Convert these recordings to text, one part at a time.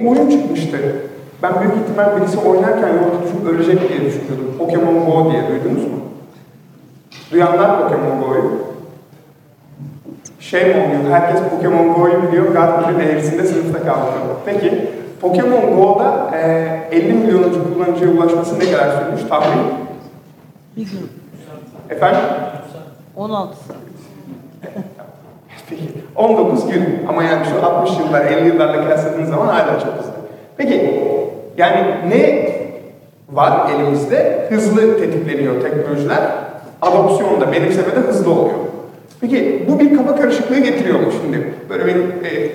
oyun çıkmıştı. Ben büyük ihtimal birisi oynarken yolda düşüp ölecek diye düşünüyordum. Pokemon Go diye duydunuz mu? Duyanlar Pokemon Go'yu. Şey mi oluyor? Herkes Pokemon Go'yu biliyor. Gartner'in eğrisinde sınıfta kaldı. Peki Pokemon Go'da e, 50 milyonuncu kullanıcıya ulaşması ne kadar sürmüş? Tahmin. Bir gün. Efendim? 16 saat. Peki. 19 gün. Ama yani şu 60 yıllar, 50 yıllarla kıyasladığınız zaman hala çok hızlı. Peki, yani ne var elimizde? Hızlı tetikleniyor teknolojiler. Adopsiyonda, benimsemede hızlı oluyor. Peki bu bir kafa karışıklığı getiriyor mu şimdi? Böyle benim e,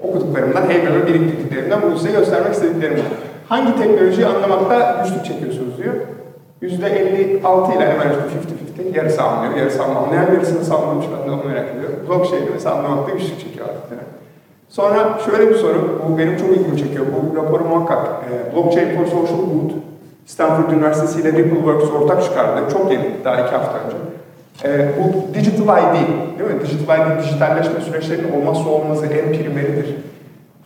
okuduklarımdan, Haber'ın biriktirdiklerimden bunu size göstermek istediklerim var. Hangi teknolojiyi anlamakta güçlük çekiyorsunuz diyor. %56 ile hemen işte 50-50 yarısı anlıyor, yarısı anlamayan yarısını sallamış ben de onu merak ediyorum. Blockchain'i mesela anlamakta güçlük çekiyor artık. Yani. Sonra şöyle bir soru, bu benim çok ilgimi çekiyor. Bu raporu muhakkak e, Blockchain for Social Good, Stanford Üniversitesi ile RippleWorks ortak çıkardı. Çok yeni, daha iki hafta önce. E, bu Digital ID, değil mi? Digital ID, dijitalleşme süreçlerinin olmazsa olmazı en primeridir.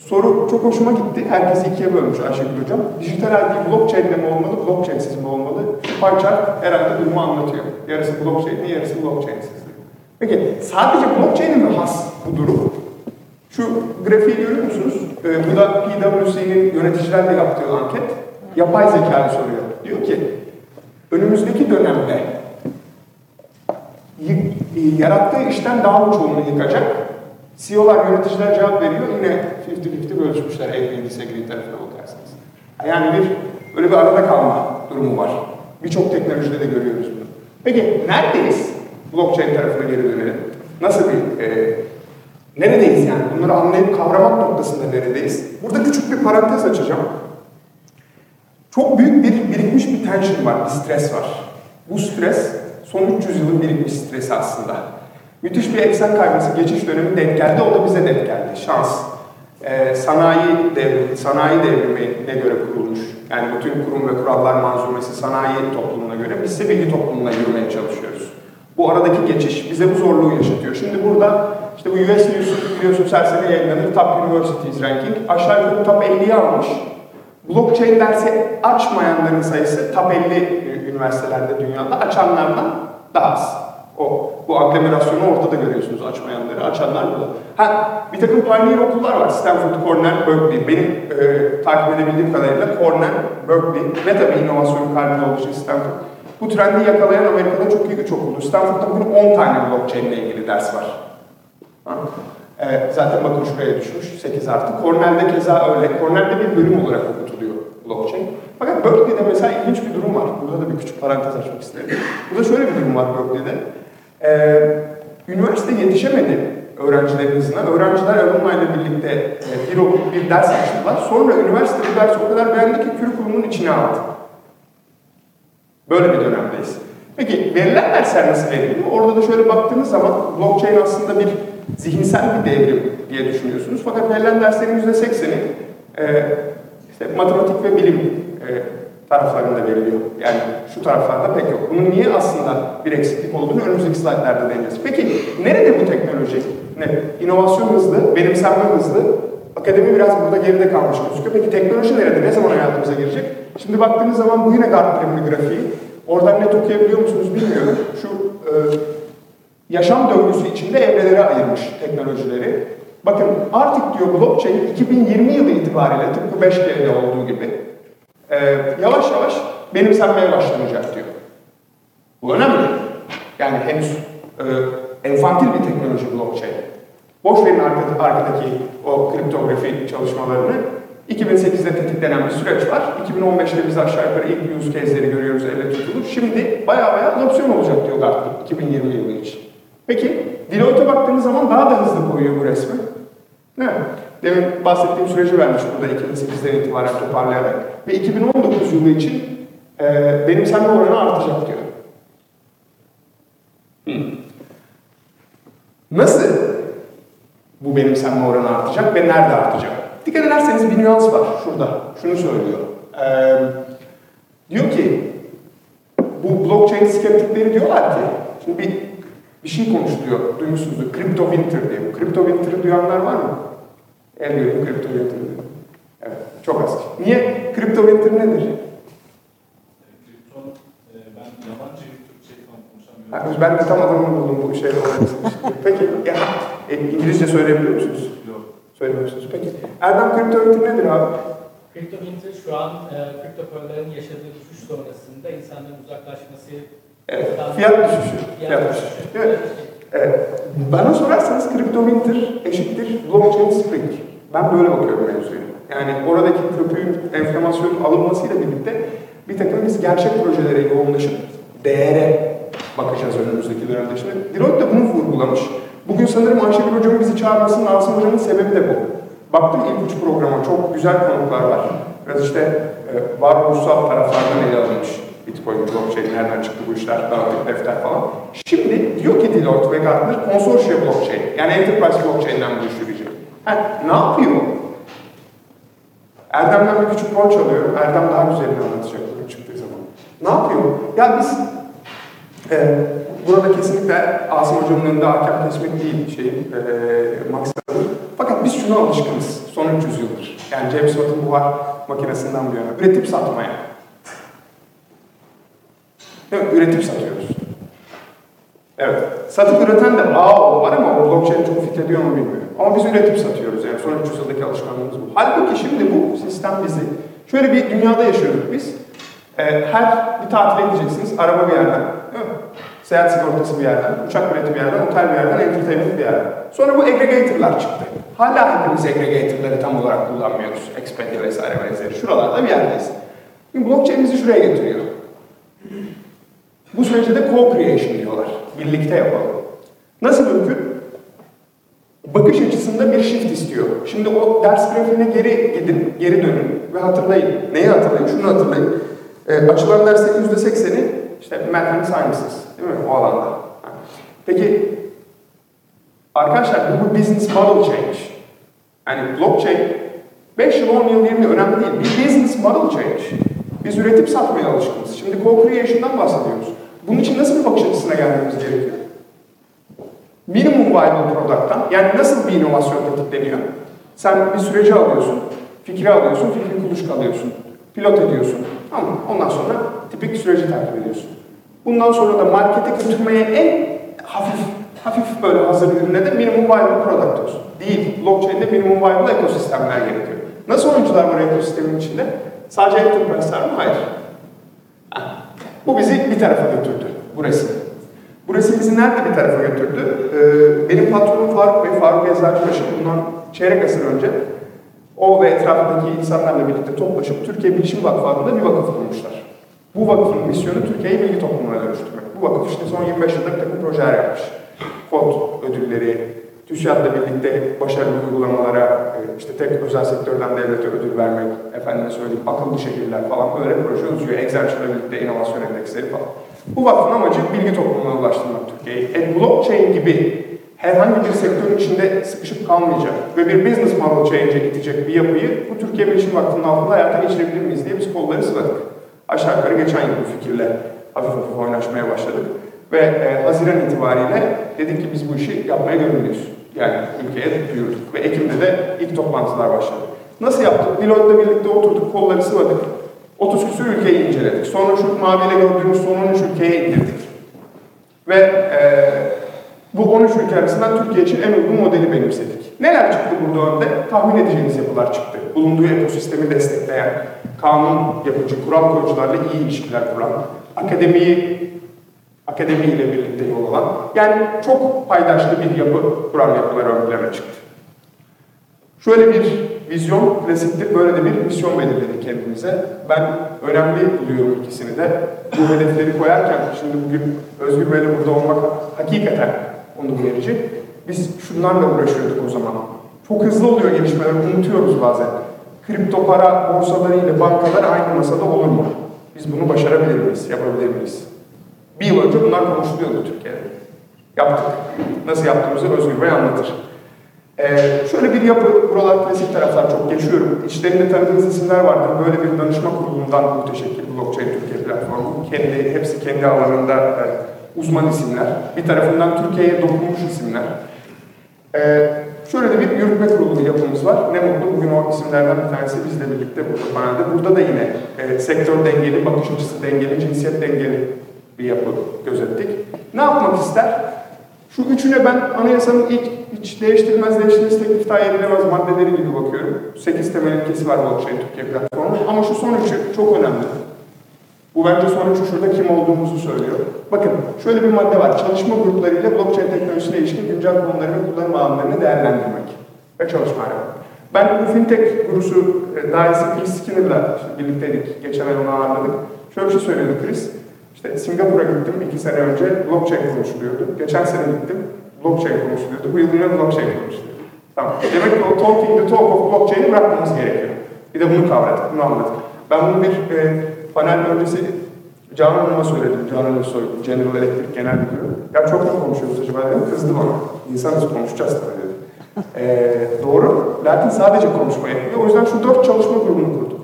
Soru çok hoşuma gitti. Herkes ikiye bölmüş Ayşegül Hocam. Dijital ID blockchain'de mi olmalı, blockchain'siz mi olmalı? Pie chart herhalde durumu anlatıyor. Yarısı blockchain'li, yarısı blockchain'siz. Peki sadece blockchain'e mi has bu durum? Şu grafiği görüyor musunuz? Ee, bu da PwC'nin yöneticilerle yaptığı anket. Yapay zekayı soruyor. Diyor ki, önümüzdeki dönemde y- yarattığı işten daha çoğunu yıkacak? CEO'lar, yöneticiler cevap veriyor. Yine 50-50 bölüşmüşler agree, disagree tarafına bakarsanız. Yani bir, böyle bir arada kalma durumu var. Birçok teknolojide de görüyoruz bunu. Peki neredeyiz? Blockchain tarafına geri dönelim. Nasıl bir, e, neredeyiz yani? Bunları anlayıp kavramak noktasında neredeyiz? Burada küçük bir parantez açacağım. Çok büyük bir birikmiş bir tension var, bir stres var. Bu stres son 300 yılın birikmiş stresi aslında. Müthiş bir eksen kayması geçiş dönemi denk geldi, o da bize denk geldi. Şans. Ee, sanayi devrimi, sanayi devrimine göre kurulmuş. Yani bütün kurum ve kurallar manzumesi sanayi toplumuna göre biz ise bilgi toplumuna yürümeye çalışıyoruz. Bu aradaki geçiş bize bu zorluğu yaşatıyor. Şimdi burada işte bu US News'un biliyorsunuz her yayınlanır Top Universities Ranking. Aşağı yukarı top 50'yi almış. Blockchain dersi açmayanların sayısı top 50 üniversitelerde dünyada açanlardan daha az. O, bu aglomerasyonu ortada görüyorsunuz açmayanları, açanlar burada. Ha, bir takım pioneer okullar var. Stanford, Cornell, Berkeley. Benim e, takip edebildiğim kadarıyla Cornell, Berkeley ve tabii inovasyonun kalbinde olduğu için Stanford. Bu trendi yakalayan Amerika'da çok iyi üç okuldu. Stanford'da bugün 10 tane blockchain ile ilgili ders var. Ha? E, zaten bakın şuraya düşmüş, 8 artı. Cornell'de keza öyle. Cornell'de bir bölüm olarak okutuluyor blockchain. Fakat Berkeley'de mesela ilginç bir durum var. Burada da bir küçük parantez açmak isterim. Burada şöyle bir durum var Berkeley'de. Ee, üniversite yetişemedi öğrencilerin hızına. Öğrenciler alumni ile birlikte e, bir bir ders açtılar. Sonra üniversite bu dersi o kadar beğendi ki curriculum'un içine aldı. Böyle bir dönemdeyiz. Peki verilen dersler nasıl veriliyor? Orada da şöyle baktığınız zaman blockchain aslında bir zihinsel bir devrim diye düşünüyorsunuz. Fakat verilen derslerin %80'i e, işte matematik ve bilim taraflarında veriliyor. Yani şu taraflarda pek yok. Bunun niye aslında bir eksiklik olduğunu önümüzdeki slaytlarda deneyeceğiz. Peki nerede bu teknoloji? Ne? İnovasyon hızlı, benimsenme hızlı. Akademi biraz burada geride kalmış gözüküyor. Peki teknoloji nerede? Ne zaman hayatımıza girecek? Şimdi baktığınız zaman bu yine Gartner'in grafiği. Oradan net okuyabiliyor musunuz bilmiyorum. Şu e, yaşam döngüsü içinde evrelere ayırmış teknolojileri. Bakın artık diyor blockchain 2020 yılı itibariyle tıpkı 5G'de olduğu gibi e, yavaş yavaş benimsenmeye başlanacak diyor. Bu önemli. Yani henüz e, enfantil bir teknoloji blockchain. Boş verin arkadaki, o kriptografi çalışmalarını. 2008'de tetiklenen bir süreç var. 2015'te biz aşağı yukarı ilk use case'leri görüyoruz, elle tutulur. Şimdi baya baya adopsiyon olacak diyor Gartner 2020 yılı için. Peki, Deloitte'a baktığınız zaman daha da hızlı koyuyor bu resmi. Ne? Demin bahsettiğim süreci vermiş burada 2008'den itibaren toparlayarak. Ve 2019 yılı için e, benimsenme oranı artacak diyor. Hmm. Nasıl bu benimsenme oranı artacak ve nerede artacak? Dikkat ederseniz bir nüans var şurada. Şunu söylüyor. Ee, diyor ki bu blockchain skeptikleri diyorlar ki şimdi bir, bir şey konuşuluyor. Duymuşsunuzdur. Crypto Winter diye. Crypto Winter'ı duyanlar var mı? El görün Crypto Winter'ı. Çok az. Niye? Kripto winter nedir? E, ben yabancı Türkçe falan konuşamıyorum. Ha, Ben de tam adamını buldum bu olması. Peki, ya, e, İngilizce söyleyebiliyor musunuz? Yok. Söylemiyorsunuz. Peki. Erdem kripto winter nedir abi? Kripto Winter şu an e, kripto paraların yaşadığı düşüş sonrasında insanların uzaklaşması Evet. Fiyat düşüşü. Fiyat fiyat düşüşü. düşüşü. Evet. Evet. Bana sorarsanız kripto winter eşittir blockchain spring. Ben böyle bakıyorum mevzuya. Yani oradaki köpüğün enflamasyonun alınmasıyla birlikte bir takım biz gerçek projelere yoğunlaşıp değere bakacağız önümüzdeki dönemde. Şimdi Deloitte de bunu vurgulamış. Bugün sanırım Ayşegül Hocam'ın bizi çağırmasının, Asım Hocam'ın sebebi de bu. Baktım ilk üç programa çok güzel konuklar var. Biraz işte e, varoluşsal taraflardan ele alınmış. Bitcoin, blockchain, nereden çıktı bu işler, dağıtık defter falan. Şimdi diyor ki Deloitte ve Gartner, konsorsiyo blockchain, yani enterprise blockchain'den bu iş yürüyecek. Ha, ne yapıyor? Erdem'den bir küçük rol çalıyorum. Erdem daha güzelini anlatacak bugün çıktığı zaman. Ne yapıyor? Ya biz e, burada kesinlikle Asım Hocam'ın önünde hakem kesmek değil şey, e, maksadı. Fakat biz şuna alışkınız son 300 yıldır. Yani James Watt'ın buhar makinesinden bu yana. Üretip satmaya. Mi? Üretip satıyoruz. Evet. Satıp üreten de ağ var ama o blockchain çok fit ediyor mu bilmiyorum. Ama biz üretip satıyoruz yani son 300 yıldaki alışkanlığımız bu. Halbuki şimdi bu sistem bizi, şöyle bir dünyada yaşıyorduk biz. Ee, her bir tatile gideceksiniz, araba bir yerden, değil mi? Seyahat sigortası bir yerden, uçak bileti bir yerden, otel bir yerden, entertainment bir yerden. Sonra bu aggregator'lar çıktı. Hala hepimiz aggregator'ları tam olarak kullanmıyoruz. Expedia vesaire benzeri. Şuralarda bir yerdeyiz. Şimdi blockchain bizi şuraya getiriyor. Bu sürece de co-creation diyorlar. Birlikte yapalım. Nasıl mümkün? Bakış açısında bir shift istiyor. Şimdi o ders grafiğine geri gidin, geri dönün ve hatırlayın. Neyi hatırlayın? Şunu hatırlayın. E, açılan derslerin yüzde sekseni işte math and sciences. Değil mi? O alanda. Peki arkadaşlar bu business model change. Yani blockchain 5 yıl, 10 yıl, 20 yıl önemli değil. Bir business model change. Biz üretip satmaya alışkınız. Şimdi co-creation'dan bahsediyoruz. Bunun için nasıl bir bakış açısına gelmemiz gerekiyor? Minimum viable product'tan, yani nasıl bir inovasyon tetikleniyor? Sen bir süreci alıyorsun, fikri alıyorsun, fikrin kuluçka alıyorsun, pilot ediyorsun. Tamam Ondan sonra tipik süreci takip ediyorsun. Bundan sonra da markete götürmeye en hafif, hafif böyle hazır ürüne de minimum viable product olsun. Değil, blockchain'de minimum viable ekosistemler gerekiyor. Nasıl oyuncular var ekosistemin içinde? Sadece enterprise'lar mı? Hayır. Bu bizi bir tarafa götürdü, bu resim. Bu resim bizi nerede bir tarafa götürdü? Ee, benim patronum Faruk Bey, Faruk Eczacıbaşı bundan çeyrek asır önce o ve etrafındaki insanlarla birlikte toplaşıp Türkiye Bilişim Vakfı adında bir vakıf kurmuşlar. Bu vakfın misyonu Türkiye'yi bilgi toplumuna dönüştürmek. Bu vakıf işte son 25 yılda bir takım projeler yapmış. Kod ödülleri, TÜSİAD'la birlikte başarılı uygulamalara, e, işte tek özel sektörden devlete ödül vermek, efendime söyleyeyim akıllı şehirler falan böyle proje uzuyor. Accenture'la birlikte inovasyon endeksleri falan. Bu vakfın amacı bilgi toplumuna ulaştırmak Türkiye'yi. E, blockchain gibi herhangi bir sektörün içinde sıkışıp kalmayacak ve bir business model change'e gidecek bir yapıyı bu Türkiye Bilişim Vakfı'nın altında hayata geçirebilir miyiz diye biz kolları sıvadık. Aşağı yukarı geçen yıl bu fikirle hafif hafif oynaşmaya başladık. Ve e, Haziran itibariyle dedik ki biz bu işi yapmaya gönüllüyüz. Yani ülkeye duyurduk. Ve Ekim'de de ilk toplantılar başladı. Nasıl yaptık? Deloitte'la birlikte oturduk, kolları sıvadık. 30 küsur ülkeyi inceledik. Sonra şu maviyle gördüğünüz son 13 ülkeye indirdik. Ve e, bu 13 ülke arasından Türkiye için en uygun modeli benimsedik. Neler çıktı burada önde? Tahmin edeceğiniz yapılar çıktı. Bulunduğu ekosistemi destekleyen, kanun yapıcı, kural koyucularla iyi ilişkiler kuran, akademiyi akademiyle birlikte yol alan, yani çok paydaşlı bir yapı kuran yapılar ön çıktı. Şöyle bir vizyon klasiktir, böyle de bir misyon belirledik kendimize. Ben önemli buluyorum ikisini de. Bu hedefleri koyarken, şimdi bugün Özgür Bey'le burada olmak hakikaten onur verici. Biz şunlarla uğraşıyorduk o zaman. Çok hızlı oluyor gelişmeler, unutuyoruz bazen. Kripto para borsaları ile bankalar aynı masada olur mu? Biz bunu başarabilir miyiz, yapabilir miyiz? Bir yıl önce bunlar konuşuluyordu Türkiye'de. Yaptık. Nasıl yaptığımızı Özgür Bey anlatır. Ee, şöyle bir yapı, buralar klasik taraflar çok geçiyorum. İçlerinde tanıdığınız isimler vardır. Böyle bir danışma kurulundan müteşekkil Blockchain Türkiye platformu. Kendi, hepsi kendi alanında e, uzman isimler. Bir tarafından Türkiye'ye dokunmuş isimler. Ee, şöyle de bir yürütme kurulu yapımız var. Ne mutlu bugün o isimlerden bir tanesi bizle birlikte burada panelde. Burada da yine e, sektör dengeli, bakış açısı dengeli, cinsiyet dengeli bir yapı gözettik. Ne yapmak ister? Şu üçüne ben anayasanın ilk hiç değiştirilmez değiştirilmez teklif daha edilemez maddeleri gibi bakıyorum. Sekiz temel ilkesi var blockchain Türkiye platformu. Ama şu son üçü çok önemli. Bu bence son üçü şurada kim olduğumuzu söylüyor. Bakın şöyle bir madde var. Çalışma gruplarıyla blockchain teknolojisine ilişkin güncel konuları ve kullanım alanlarını değerlendirmek ve çalışma arama. Ben bu fintech gurusu e, dairesi Chris Skinner'la işte birlikteydik. Geçen ay onu ağırladık. Şöyle bir şey söyledi Chris. İşte Singapur'a gittim iki sene önce blockchain konuşuluyordu. Geçen sene gittim blockchain konuşuluyordu. Bu yıl yine blockchain konuşuluyordu. Tamam. Demek ki o talking the talk of blockchain'i bırakmamız gerekiyor. Bir de bunu kavradık, bunu anladık. Ben bunu bir e, panel öncesi Canan Hanım'a söyledim. Canan Özsoy, General Electric Genel Müdürü. Ya çok mu konuşuyoruz acaba dedim. Kızdı bana. İnsanız konuşacağız tabii dedi. Ee, doğru. Lakin sadece konuşma yapıyor. O yüzden şu dört çalışma grubunu kurduk.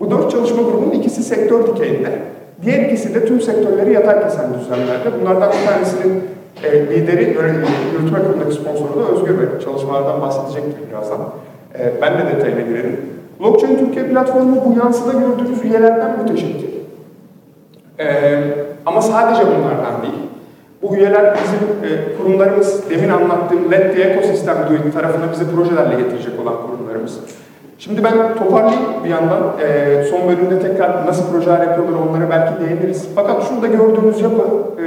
Bu dört çalışma grubunun ikisi sektör dikeyinde. Diğer ikisi de tüm sektörleri yatay kesen düzenlerde. Bunlardan bir tanesinin e, lideri, yürütme kurulundaki sponsoru da Özgür Bey. Çalışmalardan bahsedecektir birazdan. E, ben de detayına girerim. Blockchain Türkiye platformu bu yansıda gördüğünüz üyelerden müteşekkir. Ee, ama sadece bunlardan değil. Bu üyeler bizim e, kurumlarımız, demin anlattığım Let the Ecosystem Do tarafına bizi projelerle getirecek olan kurumlarımız. Şimdi ben toparlayayım bir yandan. E, son bölümde tekrar nasıl projeler yapıyorlar onlara belki değiniriz. Fakat şurada gördüğünüz yapı, e,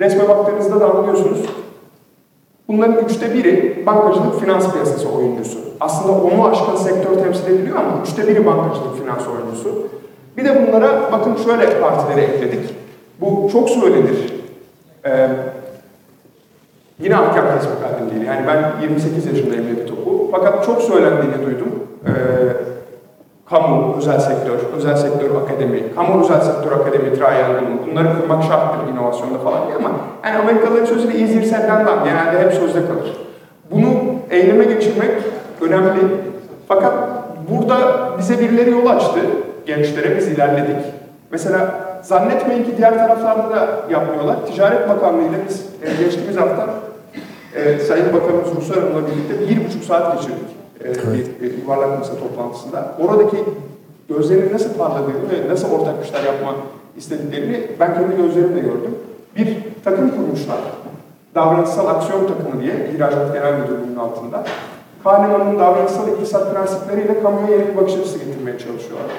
resme baktığınızda da anlıyorsunuz. Bunların üçte biri bankacılık finans piyasası oyuncusu. Aslında onu aşkın sektör temsil ediliyor ama üçte biri bankacılık finans oyuncusu. Bir de bunlara bakın şöyle partileri ekledik. Bu çok söylenir. Ee, yine ahkam kesmek değil. Yani ben 28 yaşındayım bir topu. Fakat çok söylendiğini duydum. Ee, kamu, özel sektör, özel sektör akademi, kamu özel sektör akademi triangle'ın bunları kurmak şarttır inovasyonda falan diye ama yani Amerikalıların sözü de easier said than done. Genelde hep sözde kalır. Bunu eyleme geçirmek önemli. Fakat burada bize birileri yol açtı. Gençlere biz ilerledik. Mesela zannetmeyin ki diğer taraflarda da yapmıyorlar. Ticaret Bakanlığı ile biz e, geçtiğimiz hafta e, Sayın Bakanımız Ruslar Hanım'la birlikte bir buçuk saat geçirdik. E, bir e, yuvarlak masa toplantısında. Oradaki gözlerinin nasıl parladığını ve nasıl ortak işler yapma istediklerini ben kendi gözlerimle gördüm. Bir takım kurmuşlar. Davranışsal aksiyon takımı diye İhracat Genel Müdürlüğü'nün altında. Kahneman'ın davranışsal iktisat prensipleriyle kamuya yeni bir bakış açısı getirmeye çalışıyorlar.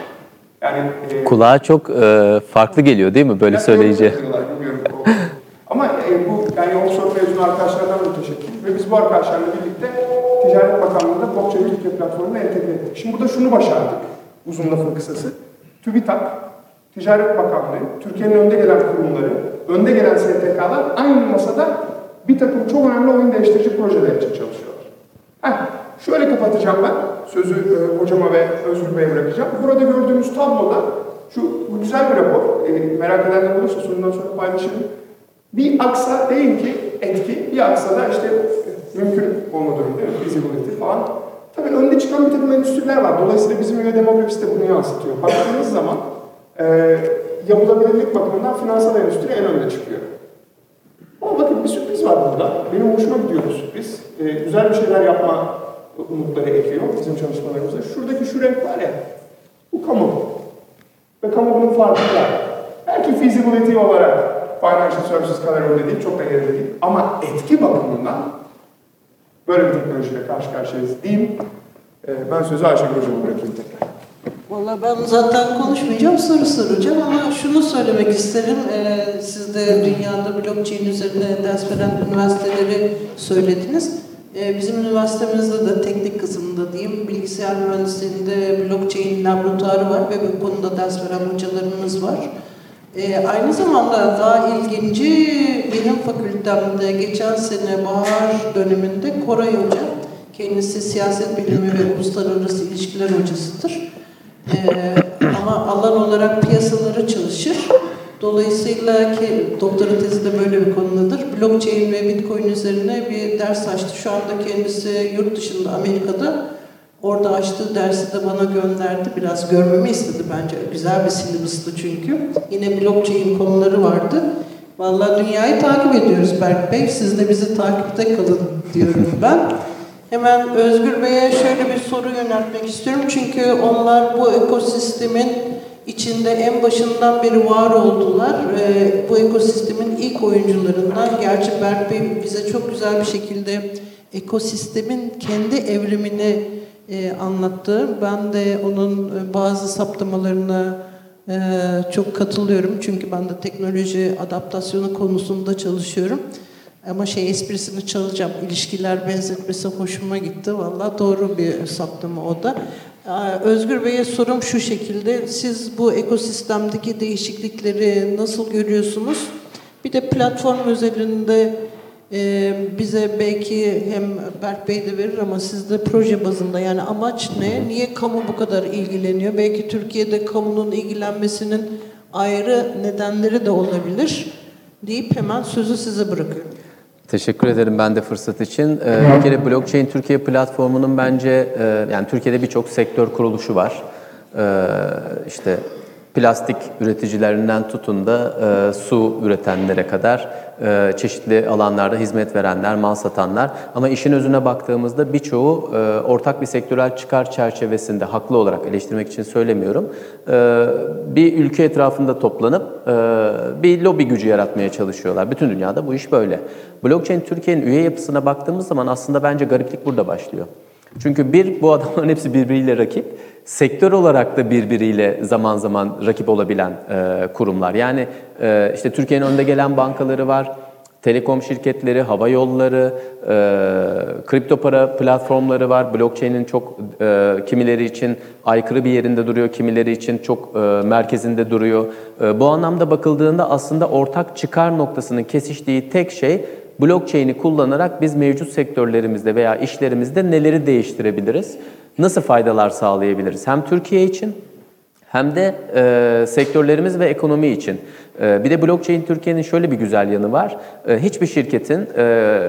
Yani e, Kulağa çok e, farklı geliyor değil mi böyle ya, söyleyince? Ama e, bu yani offshore mezunu arkadaşlardan müteşekkir ve biz bu arkadaşlarla birlikte Ticaret Bakanlığı'nda blockchain Türkiye platformuna entegre ettik. Şimdi burada şunu başardık. Uzun lafın kısası. TÜBİTAK, Ticaret Bakanlığı, Türkiye'nin önde gelen kurumları, önde gelen STK'lar aynı masada bir takım çok önemli oyun değiştirici projeler için çalışıyorlar. Heh, şöyle kapatacağım ben. Sözü e, hocama ve Özgür Bey'e bırakacağım. Burada gördüğünüz tabloda şu bu güzel bir rapor. E, merak edenler olursa sonundan sonra paylaşırım. Bir aksa deyin ki etki, bir aksa da işte mümkün olma durumu değil mi? Feasibility falan. Tabii önde çıkan bir takım endüstriler var. Dolayısıyla bizim üye demografisi de bunu yansıtıyor. Baktığınız zaman e, yapılabilirlik bakımından finansal endüstri en önde çıkıyor. Ama bakın bir sürpriz var burada. Benim hoşuma gidiyor bu sürpriz. Ee, güzel bir şeyler yapma umutları ekiyor bizim çalışmalarımızda. Şuradaki şu renk var ya, bu kamu. Ve kamu bunun farkında. Belki feasibility olarak financial services kadar önde değil, çok da geride değil. Ama etki bakımından böyle bir teknolojiyle karşı karşıyayız diyeyim. Ee, ben sözü Ayşegül Hocam'a bırakayım tekrar. Valla ben zaten konuşmayacağım, soru soracağım ama şunu söylemek isterim. Ee, siz de dünyada blockchain üzerine ders veren üniversiteleri söylediniz. Ee, bizim üniversitemizde de teknik kısmında diyeyim, bilgisayar mühendisliğinde blockchain laboratuvarı var ve bu konuda ders veren hocalarımız var. Ee, aynı zamanda daha ilginci benim fakültemde geçen sene bahar döneminde Koray Hoca, kendisi siyaset bilimi ve uluslararası ilişkiler hocasıdır. Ee, ama alan olarak piyasaları çalışır. Dolayısıyla ki doktora tezi de böyle bir konudadır. Blockchain ve Bitcoin üzerine bir ders açtı. Şu anda kendisi yurt dışında Amerika'da. Orada açtığı dersi de bana gönderdi. Biraz görmemi istedi bence. Güzel bir silibuslu çünkü. Yine blockchain konuları vardı. Vallahi dünyayı takip ediyoruz Berk Bey. Siz de bizi takipte kalın diyorum ben. Hemen Özgür Bey'e şöyle bir soru yöneltmek istiyorum. Çünkü onlar bu ekosistemin içinde en başından beri var oldular. Ee, bu ekosistemin ilk oyuncularından. Gerçi Berk Bey bize çok güzel bir şekilde ekosistemin kendi evrimini e, anlattı. Ben de onun e, bazı saptamalarına e, çok katılıyorum. Çünkü ben de teknoloji adaptasyonu konusunda çalışıyorum. Ama şey esprisini çalacağım. İlişkiler benzetmesi hoşuma gitti. Valla doğru bir saptama o da. Ee, Özgür Bey'e sorum şu şekilde. Siz bu ekosistemdeki değişiklikleri nasıl görüyorsunuz? Bir de platform özelinde e, bize belki hem Berk Bey de verir ama siz de proje bazında yani amaç ne? Niye kamu bu kadar ilgileniyor? Belki Türkiye'de kamunun ilgilenmesinin ayrı nedenleri de olabilir deyip hemen sözü size bırakıyorum. Teşekkür ederim ben de fırsat için. Ee, bir kere Blockchain Türkiye platformunun bence e, yani Türkiye'de birçok sektör kuruluşu var. Ee, işte plastik üreticilerinden tutun da e, su üretenlere kadar e, çeşitli alanlarda hizmet verenler, mal satanlar. Ama işin özüne baktığımızda birçoğu e, ortak bir sektörel çıkar çerçevesinde haklı olarak eleştirmek için söylemiyorum. E, bir ülke etrafında toplanıp e, bir lobi gücü yaratmaya çalışıyorlar. Bütün dünyada bu iş böyle. Blockchain Türkiye'nin üye yapısına baktığımız zaman aslında bence gariplik burada başlıyor. Çünkü bir, bu adamların hepsi birbiriyle rakip. Sektör olarak da birbiriyle zaman zaman rakip olabilen e, kurumlar. Yani e, işte Türkiye'nin önde gelen bankaları var, telekom şirketleri, hava yolları, e, kripto para platformları var. Blockchain'in çok e, kimileri için aykırı bir yerinde duruyor, kimileri için çok e, merkezinde duruyor. E, bu anlamda bakıldığında aslında ortak çıkar noktasının kesiştiği tek şey blockchain'i kullanarak biz mevcut sektörlerimizde veya işlerimizde neleri değiştirebiliriz? Nasıl faydalar sağlayabiliriz? Hem Türkiye için hem de e, sektörlerimiz ve ekonomi için. E, bir de blockchain Türkiye'nin şöyle bir güzel yanı var. E, hiçbir şirketin e,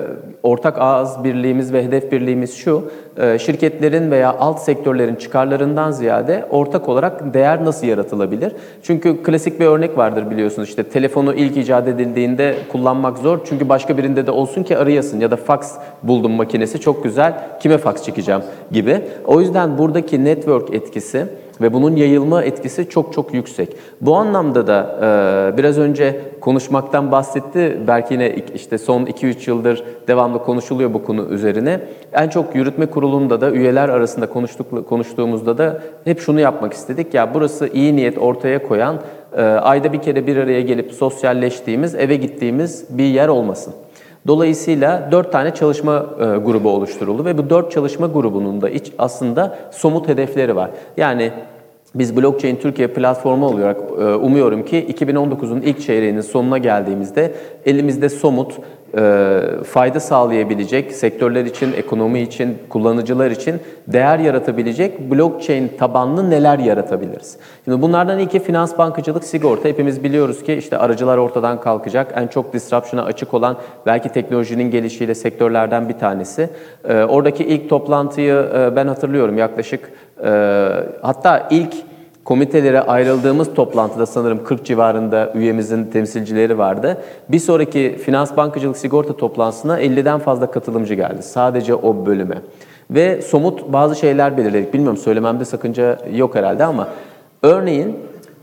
ortak ağız birliğimiz ve hedef birliğimiz şu. E, şirketlerin veya alt sektörlerin çıkarlarından ziyade ortak olarak değer nasıl yaratılabilir? Çünkü klasik bir örnek vardır biliyorsunuz. İşte telefonu ilk icat edildiğinde kullanmak zor. Çünkü başka birinde de olsun ki arayasın ya da fax buldum makinesi çok güzel. Kime fax çekeceğim gibi. O yüzden buradaki network etkisi ve bunun yayılma etkisi çok çok yüksek. Bu anlamda da e, biraz önce konuşmaktan bahsetti. Belki yine işte son 2-3 yıldır devamlı konuşuluyor bu konu üzerine. En çok yürütme kurulunda da üyeler arasında konuştuk, konuştuğumuzda da hep şunu yapmak istedik. Ya burası iyi niyet ortaya koyan, e, ayda bir kere bir araya gelip sosyalleştiğimiz, eve gittiğimiz bir yer olmasın. Dolayısıyla dört tane çalışma e, grubu oluşturuldu ve bu dört çalışma grubunun da iç aslında somut hedefleri var. Yani biz Blockchain Türkiye platformu olarak e, umuyorum ki 2019'un ilk çeyreğinin sonuna geldiğimizde elimizde somut, e, fayda sağlayabilecek, sektörler için, ekonomi için, kullanıcılar için değer yaratabilecek blockchain tabanlı neler yaratabiliriz? Şimdi bunlardan ilki finans, bankacılık, sigorta. Hepimiz biliyoruz ki işte aracılar ortadan kalkacak. En çok disruption'a açık olan belki teknolojinin gelişiyle sektörlerden bir tanesi. E, oradaki ilk toplantıyı ben hatırlıyorum yaklaşık hatta ilk komitelere ayrıldığımız toplantıda sanırım 40 civarında üyemizin temsilcileri vardı. Bir sonraki finans bankacılık sigorta toplantısına 50'den fazla katılımcı geldi. Sadece o bölüme. Ve somut bazı şeyler belirledik. Bilmiyorum söylememde sakınca yok herhalde ama örneğin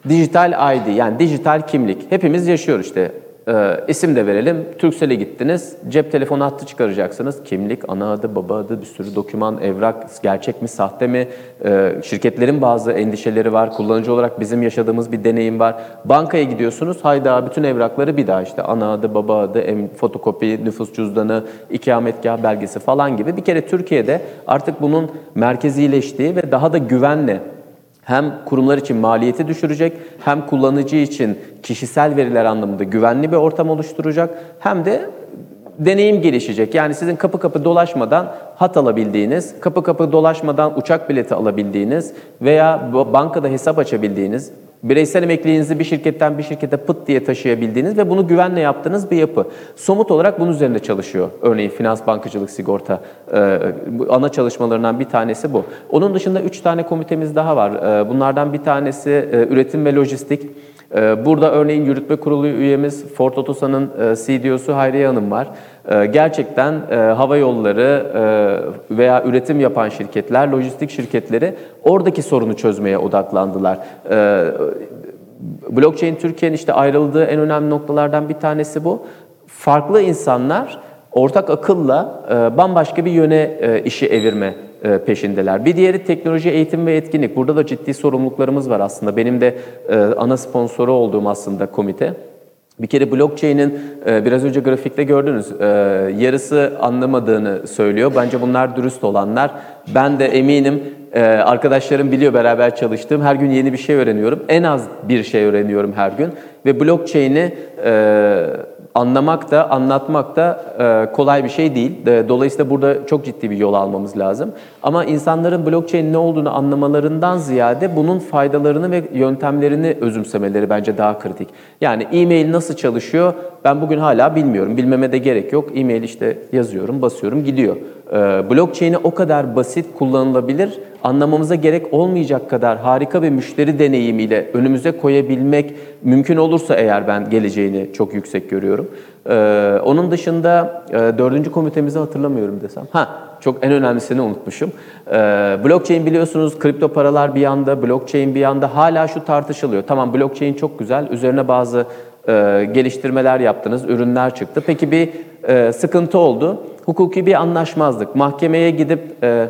dijital ID yani dijital kimlik. Hepimiz yaşıyoruz işte e, isim de verelim. Türksel'e gittiniz. Cep telefonu hattı çıkaracaksınız. Kimlik, ana adı, baba adı, bir sürü doküman, evrak, gerçek mi, sahte mi? E, şirketlerin bazı endişeleri var. Kullanıcı olarak bizim yaşadığımız bir deneyim var. Bankaya gidiyorsunuz. Hayda bütün evrakları bir daha işte ana adı, baba adı, em, fotokopi, nüfus cüzdanı, ikametgah belgesi falan gibi. Bir kere Türkiye'de artık bunun merkezileştiği ve daha da güvenle hem kurumlar için maliyeti düşürecek, hem kullanıcı için kişisel veriler anlamında güvenli bir ortam oluşturacak, hem de deneyim gelişecek. Yani sizin kapı kapı dolaşmadan hat alabildiğiniz, kapı kapı dolaşmadan uçak bileti alabildiğiniz veya bankada hesap açabildiğiniz, bireysel emekliliğinizi bir şirketten bir şirkete pıt diye taşıyabildiğiniz ve bunu güvenle yaptığınız bir yapı. Somut olarak bunun üzerinde çalışıyor. Örneğin finans, bankacılık, sigorta e, ana çalışmalarından bir tanesi bu. Onun dışında üç tane komitemiz daha var. E, bunlardan bir tanesi e, üretim ve lojistik. Burada örneğin yürütme kurulu üyemiz Ford Otosan'ın CDO'su Hayriye Hanım var. e, gerçekten e, hava yolları e, veya üretim yapan şirketler, lojistik şirketleri oradaki sorunu çözmeye odaklandılar. E, Blockchain Türkiye'nin işte ayrıldığı en önemli noktalardan bir tanesi bu. Farklı insanlar ortak akılla e, bambaşka bir yöne e, işi evirme e, peşindeler. Bir diğeri teknoloji, eğitim ve etkinlik. Burada da ciddi sorumluluklarımız var aslında. Benim de e, ana sponsoru olduğum aslında komite. Bir kere blockchain'in e, biraz önce grafikte gördünüz e, yarısı anlamadığını söylüyor. Bence bunlar dürüst olanlar. Ben de eminim e, arkadaşlarım biliyor beraber çalıştığım. Her gün yeni bir şey öğreniyorum. En az bir şey öğreniyorum her gün. Ve blockchain'i e, anlamak da anlatmak da e, kolay bir şey değil. E, Dolayısıyla burada çok ciddi bir yol almamız lazım. Ama insanların blockchain ne olduğunu anlamalarından ziyade bunun faydalarını ve yöntemlerini özümsemeleri bence daha kritik. Yani e-mail nasıl çalışıyor ben bugün hala bilmiyorum. Bilmeme de gerek yok. E-mail işte yazıyorum, basıyorum, gidiyor. E, blockchain'i o kadar basit kullanılabilir, anlamamıza gerek olmayacak kadar harika bir müşteri deneyimiyle önümüze koyabilmek mümkün olursa eğer ben geleceğini çok yüksek görüyorum. Ee, onun dışında e, dördüncü komitemizi hatırlamıyorum desem. Ha, çok en önemlisini unutmuşum. Ee, blockchain biliyorsunuz kripto paralar bir yanda, blockchain bir yanda hala şu tartışılıyor. Tamam blockchain çok güzel, üzerine bazı e, geliştirmeler yaptınız, ürünler çıktı. Peki bir e, sıkıntı oldu. Hukuki bir anlaşmazlık. Mahkemeye gidip e,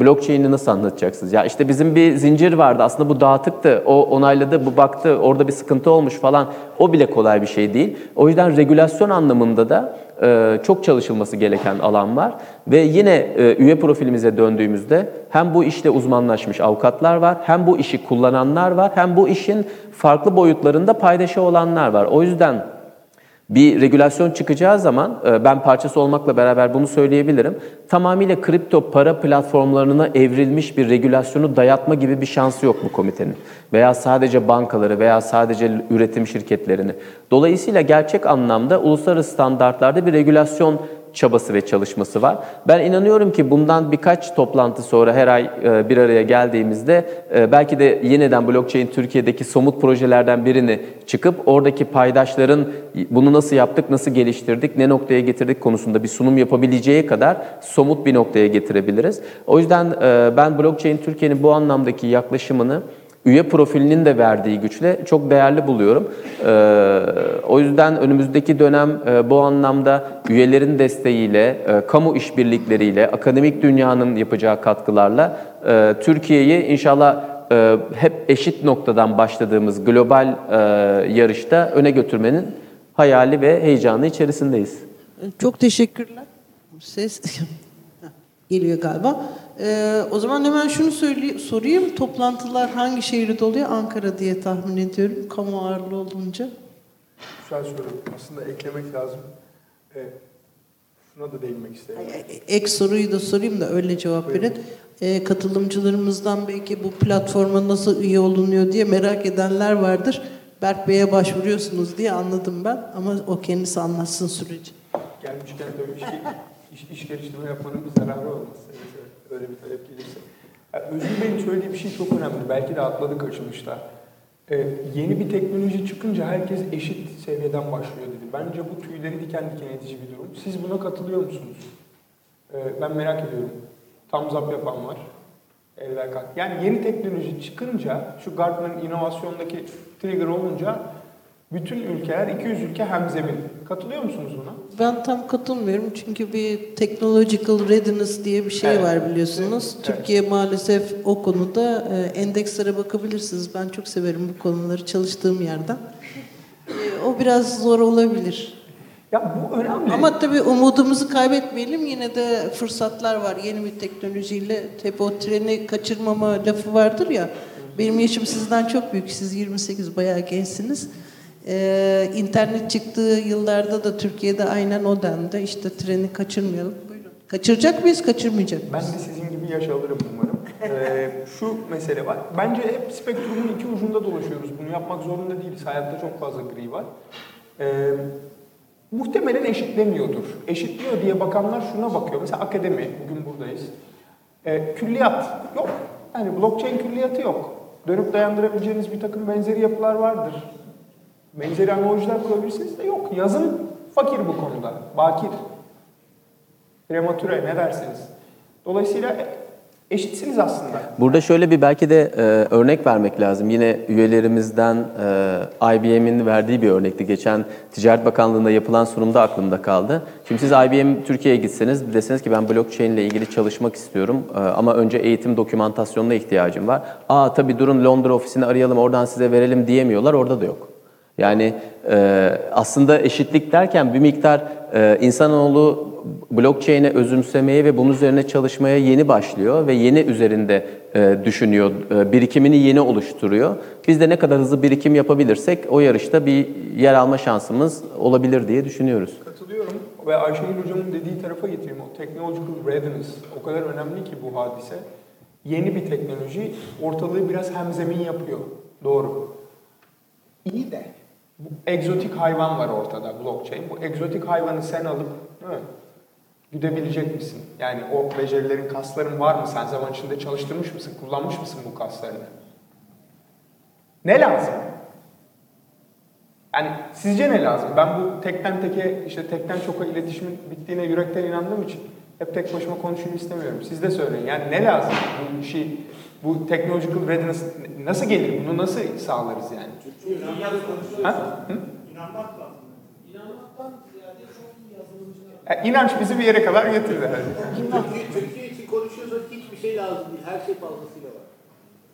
blockchain'i nasıl anlatacaksınız? Ya işte bizim bir zincir vardı aslında bu dağıtıktı, o onayladı, bu baktı, orada bir sıkıntı olmuş falan. O bile kolay bir şey değil. O yüzden regülasyon anlamında da e, çok çalışılması gereken alan var. Ve yine e, üye profilimize döndüğümüzde hem bu işte uzmanlaşmış avukatlar var, hem bu işi kullananlar var, hem bu işin farklı boyutlarında paydaşı olanlar var. O yüzden bir regülasyon çıkacağı zaman e, ben parçası olmakla beraber bunu söyleyebilirim. Tamamıyla kripto para platformlarına evrilmiş bir regülasyonu dayatma gibi bir şansı yok bu komitenin. Veya sadece bankaları veya sadece üretim şirketlerini. Dolayısıyla gerçek anlamda uluslararası standartlarda bir regülasyon çabası ve çalışması var. Ben inanıyorum ki bundan birkaç toplantı sonra her ay e, bir araya geldiğimizde e, belki de yeniden blockchain Türkiye'deki somut projelerden birini çıkıp oradaki paydaşların bunu nasıl yaptık, nasıl geliştirdik, ne noktaya getirdik konusunda bir sunum yapabileceği kadar somut bir noktaya getirebiliriz. O yüzden e, ben blockchain Türkiye'nin bu anlamdaki yaklaşımını üye profilinin de verdiği güçle çok değerli buluyorum. Ee, o yüzden önümüzdeki dönem e, bu anlamda üyelerin desteğiyle, e, kamu işbirlikleriyle, akademik dünyanın yapacağı katkılarla e, Türkiye'yi inşallah e, hep eşit noktadan başladığımız global e, yarışta öne götürmenin hayali ve heyecanı içerisindeyiz. Çok teşekkürler. Ses geliyor galiba. Ee, o zaman hemen şunu söyleyeyim, sorayım. Toplantılar hangi şehirde oluyor? Ankara diye tahmin ediyorum. Kamu ağırlığı olunca. Güzel soru. Aslında eklemek lazım. Ee, şuna da değinmek isterim. Ek soruyu da sorayım da öyle cevap verin. Ee, katılımcılarımızdan belki bu platforma nasıl üye olunuyor diye merak edenler vardır. Berk Bey'e başvuruyorsunuz diye anladım ben ama o kendisi anlatsın süreci. Gelmişken tabii iş, iş, iş geliştirme yapmanın bir zararı olmaz. Evet, öyle bir talep gelirse. Yani Özgür Bey'in söylediği bir şey çok önemli. Belki de atladık açılışta. Ee, yeni bir teknoloji çıkınca herkes eşit seviyeden başlıyor dedi. Bence bu tüyleri diken diken edici bir durum. Siz buna katılıyor musunuz? Ee, ben merak ediyorum. Thumbs up yapan var. Eller kalk. Yani yeni teknoloji çıkınca, şu Gartner'ın inovasyondaki trigger olunca bütün ülkeler, 200 ülke hemzemin. Katılıyor musunuz buna? Ben tam katılmıyorum çünkü bir technological readiness diye bir şey Evet. var biliyorsunuz. Evet. Türkiye maalesef o konuda e, endekslere bakabilirsiniz. Ben çok severim bu konuları çalıştığım yerden. E, o biraz zor olabilir. Ya bu önemli. Ama tabii umudumuzu kaybetmeyelim. Yine de fırsatlar var. Yeni bir teknolojiyle hep o treni kaçırmama lafı vardır ya. Benim yaşım sizden çok büyük. Siz 28 bayağı gençsiniz. Ee, internet çıktığı yıllarda da Türkiye'de aynen o dendi. İşte treni kaçırmayalım. Buyurun. Kaçıracak mıyız, kaçırmayacak Ben mıyız? de sizin gibi yaş alırım umarım. Ee, şu mesele var. Bence hep spektrumun iki ucunda dolaşıyoruz. Bunu yapmak zorunda değiliz. Hayatta çok fazla gri var. Ee, muhtemelen eşitlemiyordur. Eşitliyor diye bakanlar şuna bakıyor. Mesela akademi, bugün buradayız. Ee, külliyat yok. Yani blockchain külliyatı yok. Dönüp dayandırabileceğiniz bir takım benzeri yapılar vardır. Benzeri analojiler kurabilirsiniz de yok. Yazın fakir bu konuda. Bakir. Prematüre ne dersiniz? Dolayısıyla eşitsiniz aslında. Burada şöyle bir belki de e, örnek vermek lazım. Yine üyelerimizden e, IBM'in verdiği bir örnekti. Geçen Ticaret Bakanlığı'nda yapılan sunumda aklımda kaldı. Şimdi siz IBM Türkiye'ye gitseniz deseniz ki ben blockchain ile ilgili çalışmak istiyorum e, ama önce eğitim dokümantasyonuna ihtiyacım var. Aa tabii durun Londra ofisini arayalım oradan size verelim diyemiyorlar. Orada da yok. Yani e, aslında eşitlik derken bir miktar e, insanoğlu blockchain'e özümsemeye ve bunun üzerine çalışmaya yeni başlıyor ve yeni üzerinde e, düşünüyor, e, birikimini yeni oluşturuyor. Biz de ne kadar hızlı birikim yapabilirsek o yarışta bir yer alma şansımız olabilir diye düşünüyoruz. Katılıyorum ve Ayşegül Hocam'ın dediği tarafa getireyim. O technological readiness o kadar önemli ki bu hadise. Yeni bir teknoloji ortalığı biraz hemzemin yapıyor. Doğru. İyi de bu egzotik hayvan var ortada blockchain. Bu egzotik hayvanı sen alıp değil güdebilecek misin? Yani o becerilerin, kasların var mı? Sen zaman içinde çalıştırmış mısın? Kullanmış mısın bu kaslarını? Ne lazım? Yani sizce ne lazım? Ben bu tekten teke, işte tekten çoka iletişimin bittiğine yürekten inandığım için hep tek başıma konuşayım istemiyorum. Siz de söyleyin. Yani ne lazım bu işi, bu technological readiness nasıl gelir? Bunu nasıl sağlarız yani? Ha? Hı? E, inanç bizi bir yere kadar getirdi. Türkiye, Türkiye için konuşuyorsak hiçbir şey lazım değil. Her şey fazlasıyla var.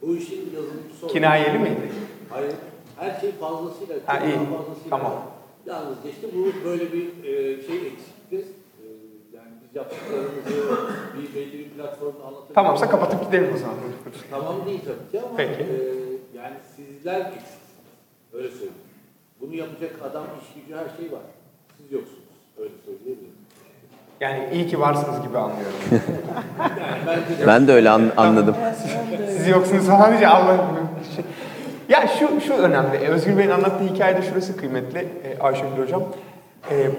Bu işin yazılımcısı olan- Kinayeli miydi? Hayır. Her şey fazlasıyla. Ha, çok iyi. fazlasıyla Tamam. var. Yalnızca işte bu böyle bir e, şey eksiktir. Yaptıklarımızı bir belli bir platformda anlatabiliriz. Tamamsa kapatıp gidelim o zaman. Tamam değil tabii ki ama Peki. e, yani sizler eksiksiniz. Öyle söyleyeyim. Bunu yapacak adam, iş gücü, her şey var. Siz yoksunuz. Öyle söyleyebilirim. Yani iyi ki varsınız gibi anlıyorum. Yani bence de Ben de öyle an- anladım. Siz yoksunuz deyince Allah'ım. Ya şu, şu önemli. E, Özgür Bey'in anlattığı hikayede şurası kıymetli e, Ayşegül Hocam. E,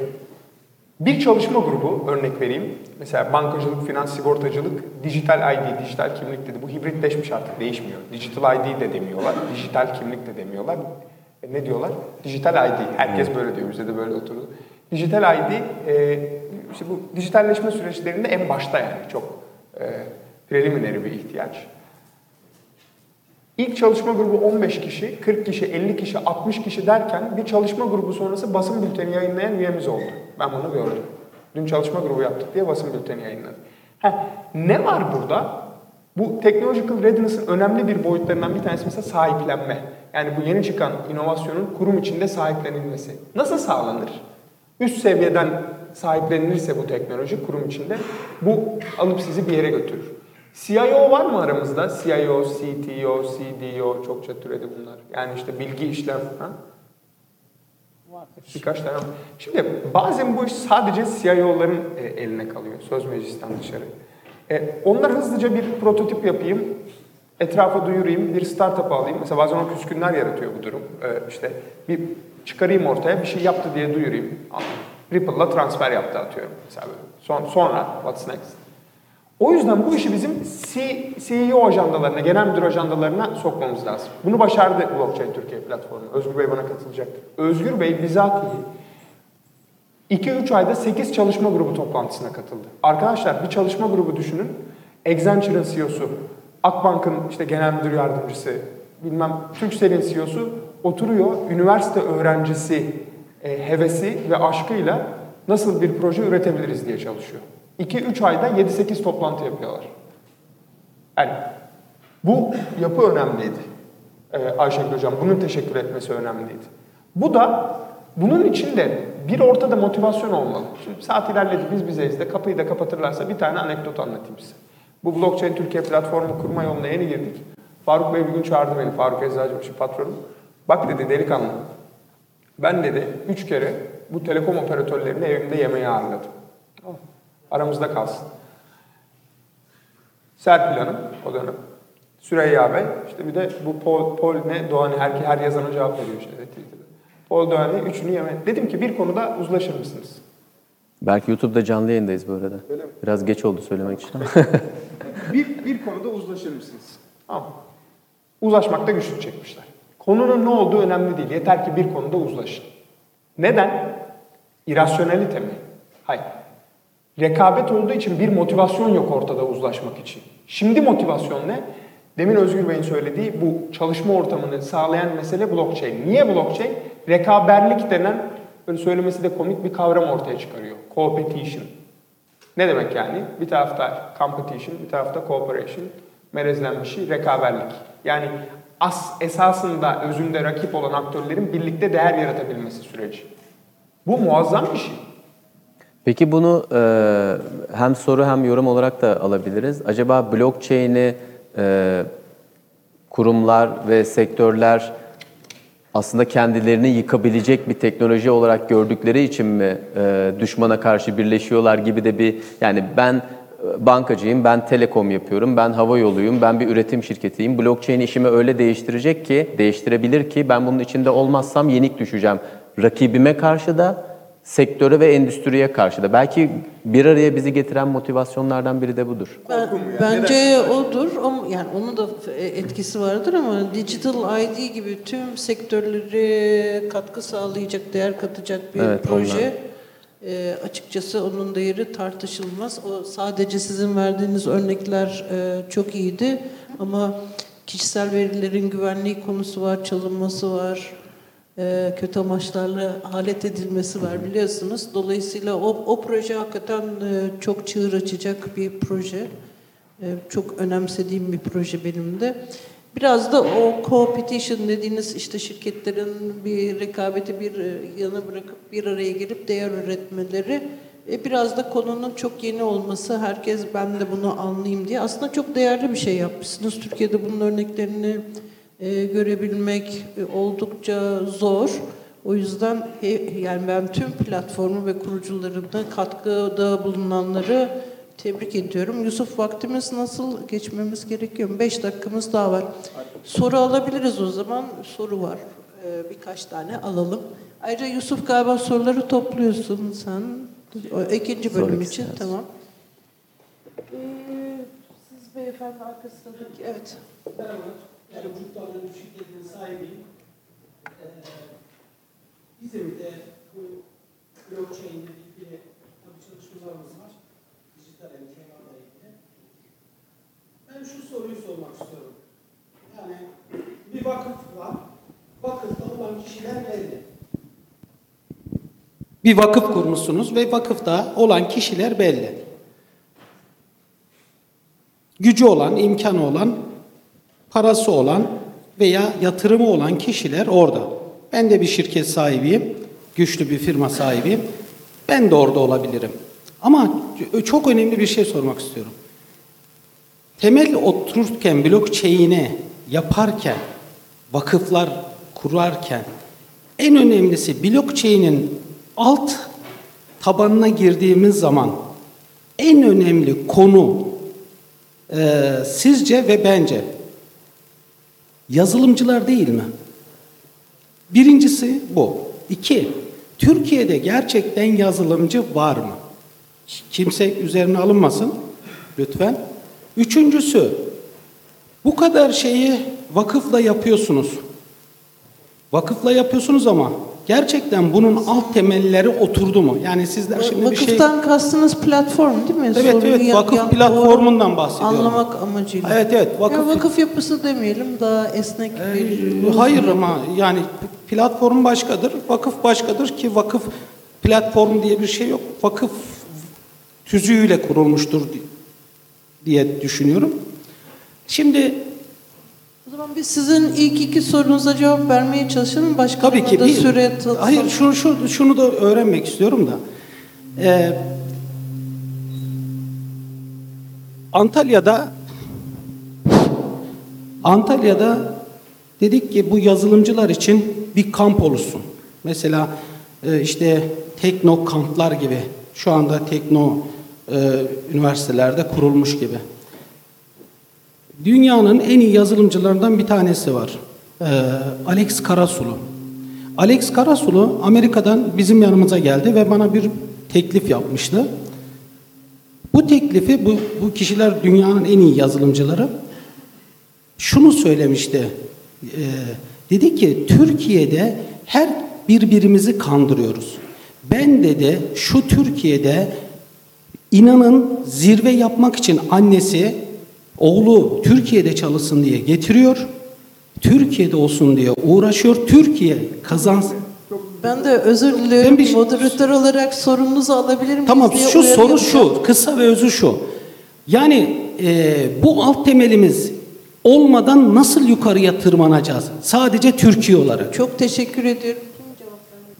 bir çalışma grubu örnek vereyim. Mesela bankacılık, finans, sigortacılık, dijital ID, dijital kimlik dedi. Bu hibritleşmiş artık değişmiyor. Digital ID de demiyorlar, dijital kimlik de demiyorlar. E, ne diyorlar? Dijital ID. Herkes böyle diyor. Bize de böyle oturdu. Dijital ID e, işte bu dijitalleşme süreçlerinde en başta yani çok e, preliminary bir ihtiyaç. İlk çalışma grubu 15 kişi, 40 kişi, 50 kişi, 60 kişi derken bir çalışma grubu sonrası basın bülteni yayınlayan üyemiz oldu. Ben bunu gördüm. Dün çalışma grubu yaptık diye basın bülteni yayınladık. Heh, ne var burada? Bu technological readiness'ın önemli bir boyutlarından bir tanesi mesela sahiplenme. Yani bu yeni çıkan inovasyonun kurum içinde sahiplenilmesi. Nasıl sağlanır? Üst seviyeden sahiplenilirse bu teknoloji kurum içinde bu alıp sizi bir yere götürür. CIO var mı aramızda? CIO, CTO, CDO çokça türedi bunlar. Yani işte bilgi işlem. Ha? Birkaç tane. Şimdi bazen bu iş sadece CIO'ların e, eline kalıyor. Söz meclisten dışarı. E, onlar hızlıca bir prototip yapayım, etrafa duyurayım, bir startup alayım. Mesela bazen o küskünler yaratıyor bu durum. E, işte bir çıkarayım ortaya, bir şey yaptı diye duyurayım. Ripple'la transfer yaptı atıyorum. Mesela böyle. Son, sonra what's next? O yüzden bu işi bizim CEO ajandalarına, genel müdür ajandalarına sokmamız lazım. Bunu başardı Blockchain Türkiye platformu. Özgür Bey bana katılacaktır. Özgür Bey bizatihi 2-3 ayda 8 çalışma grubu toplantısına katıldı. Arkadaşlar bir çalışma grubu düşünün. Accenture'ın CEO'su, Akbank'ın işte genel müdür yardımcısı, bilmem Turkcell'in CEO'su oturuyor. Üniversite öğrencisi e, hevesi ve aşkıyla nasıl bir proje üretebiliriz diye çalışıyor. 2-3 ayda 7-8 toplantı yapıyorlar. Yani bu yapı önemliydi. Ee, Ayşegül Hocam bunun teşekkür etmesi önemliydi. Bu da bunun için de bir ortada motivasyon olmalı. Şimdi saat ilerledi biz bizeyiz de kapıyı da kapatırlarsa bir tane anekdot anlatayım size. Bu Blockchain Türkiye platformu kurma yoluna yeni girdik. Faruk Bey bir gün çağırdı beni. Faruk Eczacıbaşı patronum. Bak dedi delikanlı. Ben dedi üç kere bu telekom operatörlerini evimde yemeğe ağırladım. Aramızda kalsın. Serpil Hanım o dönem. Süreyya Bey. işte bir de bu Paul, Paul ne Doğan'ı her, her yazana cevap veriyor işte Twitter'da. Paul Doğan'ı üçünü yeme. Dedim ki bir konuda uzlaşır mısınız? Belki YouTube'da canlı yayındayız bu arada. Öyle mi? Biraz geç oldu söylemek için ama. Bir, bir konuda uzlaşır mısınız? Tamam. Uzlaşmakta güçlük çekmişler. Konunun ne olduğu önemli değil. Yeter ki bir konuda uzlaşın. Neden? İrasyonelite mi? Hayır. Rekabet olduğu için bir motivasyon yok ortada uzlaşmak için. Şimdi motivasyon ne? Demin Özgür Bey'in söylediği bu çalışma ortamını sağlayan mesele blockchain. Niye blockchain? Rekaberlik denen, böyle söylemesi de komik bir kavram ortaya çıkarıyor. Competition. Ne demek yani? Bir tarafta competition, bir tarafta cooperation, melezlenmiş şey, rekaberlik. Yani as, esasında özünde rakip olan aktörlerin birlikte değer yaratabilmesi süreci. Bu muazzam bir şey. Peki bunu e, hem soru hem yorum olarak da alabiliriz. Acaba blockchain'i e, kurumlar ve sektörler aslında kendilerini yıkabilecek bir teknoloji olarak gördükleri için mi e, düşmana karşı birleşiyorlar gibi de bir yani ben e, bankacıyım, ben telekom yapıyorum, ben hava yoluyum, ben bir üretim şirketiyim. Blockchain işimi öyle değiştirecek ki, değiştirebilir ki ben bunun içinde olmazsam yenik düşeceğim. Rakibime karşı da sektöre ve endüstriye karşı da. Belki bir araya bizi getiren motivasyonlardan biri de budur. Ben, bence odur ama yani onun da etkisi vardır ama digital ID gibi tüm sektörleri katkı sağlayacak, değer katacak bir Evet, proje. E, açıkçası onun değeri tartışılmaz. O sadece sizin verdiğiniz örnekler e, çok iyiydi ama kişisel verilerin güvenliği konusu var, çalınması var, e, kötü amaçlarla alet edilmesi var biliyorsunuz. Dolayısıyla o, o proje hakikaten e, çok çığır açacak bir proje. E, çok önemsediğim bir proje benim de. Biraz da o competition dediğiniz işte şirketlerin bir rekabeti bir e, yana bırakıp bir araya gelip değer üretmeleri biraz da konunun çok yeni olması, herkes ben de bunu anlayayım diye aslında çok değerli bir şey yapmışsınız. Türkiye'de bunun örneklerini e, görebilmek e, oldukça zor. O yüzden he- yani ben tüm platformu ve kurucularına katkıda bulunanları tebrik ediyorum. Yusuf vaktimiz nasıl geçmemiz gerekiyor? Beş dakikamız daha var. Soru alabiliriz o zaman. Soru var. Ee, birkaç tane alalım. Ayrıca Yusuf galiba soruları topluyorsun sen. O ikinci bölüm Sormak için istersin. tamam. Ee, siz beyefendi arkasındaki evet. Merhaba, yani Çocuk Davranış Şirketi'nin sahibiyim. Ee, bizim de bu blockchain ile ilgili tabii çalışmalarımız var. Dijital emtialarla ilgili. Ben şu soruyu sormak istiyorum. Yani bir vakıf var. Vakıfta olan kişiler belli. Bir vakıf kurmuşsunuz ve vakıfta olan kişiler belli. Gücü olan, imkanı olan parası olan veya yatırımı olan kişiler orada. Ben de bir şirket sahibiyim, güçlü bir firma sahibiyim. Ben de orada olabilirim. Ama çok önemli bir şey sormak istiyorum. Temel otururken, blockchain'i yaparken, vakıflar kurarken en önemlisi blockchain'in alt tabanına girdiğimiz zaman en önemli konu e, sizce ve bence yazılımcılar değil mi? Birincisi bu. İki, Türkiye'de gerçekten yazılımcı var mı? Kimse üzerine alınmasın lütfen. Üçüncüsü, bu kadar şeyi vakıfla yapıyorsunuz. Vakıfla yapıyorsunuz ama gerçekten bunun alt temelleri oturdu mu? Yani sizler şimdi bir şey... Vakıftan kastınız platform değil mi? Evet, Soruyu evet, vakıf yan- platformundan bahsediyorum. Anlamak amacıyla. Evet, evet, Vakıf, vakıf- vakıf yapısı demeyelim, daha esnek bir... Ee, Hayır ama yani platform başkadır, vakıf başkadır ki vakıf platform diye bir şey yok. Vakıf tüzüğüyle kurulmuştur di- diye düşünüyorum. Şimdi O zaman biz sizin ilk iki sorunuza cevap vermeye çalışalım. Başka tabii ki bir, süre hayır şunu, şunu, şunu da öğrenmek istiyorum da. Ee, Antalya'da Antalya'da dedik ki bu yazılımcılar için bir kamp oluşsun. Mesela e, işte tekno kamplar gibi şu anda tekno e, üniversitelerde kurulmuş gibi. Dünyanın en iyi yazılımcılarından bir tanesi var. Ee, Alex Karasulu. Alex Karasulu Amerika'dan bizim yanımıza geldi ve bana bir teklif yapmıştı. Bu teklifi bu, bu kişiler dünyanın en iyi yazılımcıları şunu söylemişti. Ee, dedi ki Türkiye'de her birbirimizi kandırıyoruz. Ben dedi şu Türkiye'de inanın zirve yapmak için annesi oğlu Türkiye'de çalışsın diye getiriyor. Türkiye'de olsun diye uğraşıyor. Türkiye kazansın. Ben de özür diliyorum. bir- Moderatör olarak sorumunuzu alabilir miyiz Tamam şu soru şu, kısa ve özü şu. Yani e, bu alt temelimiz olmadan nasıl yukarıya tırmanacağız? Sadece Türkiye olarak. Çok teşekkür ediyorum. Kim cevap vermek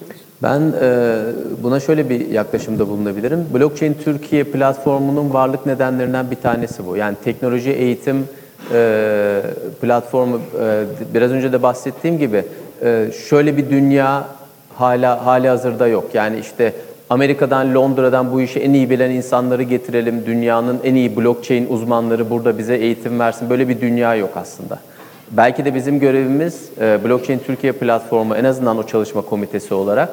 ister? Ben e, buna şöyle bir yaklaşımda bulunabilirim. Blockchain Türkiye platformunun varlık nedenlerinden bir tanesi bu. Yani teknoloji eğitim e, platformu e, biraz önce de bahsettiğim gibi e, şöyle bir dünya hala hali hazırda yok. Yani işte Amerika'dan, Londra'dan bu işi en iyi bilen insanları getirelim. Dünyanın en iyi blockchain uzmanları burada bize eğitim versin. Böyle bir dünya yok aslında. Belki de bizim görevimiz e, Blockchain Türkiye platformu en azından o çalışma komitesi olarak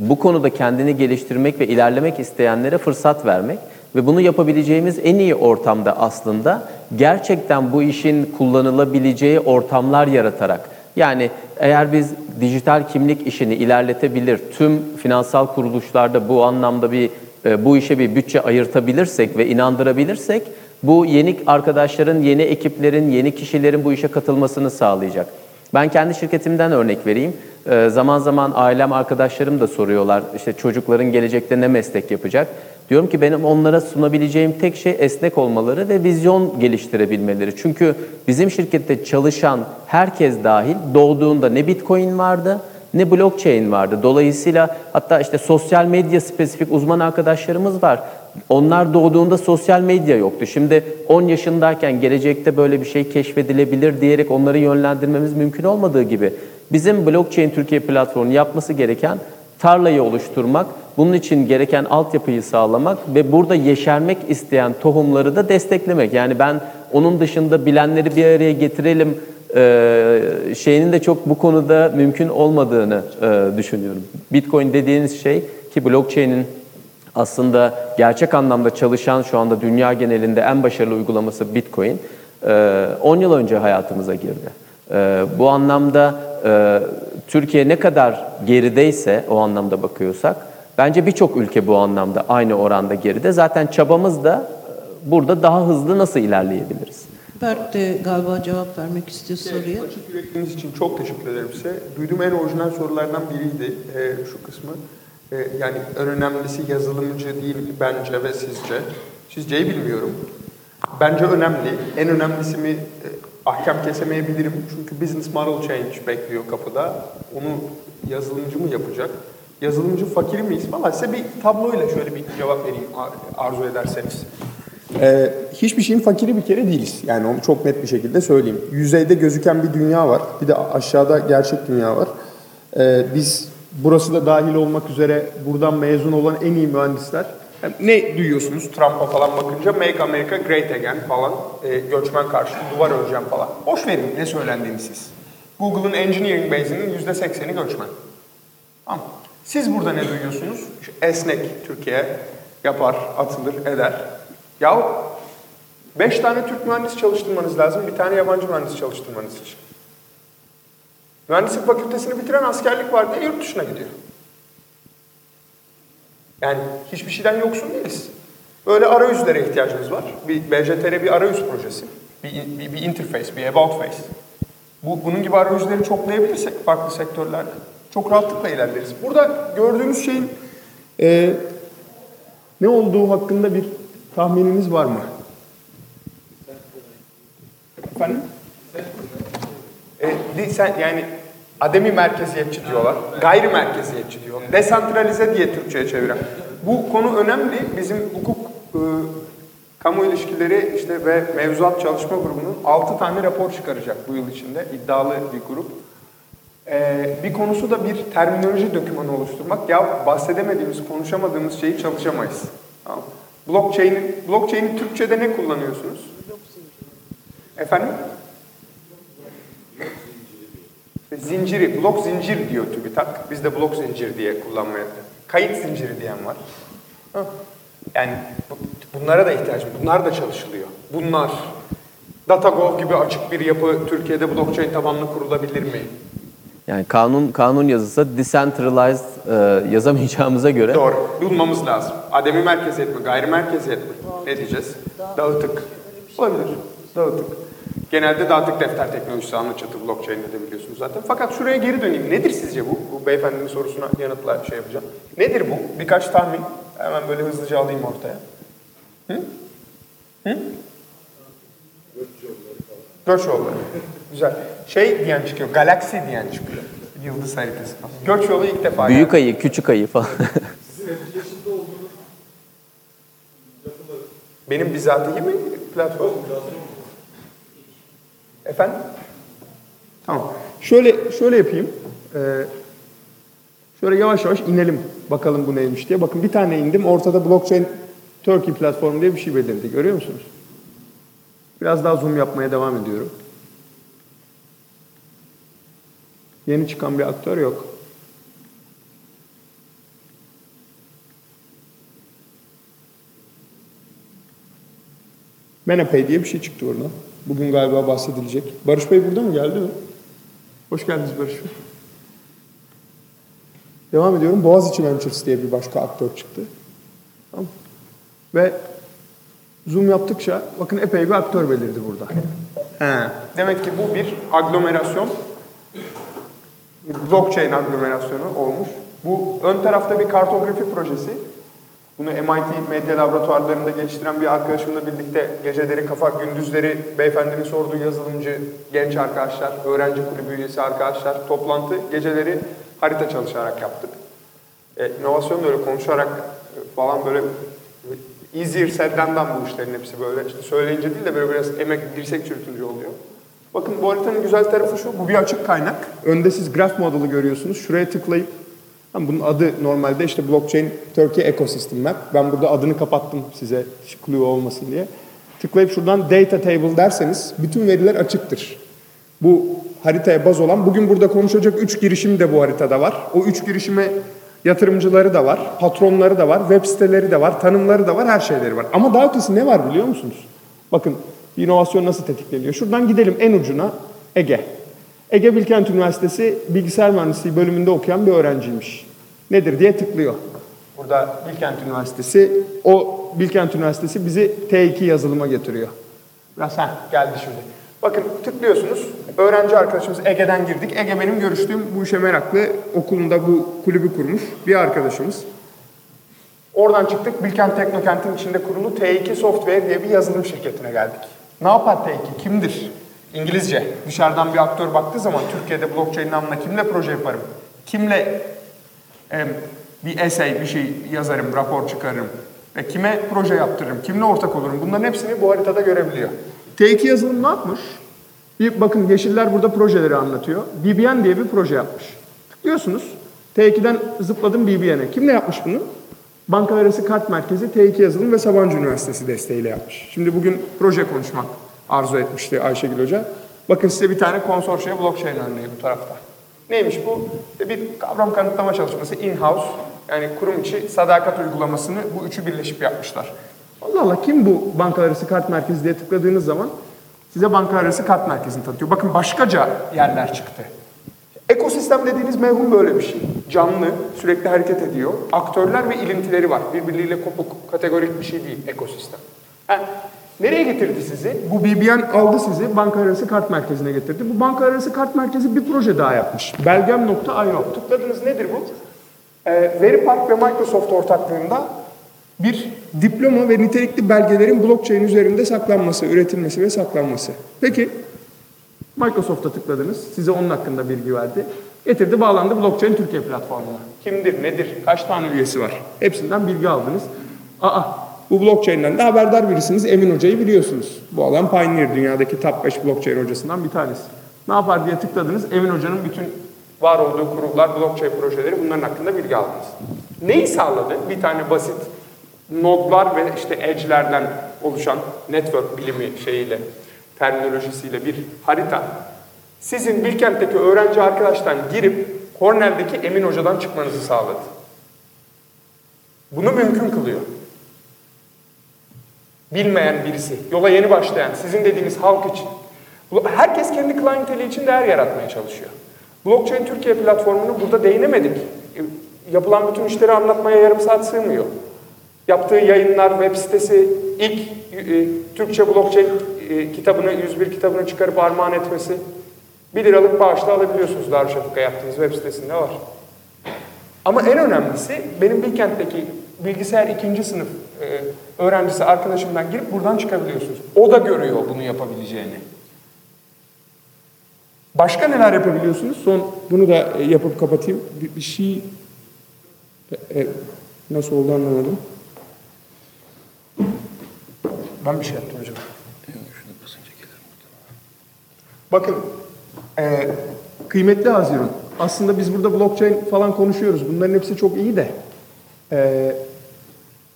bu konuda kendini geliştirmek ve ilerlemek isteyenlere fırsat vermek ve bunu yapabileceğimiz en iyi ortamda aslında gerçekten bu işin kullanılabileceği ortamlar yaratarak yani eğer biz dijital kimlik işini ilerletebilir, tüm finansal kuruluşlarda bu anlamda bir e, bu işe bir bütçe ayırtabilirsek ve inandırabilirsek bu yeni arkadaşların, yeni ekiplerin, yeni kişilerin bu işe katılmasını sağlayacak. Ben kendi şirketimden örnek vereyim. Ee, zaman zaman ailem, arkadaşlarım da soruyorlar. işte çocukların gelecekte ne meslek yapacak? Diyorum ki benim onlara sunabileceğim tek şey esnek olmaları ve vizyon geliştirebilmeleri. Çünkü bizim şirkette çalışan herkes dahil doğduğunda ne Bitcoin vardı ne blockchain vardı. Dolayısıyla hatta işte sosyal medya spesifik uzman arkadaşlarımız var. Onlar doğduğunda sosyal medya yoktu. Şimdi 10 yaşındayken gelecekte böyle bir şey keşfedilebilir diyerek onları yönlendirmemiz mümkün olmadığı gibi bizim Blockchain Türkiye platformu yapması gereken tarlayı oluşturmak, bunun için gereken altyapıyı sağlamak ve burada yeşermek isteyen tohumları da desteklemek. Yani ben onun dışında bilenleri bir araya getirelim e, şeyinin de çok bu konuda mümkün olmadığını e, düşünüyorum. Bitcoin dediğiniz şey ki blockchain'in aslında gerçek anlamda çalışan şu anda dünya genelinde en başarılı uygulaması Bitcoin. e, 10 yıl önce hayatımıza girdi. Bu anlamda e, Türkiye ne kadar gerideyse o anlamda bakıyorsak bence birçok ülke bu anlamda aynı oranda geride. Zaten çabamız da e, burada daha hızlı nasıl ilerleyebiliriz? Berk de galiba cevap vermek istiyor soruya. Açık yürekliğiniz için çok teşekkür ederim size. Duyduğum en orijinal sorulardan biriydi e, şu kısmı. E, yani en önemlisi yazılımcı değil bence ve sizce. Sizceyi bilmiyorum. Bence önemli. En önemlisi mi e, ahkam kesemeyebilirim. Çünkü business model change bekliyor kapıda. Onu yazılımcı mı yapacak? Yazılımcı fakir miyiz? Valla size bir tabloyla şöyle bir cevap vereyim ar- arzu ederseniz. Ee, hiçbir şeyin fakiri bir kere değiliz. Yani onu çok net bir şekilde söyleyeyim. Yüzeyde gözüken bir dünya var. Bir de aşağıda gerçek dünya var. Ee, biz burası da dahil olmak üzere buradan mezun olan en iyi mühendisler. Ne duyuyorsunuz Trump'a falan bakınca Make America Great Again falan. e, göçmen karşıtı duvar öreceğim falan. Boş verin ne söylendiğini siz. Google'ın engineering base'inin %80'i göçmen. Tamam. Siz burada ne duyuyorsunuz? Şu esnek Türkiye yapar, atılır, eder. Ya beş tane Türk mühendis çalıştırmanız lazım, bir tane yabancı mühendis çalıştırmanız için. Mühendislik fakültesini bitiren askerlik var diye yurt dışına gidiyor. Yani hiçbir şeyden yoksun değiliz. Böyle arayüzlere ihtiyacımız var. Bir BJTR bir arayüz projesi. Bir, bir, bir interface, bir about face. Bu, bunun gibi arayüzleri çoklayabilirsek farklı sektörlerde çok rahatlıkla ilerleriz. Burada gördüğünüz şeyin e, ne olduğu hakkında bir tahmininiz var mı? Efendim? E, sen, yani ademi merkeziyetçi diyorlar, gayri merkeziyetçi diyor, desantralize diye Türkçe'ye çeviren. Bu konu önemli. Bizim hukuk e, kamu ilişkileri işte ve mevzuat çalışma grubunun 6 tane rapor çıkaracak bu yıl içinde. iddialı bir grup. Ee, bir konusu da bir terminoloji dokümanı oluşturmak. Ya bahsedemediğimiz, konuşamadığımız şeyi çalışamayız. Tamam. Blockchain'i, blockchain'i Türkçe'de ne kullanıyorsunuz? Efendim? Zinciri, blok zincir diyor TÜBİTAK. Biz de blok zincir diye kullanmaya. Kayıt zinciri diyen var. Yani bu- bunlara da ihtiyacım. Bunlar da çalışılıyor. Bunlar. Datagov gibi açık bir yapı Türkiye'de blockchain tabanlı kurulabilir mi? Yani kanun kanun yazısı decentralized e, yazamayacağımıza göre Doğru. Bulmamız lazım. Ademi merkeziyet mi, gayri merkeziyet mi? Ne diyeceğiz? Dağıtık. Olabilir. Dağıtık. Genelde dağıtık defter teknolojisi anlatılır blockchain'de de biliyorsunuz zaten. Fakat şuraya geri döneyim. Nedir sizce bu? Bu beyefendinin sorusuna yanıtla şey yapacağım. Nedir bu? Birkaç tahmin. Hemen böyle hızlıca alayım ortaya. Hı? Hı? Göç yolları. Güzel. Şey diyen çıkıyor, galaksi diyen çıkıyor. Yıldız haritası falan. Göç yolu ilk defa büyük geldi. ayı, küçük ayı falan. Benim bizatihi mi platform? Efendim? Tamam. Şöyle şöyle yapayım. Ee, şöyle yavaş yavaş inelim. Bakalım bu neymiş diye. Bakın bir tane indim. Ortada blockchain Turkey platformu diye bir şey belirdi. Görüyor musunuz? Biraz daha zoom yapmaya devam ediyorum. Yeni çıkan bir aktör yok. Menapay diye bir şey çıktı oradan. Bugün galiba bahsedilecek. Barış Bey burada mı? Geldi mi? Hoş geldiniz Barış Bey. Devam ediyorum. Boğaziçi Ventures diye bir başka aktör çıktı. Tamam. Ve zoom yaptıkça bakın epey bir aktör belirdi burada. He. Demek ki bu bir aglomerasyon. Blockchain aglomerasyonu olmuş. Bu ön tarafta bir kartografi projesi. Bunu MIT medya laboratuvarlarında geliştiren bir arkadaşımla birlikte geceleri kafa gündüzleri beyefendinin sorduğu yazılımcı genç arkadaşlar, öğrenci kulübü üyesi arkadaşlar toplantı geceleri harita çalışarak yaptık. E, inovasyon da öyle konuşarak e, falan böyle easier said'den bu işlerin hepsi böyle işte söyleyince değil de böyle biraz emek dirsek çürütünce oluyor. Bakın bu haritanın güzel tarafı şu, bu bir açık kaynak. Önde siz graph model'ı görüyorsunuz. Şuraya tıklayıp Tamam, bunun adı normalde işte Blockchain Turkey Ecosystem Map. Ben burada adını kapattım size clue olmasın diye. Tıklayıp şuradan Data Table derseniz bütün veriler açıktır. Bu haritaya baz olan, bugün burada konuşacak üç girişim de bu haritada var. O üç girişime yatırımcıları da var, patronları da var, web siteleri de var, tanımları da var, her şeyleri var. Ama daha ötesi ne var biliyor musunuz? Bakın inovasyon nasıl tetikleniyor. Şuradan gidelim en ucuna Ege. Ege Bilkent Üniversitesi Bilgisayar Mühendisliği bölümünde okuyan bir öğrenciymiş. Nedir diye tıklıyor. Burada Bilkent Üniversitesi, o Bilkent Üniversitesi bizi T2 yazılıma getiriyor. Biraz ha geldi şimdi. Bakın tıklıyorsunuz. Öğrenci arkadaşımız Ege'den girdik. Ege benim görüştüğüm bu işe meraklı okulunda bu kulübü kurmuş bir arkadaşımız. Oradan çıktık Bilkent Teknokent'in içinde kurulu T2 Software diye bir yazılım şirketine geldik. Ne yapar T2? Kimdir? İngilizce. Dışarıdan bir aktör baktığı zaman Türkiye'de blockchain namına kimle proje yaparım? Kimle e, bir essay, bir şey yazarım, rapor çıkarırım? Ve kime proje yaptırırım? Kimle ortak olurum? Bunların hepsini bu haritada görebiliyor. T2 yazılım ne yapmış? Bir bakın yeşiller burada projeleri anlatıyor. BBN diye bir proje yapmış. Tıklıyorsunuz. T2'den zıpladım BBN'e. Kimle yapmış bunu? Bankalar Arası Kart Merkezi T2 Yazılım ve Sabancı Üniversitesi desteğiyle yapmış. Şimdi bugün proje konuşmak arzu etmişti Ayşegül Hoca. Bakın size bir tane konsorsiya blockchain örneği bu tarafta. Neymiş bu? İşte bir kavram kanıtlama çalışması in-house yani kurum içi sadakat uygulamasını bu üçü birleşip yapmışlar. Allah Allah kim bu bankalar kart merkezi diye tıkladığınız zaman size bankalar kart merkezini tanıtıyor. Bakın başkaca yerler çıktı. Ekosistem dediğiniz mevhum böyle bir şey. Canlı, sürekli hareket ediyor. Aktörler ve ilintileri var. Birbirleriyle kopuk, kategorik bir şey değil ekosistem. Ha, nereye getirdi sizi? Bu BBN aldı sizi banka arası kart merkezine getirdi. Bu banka arası kart merkezi bir proje daha yapmış. Belgem.io. Tıkladınız nedir bu? Ee, Veripark ve Microsoft ortaklığında bir diploma ve nitelikli belgelerin blockchain üzerinde saklanması, üretilmesi ve saklanması. Peki Microsoft'a tıkladınız. Size onun hakkında bilgi verdi. Getirdi bağlandı Blockchain Türkiye platformuna. Kimdir, nedir, kaç tane üyesi var? Hepsinden bilgi aldınız. Aa, bu blockchain'den de haberdar birisiniz. Emin Hoca'yı biliyorsunuz. Bu alan Pioneer, dünyadaki top 5 blockchain hocasından bir tanesi. Ne yapar diye tıkladınız. Emin Hoca'nın bütün var olduğu kurullar, blockchain projeleri bunların hakkında bilgi aldınız. Neyi sağladı? Bir tane basit nodlar ve işte edge'lerden oluşan network bilimi şeyiyle, terminolojisiyle bir harita. Sizin Bilkent'teki öğrenci arkadaştan girip Cornell'deki Emin Hoca'dan çıkmanızı sağladı. Bunu mümkün kılıyor. Bilmeyen birisi, yola yeni başlayan, sizin dediğiniz halk için. Herkes kendi klienteli için değer yaratmaya çalışıyor. Blockchain Türkiye platformunu burada değinemedik. yapılan bütün işleri anlatmaya yarım saat sığmıyor. Yaptığı yayınlar, web sitesi, ilk e, Türkçe blockchain e, kitabını, 101 kitabını çıkarıp armağan etmesi. 1 liralık bağışla alabiliyorsunuz Darüşşafaka yaptığınız web sitesinde var. Ama en önemlisi benim Bilkent'teki bilgisayar ikinci sınıf e, öğrencisi arkadaşımdan girip buradan çıkabiliyorsunuz. O da görüyor bunu yapabileceğini. Başka neler yapabiliyorsunuz? Son bunu da e, yapıp kapatayım. Bir, bir şey e, e, nasıl oldu anlamadım. Ben bir şey yaptım hocam. Bakın, e, kıymetli Haziran. Aslında biz burada blockchain falan konuşuyoruz. Bunların hepsi çok iyi de. e,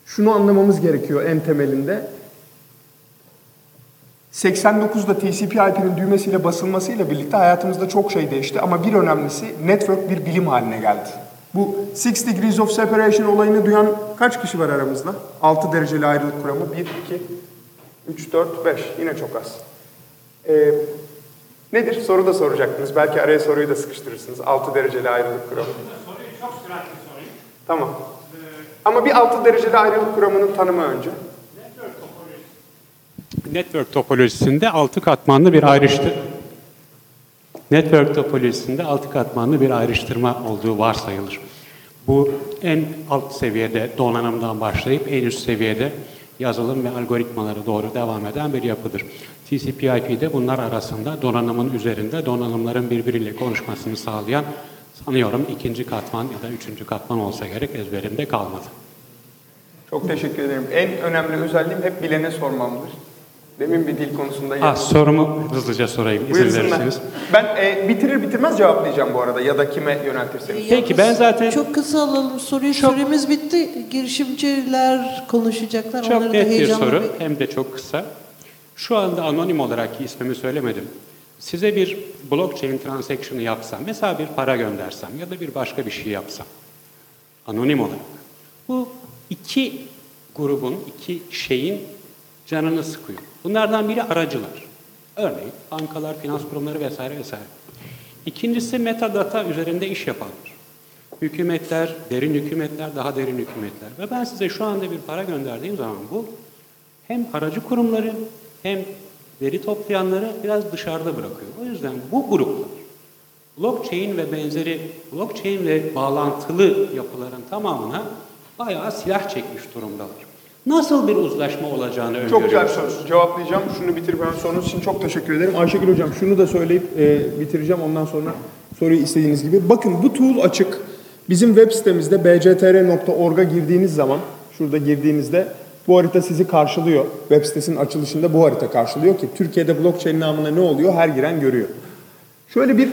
şunu anlamamız gerekiyor en temelinde. 89'da TCP/IP'nin düğmesiyle basılmasıyla birlikte hayatımızda çok şey değişti ama bir önemlisi network bir bilim haline geldi. Bu Six Degrees of Separation olayını duyan kaç kişi var aramızda? 6 dereceli ayrılık kuramı. 1, 2, 3, 4, 5. Yine çok az. Ee, nedir? Soru da soracaktınız. Belki araya soruyu da sıkıştırırsınız. 6 dereceli ayrılık kuramı. Soruyu çok süratli sorayım. Tamam. Ama bir 6 dereceli ayrılık kuramının tanımı önce. Network topolojisinde altı katmanlı bir ayrıştı. Network topolojisinde altı katmanlı bir ayrıştırma olduğu varsayılır. Bu en alt seviyede donanımdan başlayıp en üst seviyede yazılım ve algoritmaları doğru devam eden bir yapıdır. TCP/IP'de bunlar arasında donanımın üzerinde donanımların birbiriyle konuşmasını sağlayan sanıyorum ikinci katman ya da üçüncü katman olsa gerek ezberimde kalmadı. Çok teşekkür ederim. En önemli özelliğim hep bilene sormamdır. Demin bir dil konusunda Ha, sorumu hızlıca sorayım izin Buyursunlar. verirseniz. Ben e, bitirir bitirmez cevaplayacağım bu arada ya da kime yöneltirseniz. Peki, ben zaten- Çok kısa alalım soruyu. Süremiz bitti. Girişimciler konuşacaklar. Çok Onları da net bir heyecanla soru bekliyorum. hem de çok kısa. Şu anda anonim olarak ki ismimi söylemedim. Size bir blockchain transaction'ı yapsam, mesela bir para göndersem ya da bir başka bir şey yapsam, anonim olarak. Bu iki grubun, iki şeyin canını sıkıyor. Bunlardan biri aracılar. Örneğin bankalar, finans kurumları vesaire vesaire. İkincisi metadata üzerinde iş yapanlar. Hükümetler, derin hükümetler, daha derin hükümetler. Ve ben size şu anda bir para gönderdiğim zaman bu hem aracı kurumları hem veri toplayanları biraz dışarıda bırakıyor. O yüzden bu gruplar blockchain ve benzeri blockchain ve bağlantılı yapıların tamamına bayağı silah çekmiş durumdalar. Nasıl bir uzlaşma olacağını Çok güzel öngörüyorsunuz? soru. Cevaplayacağım. Şunu bitirip hemen sorunuz için çok teşekkür ederim. Ayşegül Hocam şunu da söyleyip e, bitireceğim. Ondan sonra soruyu istediğiniz gibi. Bakın bu tool açık. Bizim web sitemizde bctr.org'a girdiğiniz zaman, şurada girdiğinizde bu harita sizi karşılıyor. Web sitesinin açılışında bu harita karşılıyor ki Türkiye'de blockchain namına ne oluyor her giren görüyor. Şöyle bir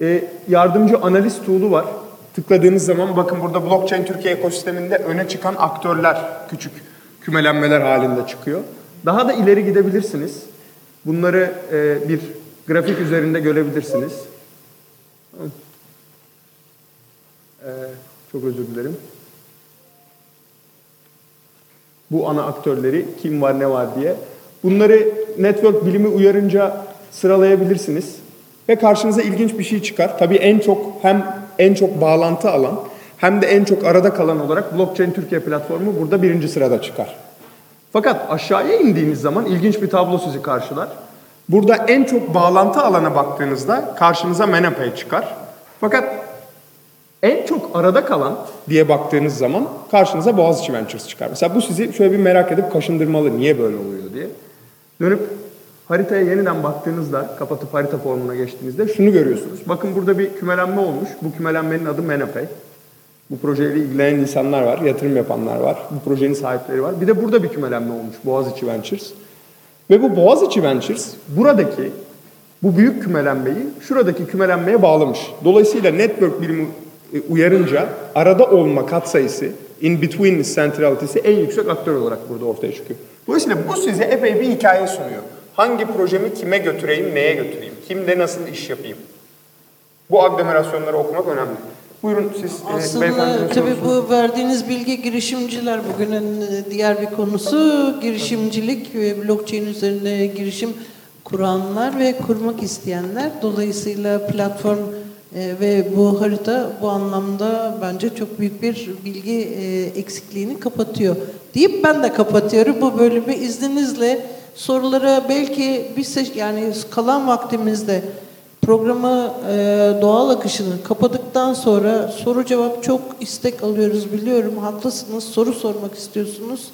e, yardımcı analiz tool'u var. Tıkladığınız zaman bakın burada blockchain Türkiye ekosisteminde öne çıkan aktörler küçük kümelenmeler halinde çıkıyor. Daha da ileri gidebilirsiniz. Bunları e, bir grafik üzerinde görebilirsiniz. E, çok özür dilerim. Bu ana aktörleri kim var ne var diye. Bunları network bilimi uyarınca sıralayabilirsiniz. Ve karşınıza ilginç bir şey çıkar. Tabii en çok hem en çok bağlantı alan hem de en çok arada kalan olarak Blockchain Türkiye platformu burada birinci sırada çıkar. Fakat aşağıya indiğiniz zaman ilginç bir tablo sizi karşılar. Burada en çok bağlantı alana baktığınızda karşınıza Menapay çıkar. Fakat en çok arada kalan diye baktığınız zaman karşınıza Boğaziçi Ventures çıkar. Mesela bu sizi şöyle bir merak edip kaşındırmalı. Niye böyle oluyor diye. Dönüp haritaya yeniden baktığınızda, kapatıp harita formuna geçtiğinizde şunu görüyorsunuz. Bakın burada bir kümelenme olmuş. Bu kümelenmenin adı Menapay. Bu projeyle ilgilenen insanlar var, yatırım yapanlar var, bu projenin sahipleri var. Bir de burada bir kümelenme olmuş Boğaziçi Ventures. Ve bu Boğaziçi Ventures buradaki bu büyük kümelenmeyi şuradaki kümelenmeye bağlamış. Dolayısıyla network birimi e, uyarınca arada olma katsayısı, in between centrality'si en yüksek aktör olarak burada ortaya çıkıyor. Dolayısıyla bu size epey bir hikaye sunuyor. Hangi projemi kime götüreyim, neye götüreyim, kimde nasıl iş yapayım. Bu aglomerasyonları okumak önemli. Buyurun siz e, Aslında beyefendinin tabii bu verdiğiniz bilgi girişimciler bugünün e, diğer bir konusu girişimcilik ve blockchain üzerine girişim kuranlar ve kurmak isteyenler. Dolayısıyla platform E, ve bu harita bu anlamda bence çok büyük bir bilgi e, eksikliğini kapatıyor. Deyip ben de kapatıyorum bu bölümü izninizle sorulara belki bir se- yani kalan vaktimizde programı e, doğal akışını kapadıktan sonra soru cevap çok istek alıyoruz biliyorum. Haklısınız soru sormak istiyorsunuz.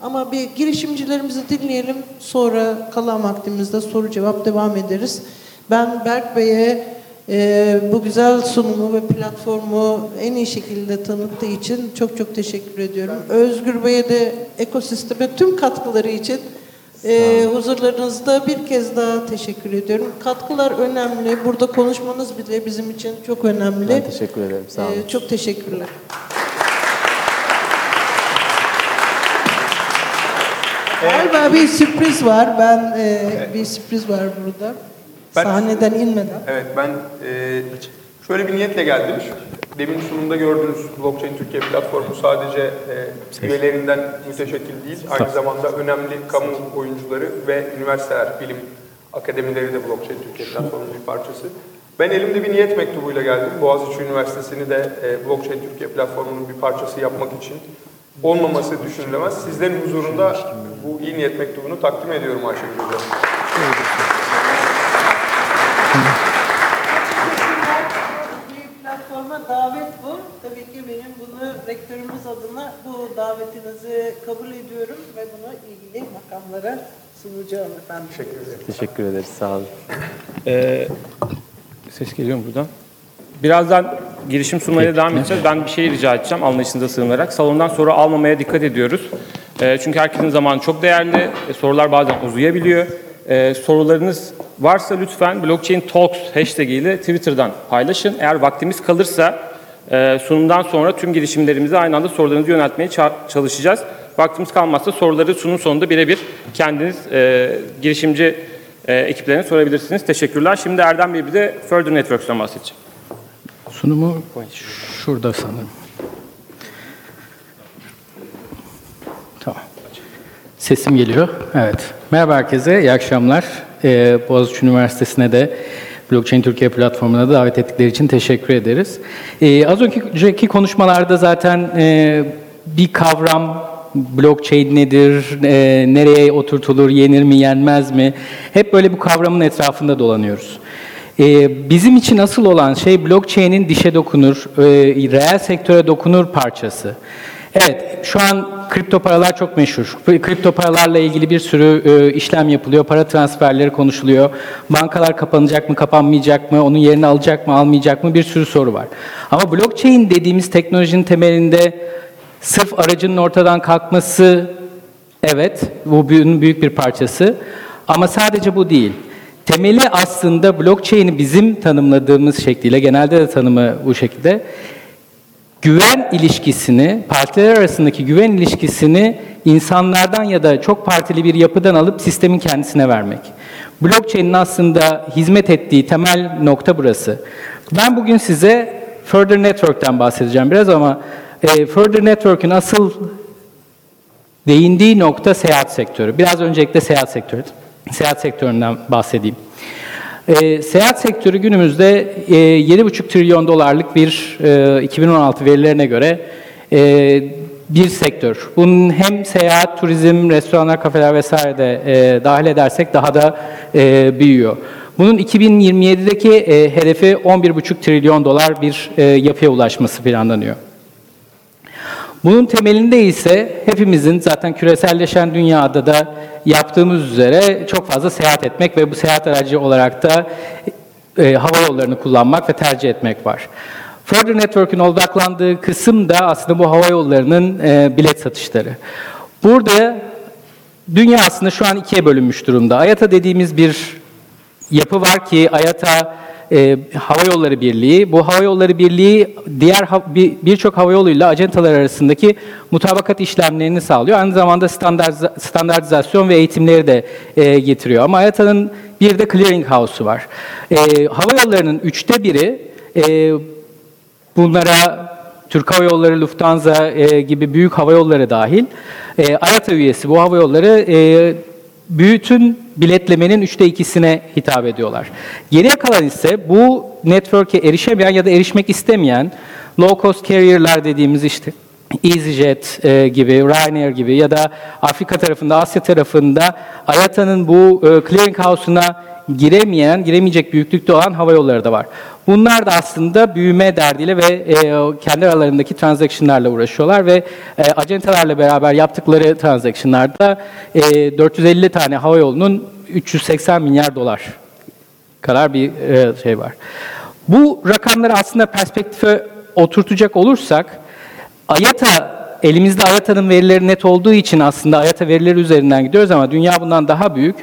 Ama bir girişimcilerimizi dinleyelim. Sonra kalan vaktimizde soru cevap devam ederiz. Ben Berk Bey'e e, bu güzel sunumu ve platformu en iyi şekilde tanıttığı için çok çok teşekkür ediyorum. Özgür Bey'e de ekosisteme tüm katkıları için e, huzurlarınızda bir kez daha teşekkür ediyorum. Katkılar önemli. Burada konuşmanız bile bizim için çok önemli. Ben teşekkür ederim. Sağ olun. E, çok teşekkürler. Galiba bir sürpriz var. Ben e, bir sürpriz var burada. Ben- Sahneden inmeden. Evet ben e, şöyle bir niyetle geldim. Demin sunumda gördüğünüz Blockchain Türkiye platformu sadece e, üyelerinden müteşekkil değil, aynı zamanda önemli kamu oyuncuları ve üniversiteler, bilim akademileri de Blockchain Türkiye platformunun bir parçası. Ben elimde bir niyet mektubuyla geldim. Boğaziçi Üniversitesi'ni de e, Blockchain Türkiye platformunun bir parçası yapmak için olmaması düşünülemez. Sizlerin huzurunda bu iyi niyet mektubunu takdim ediyorum Ayşegül Hocam. Bir platforma davet bu. Tabii ki benim bunu rektörümüz adına bu davetinizi kabul ediyorum ve bunu ilgili makamlara sunacağım efendim. Teşekkür ederim. Teşekkür ederiz. Sağ olun. Ee, ses geliyor mu buradan? Birazdan girişim sunmaya devam edeceğiz. Ben bir şey rica edeceğim anlayışınıza sığınarak. Salondan soru almamaya dikkat ediyoruz. Ee, çünkü herkesin zamanı çok değerli. E, sorular bazen uzayabiliyor. Ee, sorularınız varsa lütfen Blockchain Talks hashtag ile Twitter'dan paylaşın. Eğer vaktimiz kalırsa sunumdan sonra tüm girişimlerimize aynı anda sorularınızı yöneltmeye ça- çalışacağız. Vaktimiz kalmazsa soruları sunum sonunda birebir kendiniz e, girişimci e, ekiplerine sorabilirsiniz. Teşekkürler. Şimdi Erdem Bey bir de Further Networks'tan bahsedecek. Sunumu şurada sanırım. Tamam. Sesim geliyor. Evet. Merhaba herkese, iyi akşamlar. Ee, Boğaziçi Üniversitesi'ne de Blockchain Türkiye platformuna da davet ettikleri için teşekkür ederiz. Ee, az önceki konuşmalarda zaten e, bir kavram blockchain nedir, e, nereye oturtulur, yenir mi, yenmez mi? Hep böyle bu kavramın etrafında dolanıyoruz. Ee, bizim için asıl olan şey blockchain'in dişe dokunur, e, reel sektöre dokunur parçası. Evet, şu an kripto paralar çok meşhur. Kripto paralarla ilgili bir sürü e, işlem yapılıyor, para transferleri konuşuluyor. Bankalar kapanacak mı, kapanmayacak mı, onun yerini alacak mı, almayacak mı bir sürü soru var. Ama blockchain dediğimiz teknolojinin temelinde sırf aracının ortadan kalkması Evet, bu büyük bir parçası. Ama sadece bu değil. Temeli aslında blockchain'i bizim tanımladığımız şekliyle, genelde de tanımı bu şekilde, güven ilişkisini, partiler arasındaki güven ilişkisini insanlardan ya da çok partili bir yapıdan alıp sistemin kendisine vermek. Blockchain'in aslında hizmet ettiği temel nokta burası. Ben bugün size Further Network'ten bahsedeceğim biraz ama e, Further Network'ün asıl değindiği nokta seyahat sektörü. Biraz öncelikle seyahat sektörü. Seyahat sektöründen bahsedeyim. Ee, seyahat sektörü günümüzde e, 7,5 trilyon dolarlık bir e, 2016 verilerine göre e, bir sektör. Bunun hem seyahat, turizm, restoranlar, kafeler vesaire de e, dahil edersek daha da e, büyüyor. Bunun 2027'deki e, hedefi 11,5 trilyon dolar bir e, yapıya ulaşması planlanıyor. Bunun temelinde ise hepimizin zaten küreselleşen dünyada da yaptığımız üzere çok fazla seyahat etmek ve bu seyahat aracı olarak da e, hava yollarını kullanmak ve tercih etmek var. Further Network'ün odaklandığı kısım da aslında bu hava yollarının e, bilet satışları. Burada dünya aslında şu an ikiye bölünmüş durumda. IATA dediğimiz bir yapı var ki IATA e, Hava Yolları Birliği. Bu Hava Yolları Birliği diğer ha- bir- birçok hava yoluyla acentalar arasındaki mutabakat işlemlerini sağlıyor. Aynı zamanda standartiza- standartizasyon ve eğitimleri de e, getiriyor. Ama IATA'nın bir de clearing house'u var. E, hava yollarının üçte biri e, bunlara Türk Hava Yolları, Lufthansa e, gibi büyük hava yolları dahil e, IATA üyesi bu hava yolları e, bütün biletlemenin üçte ikisine hitap ediyorlar. Geriye kalan ise bu network'e erişemeyen ya da erişmek istemeyen low cost carrier'lar dediğimiz işte EasyJet e, gibi, Ryanair gibi ya da Afrika tarafında, Asya tarafında IATA'nın bu e, clearing house'una giremeyen, giremeyecek büyüklükte olan hava yolları da var. Bunlar da aslında büyüme derdiyle ve e, kendi aralarındaki transaction'larla uğraşıyorlar ve e, acentalarla beraber yaptıkları transaction'larda e, 450 tane hava yolunun 380 milyar dolar kadar bir e, şey var. Bu rakamları aslında perspektife oturtacak olursak AYATA elimizde AYATA'nın verileri net olduğu için aslında AYATA verileri üzerinden gidiyoruz ama dünya bundan daha büyük.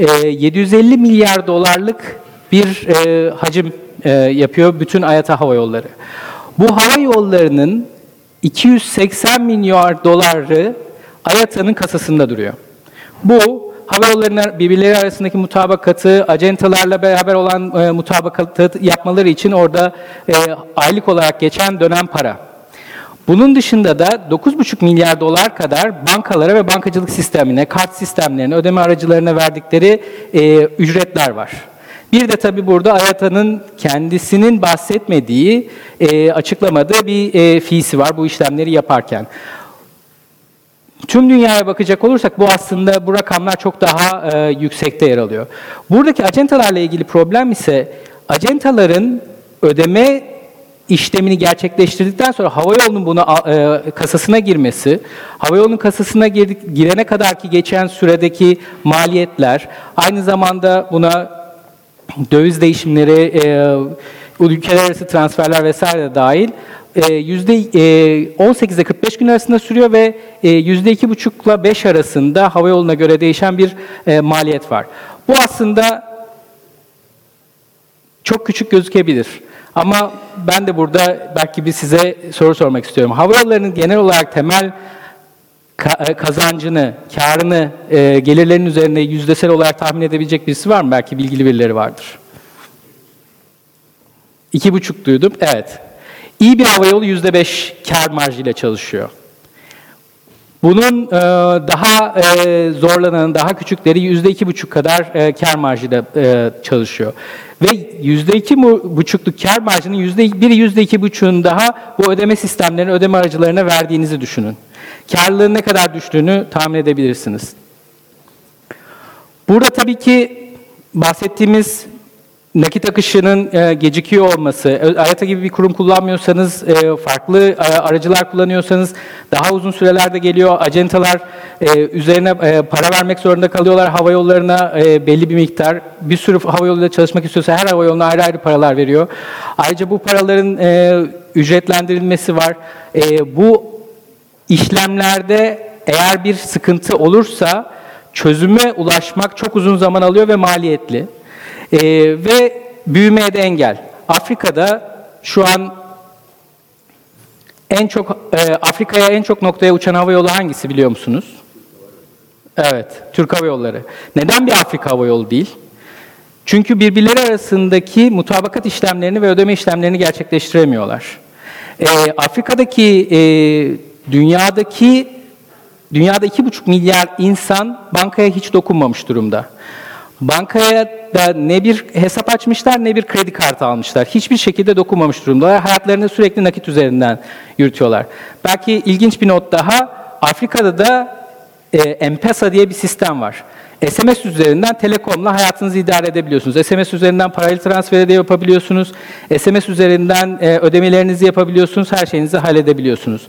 E, 750 milyar dolarlık bir e, hacim e, yapıyor bütün AYATA hava yolları. Bu hava yollarının 280 milyar doları AYATA'nın kasasında duruyor. Bu hava yollarının birbirleri arasındaki mutabakatı, acentalarla beraber olan e, mutabakatı yapmaları için orada e, aylık olarak geçen dönem para. Bunun dışında da 9,5 milyar dolar kadar bankalara ve bankacılık sistemine, kart sistemlerine, ödeme aracılarına verdikleri e, ücretler var. Bir de tabii burada AYATA'nın kendisinin bahsetmediği, e, açıklamadığı bir e, fiisi var bu işlemleri yaparken. Tüm dünyaya bakacak olursak bu aslında bu rakamlar çok daha e, yüksekte yer alıyor. Buradaki acentalarla ilgili problem ise acentaların ödeme işlemini gerçekleştirdikten sonra havayolunun bunu e, kasasına girmesi, havayolunun kasasına girdik, girene kadar ki geçen süredeki maliyetler, aynı zamanda buna döviz değişimleri, e, ülkeler arası transferler vesaire de dahil e, yüzde 18 ile 45 gün arasında sürüyor ve e, yüzde iki buçukla 5 arasında hava yoluna göre değişen bir e, maliyet var. Bu aslında çok küçük gözükebilir. Ama ben de burada belki bir size soru sormak istiyorum. Hava yollarının genel olarak temel kazancını, karını, gelirlerin üzerinde yüzdesel olarak tahmin edebilecek birisi var mı? Belki bilgili birileri vardır. İki buçuk duydum. Evet. İyi bir havayolu yüzde beş kar marjıyla çalışıyor. Bunun e, daha e, zorlanan, daha küçükleri yüzde iki buçuk kadar e, kar marjıyla çalışıyor. Ve yüzde iki buçukluk kar marjının yüzde biri yüzde iki buçuğun daha bu ödeme sistemlerine, ödeme aracılarına verdiğinizi düşünün. Karlılığın ne kadar düştüğünü tahmin edebilirsiniz. Burada tabii ki bahsettiğimiz nakit akışının e, gecikiyor olması, Ayata gibi bir kurum kullanmıyorsanız, e, farklı e, aracılar kullanıyorsanız daha uzun sürelerde geliyor. Acentalar üzerine para vermek zorunda kalıyorlar hava yollarına belli bir miktar. Bir sürü hava yoluyla çalışmak istiyorsa her hava yoluna ayrı ayrı paralar veriyor. Ayrıca bu paraların ücretlendirilmesi var. Bu işlemlerde eğer bir sıkıntı olursa çözüme ulaşmak çok uzun zaman alıyor ve maliyetli. E, ve büyümeye de engel. Afrika'da şu an en çok e, Afrika'ya en çok noktaya uçan hava yolu hangisi biliyor musunuz? Evet, Türk Hava Yolları. Neden bir Afrika hava yolu değil? Çünkü birbirleri arasındaki mutabakat işlemlerini ve ödeme işlemlerini gerçekleştiremiyorlar. E, Afrika'daki, e, dünyadaki, dünyada iki buçuk milyar insan bankaya hiç dokunmamış durumda. Bankaya da ne bir hesap açmışlar ne bir kredi kartı almışlar. Hiçbir şekilde dokunmamış durumdalar. Hayatlarını sürekli nakit üzerinden yürütüyorlar. Belki ilginç bir not daha. Afrika'da da e, M-Pesa diye bir sistem var. SMS üzerinden telekomla hayatınızı idare edebiliyorsunuz. SMS üzerinden parayla transfer de yapabiliyorsunuz. SMS üzerinden e, ödemelerinizi yapabiliyorsunuz. Her şeyinizi halledebiliyorsunuz.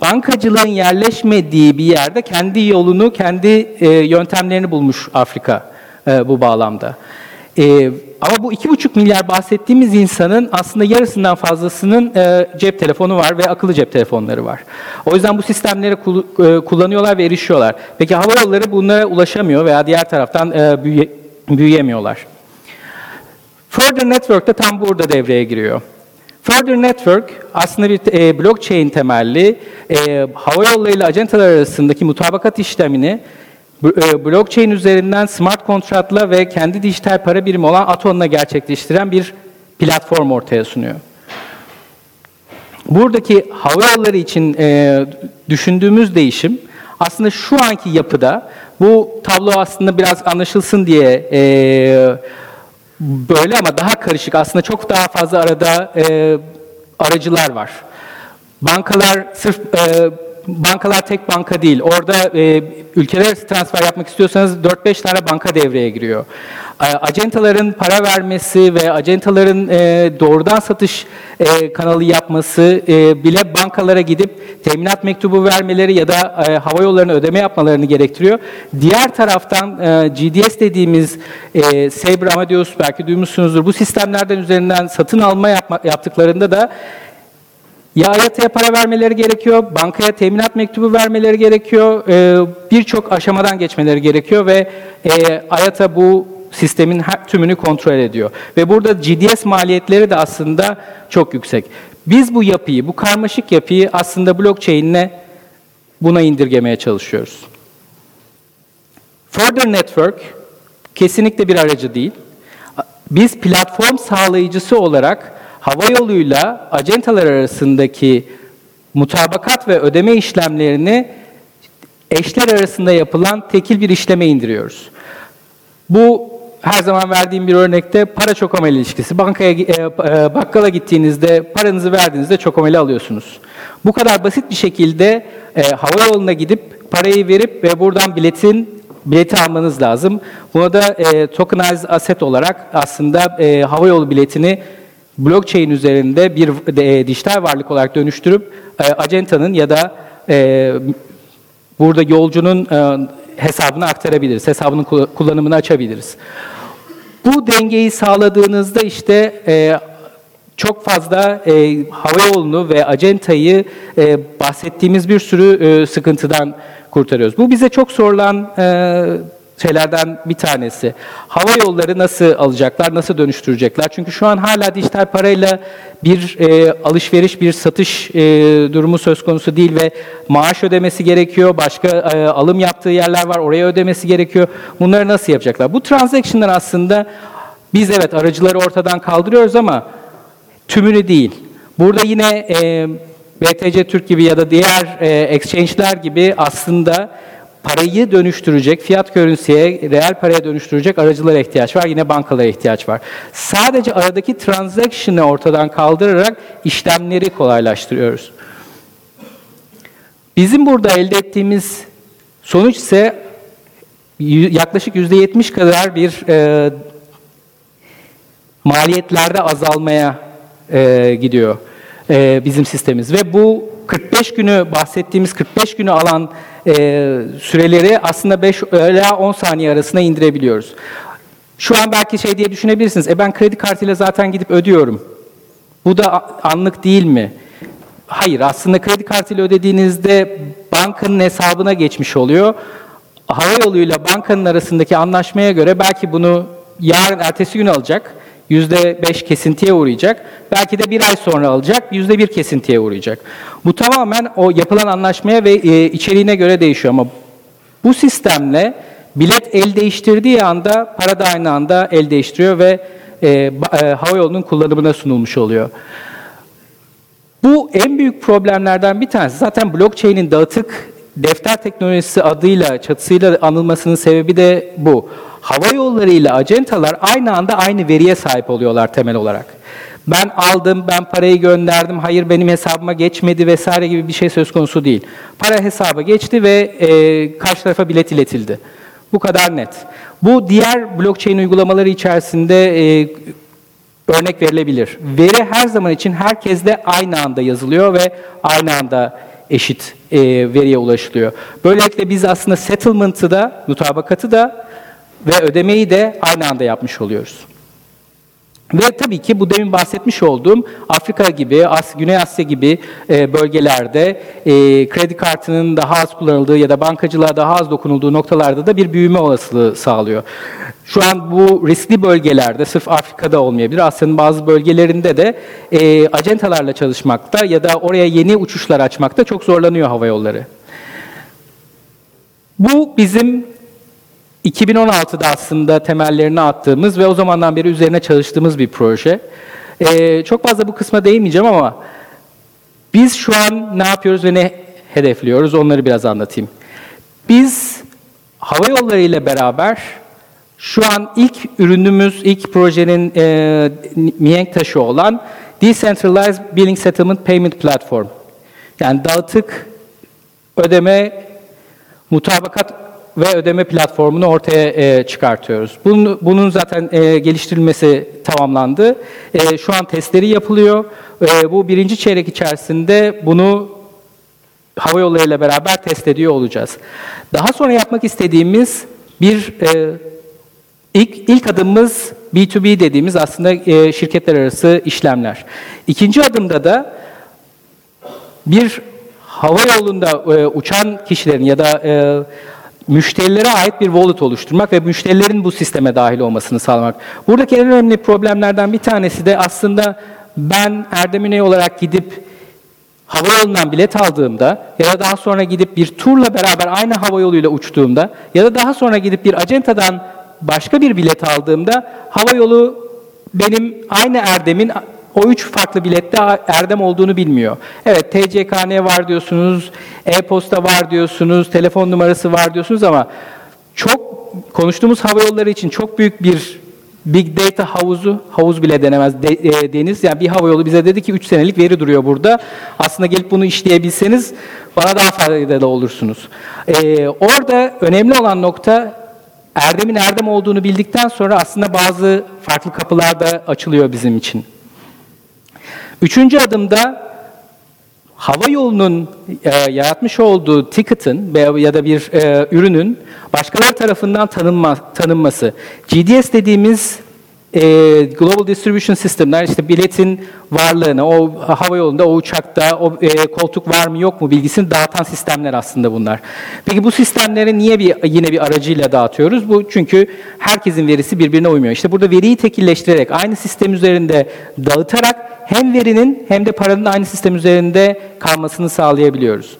Bankacılığın yerleşmediği bir yerde kendi yolunu, kendi e, yöntemlerini bulmuş Afrika e, bu bağlamda. E, ama bu iki buçuk milyar bahsettiğimiz insanın aslında yarısından fazlasının e, cep telefonu var ve akıllı cep telefonları var. O yüzden bu sistemleri e, kullanıyorlar ve erişiyorlar. Peki hava yolları bunlara ulaşamıyor veya diğer taraftan e, büyüye, büyüyemiyorlar. Further Network de tam burada devreye giriyor. Further Network aslında bir e, blockchain temelli e, hava yollarıyla acentalar arasındaki mutabakat işlemini blockchain üzerinden smart kontratla ve kendi dijital para birimi olan Aton'la gerçekleştiren bir platform ortaya sunuyor. Buradaki hava yolları için e, düşündüğümüz değişim aslında şu anki yapıda Bu tablo aslında biraz anlaşılsın diye e, böyle ama daha karışık. Aslında çok daha fazla arada e, aracılar var. Bankalar sırf e, bankalar tek banka değil. Orada e, ülkeler transfer yapmak istiyorsanız 4-5 tane banka devreye giriyor. Acentaların para vermesi ve acentaların e, doğrudan satış e, kanalı yapması e, bile bankalara gidip teminat mektubu vermeleri ya da e, hava yollarına ödeme yapmalarını gerektiriyor. Diğer taraftan e, GDS dediğimiz e, Sabre Amadeus belki duymuşsunuzdur. Bu sistemlerden üzerinden satın alma yapma, yaptıklarında da ya AYAT'a para vermeleri gerekiyor, bankaya teminat mektubu vermeleri gerekiyor, e, birçok aşamadan geçmeleri gerekiyor ve e, AYAT'a bu sistemin her tümünü kontrol ediyor. Ve burada GDS maliyetleri de aslında çok yüksek. Biz bu yapıyı, bu karmaşık yapıyı aslında blockchain'le buna indirgemeye çalışıyoruz. Further Network kesinlikle bir aracı değil. Biz platform sağlayıcısı olarak hava yoluyla acentalar arasındaki mutabakat ve ödeme işlemlerini eşler arasında yapılan tekil bir işleme indiriyoruz. Bu her zaman verdiğim bir örnekte para çokomel ilişkisi. Bankaya, e, e, bakkala gittiğinizde paranızı verdiğinizde çokomeli alıyorsunuz. Bu kadar basit bir şekilde e, hava gidip parayı verip ve buradan biletin bileti almanız lazım. Buna da e, tokenized asset olarak aslında e, hava biletini blockchain üzerinde bir e, dijital varlık olarak dönüştürüp e, acentanın ya da e, burada yolcunun e, hesabına aktarabiliriz. Hesabının kullanımını açabiliriz. Bu dengeyi sağladığınızda işte e, çok fazla e, hava yolunu ve acentayı e, bahsettiğimiz bir sürü e, sıkıntıdan kurtarıyoruz. Bu bize çok sorulan e, şeylerden bir tanesi. Hava yolları nasıl alacaklar, nasıl dönüştürecekler? Çünkü şu an hala dijital parayla bir e, alışveriş, bir satış e, durumu söz konusu değil ve maaş ödemesi gerekiyor, başka e, alım yaptığı yerler var, oraya ödemesi gerekiyor. Bunları nasıl yapacaklar? Bu transaction'lar aslında biz evet aracıları ortadan kaldırıyoruz ama tümünü değil. Burada yine e, BTC Türk gibi ya da diğer e, exchange'ler gibi aslında parayı dönüştürecek, fiyat currency'ye, reel paraya dönüştürecek aracılara ihtiyaç var. Yine bankalara ihtiyaç var. Sadece aradaki transaction'ı ortadan kaldırarak işlemleri kolaylaştırıyoruz. Bizim burada elde ettiğimiz sonuç ise yaklaşık %70 kadar bir e, maliyetlerde azalmaya e, gidiyor e, bizim sistemimiz. Ve bu 45 günü bahsettiğimiz 45 günü alan e, süreleri aslında 5 ila 10 saniye arasına indirebiliyoruz. Şu an belki şey diye düşünebilirsiniz. E ben kredi kartıyla zaten gidip ödüyorum. Bu da anlık değil mi? Hayır, aslında kredi kartıyla ödediğinizde bankanın hesabına geçmiş oluyor. Hava yoluyla bankanın arasındaki anlaşmaya göre belki bunu yarın ertesi gün alacak. %5 kesintiye uğrayacak. Belki de bir ay sonra alacak, %1 kesintiye uğrayacak. Bu tamamen o yapılan anlaşmaya ve e, içeriğine göre değişiyor ama bu sistemle bilet el değiştirdiği anda para da aynı anda el değiştiriyor ve e, e, hava yolunun kullanımına sunulmuş oluyor. Bu en büyük problemlerden bir tanesi. Zaten blockchain'in dağıtık defter teknolojisi adıyla, çatısıyla anılmasının sebebi de bu. Hava yolları ile acentalar aynı anda aynı veriye sahip oluyorlar temel olarak. Ben aldım, ben parayı gönderdim, hayır benim hesabıma geçmedi vesaire gibi bir şey söz konusu değil. Para hesaba geçti ve e, karşı tarafa bilet iletildi. Bu kadar net. Bu diğer blockchain uygulamaları içerisinde e, örnek verilebilir. Veri her zaman için herkeste aynı anda yazılıyor ve aynı anda eşit e, veriye ulaşılıyor. Böylelikle biz aslında settlement'ı da, mutabakatı da ve ödemeyi de aynı anda yapmış oluyoruz. Ve tabii ki bu demin bahsetmiş olduğum Afrika gibi, As Güney Asya gibi e, bölgelerde e, kredi kartının daha az kullanıldığı ya da bankacılığa daha az dokunulduğu noktalarda da bir büyüme olasılığı sağlıyor. Şu an bu riskli bölgelerde, sırf Afrika'da olmayabilir, Asya'nın bazı bölgelerinde de e, acentalarla çalışmakta ya da oraya yeni uçuşlar açmakta çok zorlanıyor hava yolları. Bu bizim 2016'da aslında temellerini attığımız ve o zamandan beri üzerine çalıştığımız bir proje. Ee, çok fazla bu kısma değinmeyeceğim ama biz şu an ne yapıyoruz ve ne hedefliyoruz onları biraz anlatayım. Biz hava yolları ile beraber şu an ilk ürünümüz, ilk projenin e, mihenk taşı olan Decentralized Billing Settlement Payment Platform. Yani dağıtık ödeme, mutabakat ve ödeme platformunu ortaya e, çıkartıyoruz. Bunun, bunun zaten e, geliştirilmesi tamamlandı. E, şu an testleri yapılıyor. E, bu birinci çeyrek içerisinde bunu hava yolları ile beraber test ediyor olacağız. Daha sonra yapmak istediğimiz bir e, ilk ilk adımımız B2B dediğimiz aslında e, şirketler arası işlemler. İkinci adımda da bir hava yolunda e, uçan kişilerin ya da e, müşterilere ait bir wallet oluşturmak ve müşterilerin bu sisteme dahil olmasını sağlamak. Buradaki en önemli problemlerden bir tanesi de aslında ben Erdemine olarak gidip havayolundan bilet aldığımda ya da daha sonra gidip bir turla beraber aynı havayoluyla uçtuğumda ya da daha sonra gidip bir acentadan başka bir bilet aldığımda havayolu benim aynı Erdem'in o üç farklı bilette Erdem olduğunu bilmiyor. Evet TCKN var diyorsunuz, e-posta var diyorsunuz, telefon numarası var diyorsunuz ama çok konuştuğumuz havayolları için çok büyük bir Big Data havuzu, havuz bile denemez de, e, deniz. Yani bir havayolu bize dedi ki 3 senelik veri duruyor burada. Aslında gelip bunu işleyebilseniz bana daha faydalı olursunuz. E, orada önemli olan nokta Erdem'in Erdem olduğunu bildikten sonra aslında bazı farklı kapılar da açılıyor bizim için. Üçüncü adımda hava yolunun e, yaratmış olduğu ticket'ın ya da bir e, ürünün başkaları tarafından tanınma, tanınması. GDS dediğimiz e, Global Distribution System'ler işte biletin varlığını, o hava yolunda, o uçakta, o e, koltuk var mı yok mu bilgisini dağıtan sistemler aslında bunlar. Peki bu sistemleri niye bir yine bir aracıyla dağıtıyoruz? Bu çünkü herkesin verisi birbirine uymuyor. İşte burada veriyi tekilleştirerek, aynı sistem üzerinde dağıtarak hem verinin hem de paranın aynı sistem üzerinde kalmasını sağlayabiliyoruz.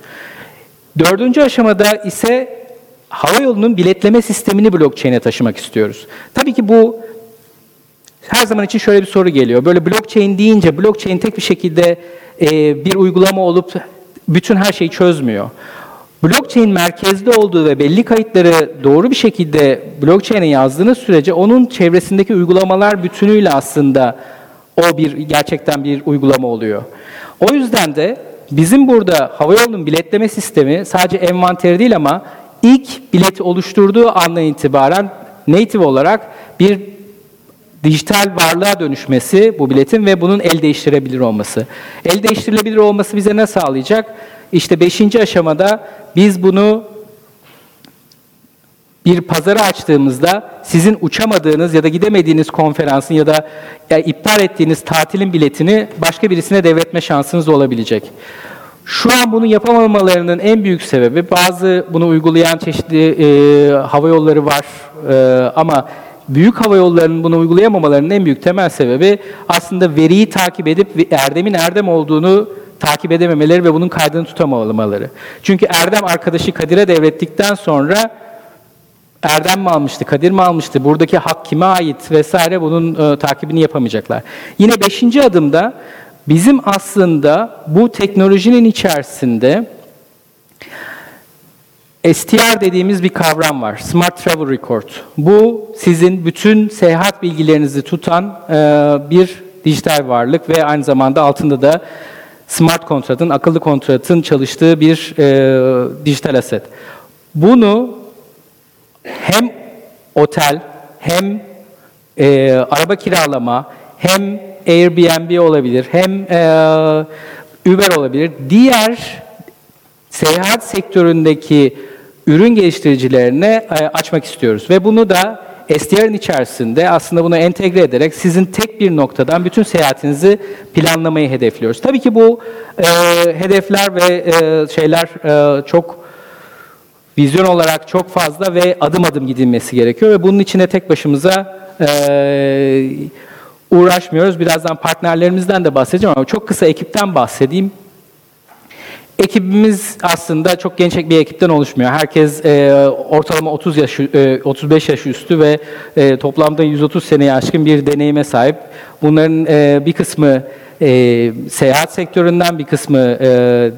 Dördüncü aşamada ise hava yolunun biletleme sistemini blockchain'e taşımak istiyoruz. Tabii ki bu her zaman için şöyle bir soru geliyor. Böyle blockchain deyince blockchain tek bir şekilde e, bir uygulama olup bütün her şeyi çözmüyor. Blockchain merkezde olduğu ve belli kayıtları doğru bir şekilde blockchain'e yazdığınız sürece onun çevresindeki uygulamalar bütünüyle aslında o bir gerçekten bir uygulama oluyor. O yüzden de bizim burada havayolunun biletleme sistemi sadece envanteri değil ama ilk bileti oluşturduğu andan itibaren native olarak bir dijital varlığa dönüşmesi bu biletin ve bunun el değiştirebilir olması. El değiştirilebilir olması bize ne sağlayacak? İşte beşinci aşamada biz bunu bir pazara açtığımızda sizin uçamadığınız ya da gidemediğiniz konferansın ya da ya iptal ettiğiniz tatilin biletini başka birisine devretme şansınız olabilecek. Şu an bunu yapamamalarının en büyük sebebi bazı bunu uygulayan çeşitli e, hava yolları var e, ama büyük hava yollarının bunu uygulayamamalarının en büyük temel sebebi aslında veriyi takip edip Erdem'in Erdem olduğunu takip edememeleri ve bunun kaydını tutamamaları. Çünkü Erdem arkadaşı Kadir'e devrettikten sonra Erdem mi almıştı, Kadir mi almıştı, buradaki hak kime ait vesaire bunun e, takibini yapamayacaklar. Yine beşinci adımda bizim aslında bu teknolojinin içerisinde STR dediğimiz bir kavram var. Smart Travel Record. Bu sizin bütün seyahat bilgilerinizi tutan e, bir dijital varlık ve aynı zamanda altında da smart kontratın, akıllı kontratın çalıştığı bir e, dijital aset. Bunu hem otel, hem e, araba kiralama, hem Airbnb olabilir, hem e, Uber olabilir. Diğer seyahat sektöründeki ürün geliştiricilerine e, açmak istiyoruz. Ve bunu da SDR'ın içerisinde aslında bunu entegre ederek sizin tek bir noktadan bütün seyahatinizi planlamayı hedefliyoruz. Tabii ki bu e, hedefler ve e, şeyler e, çok vizyon olarak çok fazla ve adım adım gidilmesi gerekiyor ve bunun içine tek başımıza e, uğraşmıyoruz. Birazdan partnerlerimizden de bahsedeceğim ama çok kısa ekipten bahsedeyim. Ekibimiz aslında çok genç bir ekipten oluşmuyor. Herkes e, ortalama 30 yaş, e, 35 yaş üstü ve e, toplamda 130 seneye aşkın bir deneyime sahip. Bunların e, bir kısmı e, seyahat sektöründen, bir kısmı e,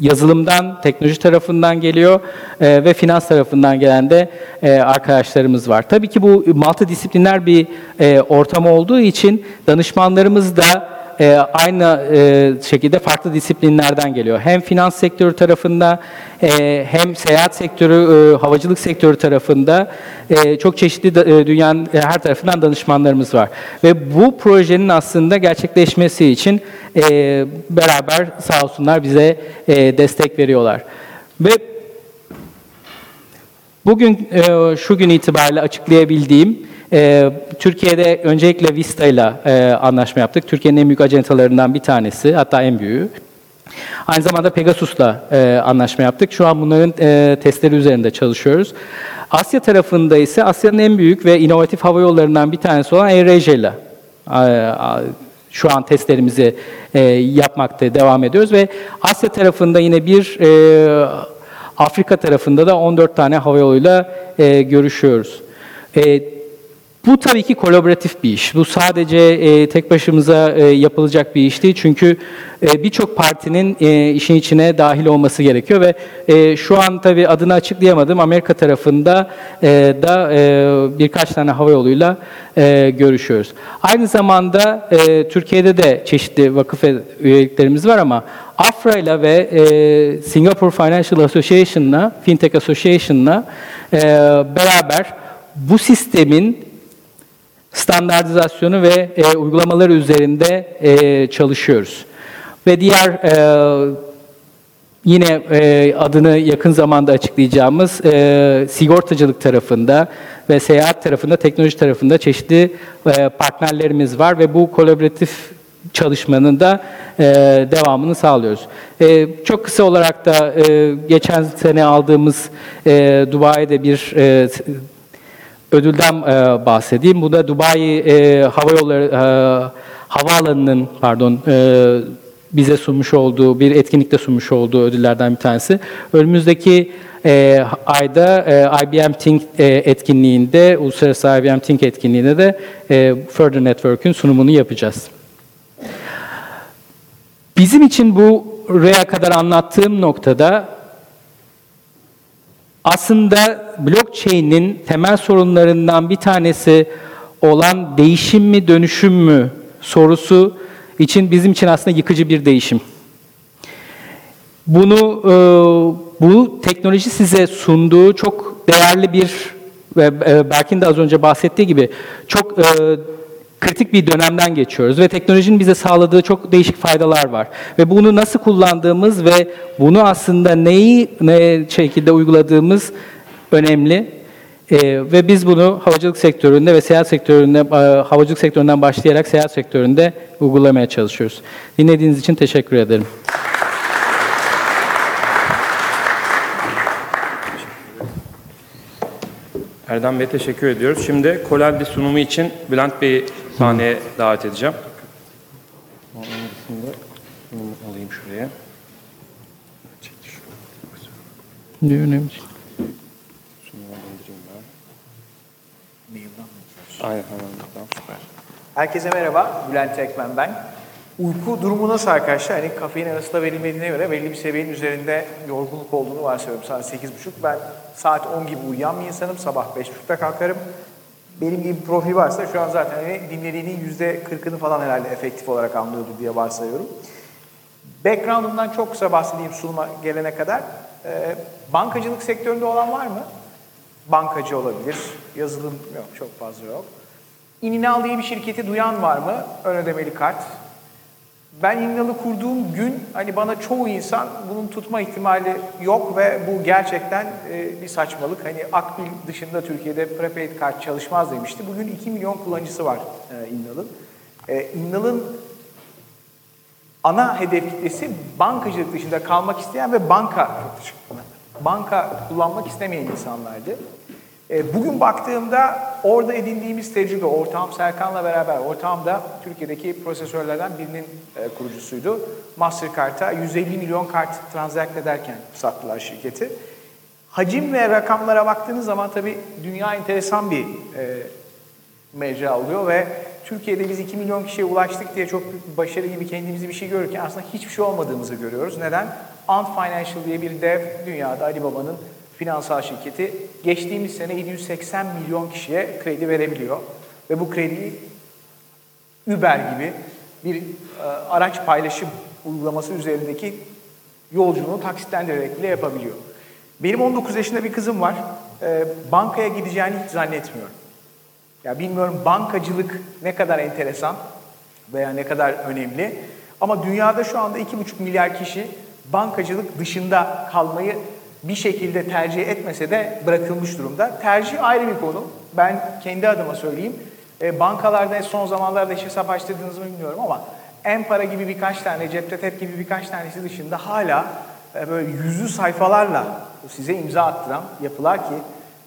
yazılımdan, teknoloji tarafından geliyor e, ve finans tarafından gelen de e, arkadaşlarımız var. Tabii ki bu multidisipliner bir e, ortam olduğu için danışmanlarımız da e, aynı e, şekilde farklı disiplinlerden geliyor. Hem finans sektörü tarafında e, hem seyahat sektörü, e, havacılık sektörü tarafında e, çok çeşitli da- e, dünyanın e, her tarafından danışmanlarımız var. Ve bu projenin aslında gerçekleşmesi için e, beraber sağ olsunlar bize e, destek veriyorlar. Ve Bugün e, şu gün itibariyle açıklayabildiğim e, Türkiye'de öncelikle Vista ile e, anlaşma yaptık. Türkiye'nin en büyük acentalarından bir tanesi, hatta en büyüğü. Aynı zamanda Pegasus'la e, anlaşma yaptık. Şu an bunların e, testleri üzerinde çalışıyoruz. Asya tarafında ise Asya'nın en büyük ve inovatif hava yollarından bir tanesi olan AirAsia ile şu an testlerimizi e, yapmakta devam ediyoruz ve Asya tarafında yine bir e, Afrika tarafında da 14 tane hava yoluyla e, görüşüyoruz. E, bu tabii ki kolaboratif bir iş. Bu sadece e, tek başımıza e, yapılacak bir iş değil. Çünkü e, birçok partinin e, işin içine dahil olması gerekiyor ve e, şu an tabii adını açıklayamadım. Amerika tarafında e, da e, birkaç tane hava yoluyla e, görüşüyoruz. Aynı zamanda e, Türkiye'de de çeşitli vakıf üyeliklerimiz var ama AFRA'yla ve e, Singapore Financial Association'la, Fintech Association'la e, beraber bu sistemin standartizasyonu ve e, uygulamaları üzerinde e, çalışıyoruz. Ve diğer e, yine e, adını yakın zamanda açıklayacağımız e, sigortacılık tarafında ve seyahat tarafında, teknoloji tarafında çeşitli e, partnerlerimiz var ve bu kolaboratif çalışmanın da e, devamını sağlıyoruz. E, çok kısa olarak da e, geçen sene aldığımız e, Dubai'de bir e, ödülden e, bahsedeyim. Bu da Dubai e, Hava Yolları e, Havaalanı'nın pardon e, bize sunmuş olduğu bir etkinlikte sunmuş olduğu ödüllerden bir tanesi. Önümüzdeki e, ayda e, IBM Think e, etkinliğinde, Uluslararası IBM Think etkinliğinde de e, Further Network'ün sunumunu yapacağız. Bizim için bu buraya kadar anlattığım noktada aslında blockchain'in temel sorunlarından bir tanesi olan değişim mi dönüşüm mü sorusu için bizim için aslında yıkıcı bir değişim. Bunu e, bu teknoloji size sunduğu çok değerli bir ve e, Berk'in de az önce bahsettiği gibi çok e, kritik bir dönemden geçiyoruz ve teknolojinin bize sağladığı çok değişik faydalar var. Ve bunu nasıl kullandığımız ve bunu aslında neyi ne şekilde uyguladığımız önemli. Ee, ve biz bunu havacılık sektöründe ve seyahat sektöründe, e, havacılık sektöründen başlayarak seyahat sektöründe uygulamaya çalışıyoruz. Dinlediğiniz için teşekkür ederim. Erdem Bey teşekkür ediyoruz. Şimdi Kolabli sunumu için Bülent Bey'i sahneye davet edeceğim. Onun sunumu alayım şuraya. Ne önemli. Sunumu indireyim ben. Aynen hemen buradan. Süper. Herkese merhaba, Bülent Ekmen ben. Uyku durumu nasıl arkadaşlar? Hani kafein arasında verilmediğine göre belli bir seviyenin üzerinde yorgunluk olduğunu varsayıyorum. Saat 8.30. Ben saat 10 gibi uyuyan bir insanım. Sabah 5.30'da kalkarım. Benim gibi bir profil varsa şu an zaten hani dinlediğinin %40'ını falan herhalde efektif olarak anlıyordur diye varsayıyorum. Background'umdan çok kısa bahsedeyim sunuma gelene kadar. Ee, bankacılık sektöründe olan var mı? Bankacı olabilir. Yazılım yok, çok fazla yok. İninal diye bir şirketi duyan var mı? Ön ödemeli kart. Ben İninal'ı kurduğum gün hani bana çoğu insan bunun tutma ihtimali yok ve bu gerçekten e, bir saçmalık. Hani Akbil dışında Türkiye'de prepaid kart çalışmaz demişti. Bugün 2 milyon kullanıcısı var e, İnnal'ın. E, İnnal'ın ana hedef kitlesi bankacılık dışında kalmak isteyen ve banka banka kullanmak istemeyen insanlardı. E, Bugün baktığımda orada edindiğimiz tecrübe, ortağım Serkan'la beraber, ortağım da Türkiye'deki prosesörlerden birinin e, kurucusuydu. Mastercard'a 150 milyon kart transact ederken sattılar şirketi. Hacim ve rakamlara baktığınız zaman tabii dünya enteresan bir e, mecra oluyor ve Türkiye'de biz 2 milyon kişiye ulaştık diye çok büyük bir başarı gibi kendimizi bir şey görürken aslında hiçbir şey olmadığımızı görüyoruz. Neden? Ant Financial diye bir dev dünyada Ali Baba'nın finansal şirketi geçtiğimiz sene 780 milyon kişiye kredi verebiliyor. Ve bu krediyi Uber gibi bir e, araç paylaşım uygulaması üzerindeki yolculuğunu taksitlendirerek bile yapabiliyor. Benim 19 yaşında bir kızım var. E, bankaya gideceğini hiç zannetmiyorum. Ya bilmiyorum bankacılık ne kadar enteresan veya ne kadar önemli. Ama dünyada şu anda 2,5 milyar kişi bankacılık dışında kalmayı bir şekilde tercih etmese de bırakılmış durumda. Tercih ayrı bir konu. Ben kendi adıma söyleyeyim. E, bankalarda son zamanlarda hiç hesap açtırdınız mı bilmiyorum ama en para gibi birkaç tane, cepte tep gibi birkaç tanesi dışında hala e, böyle yüzlü sayfalarla size imza attıran yapılar ki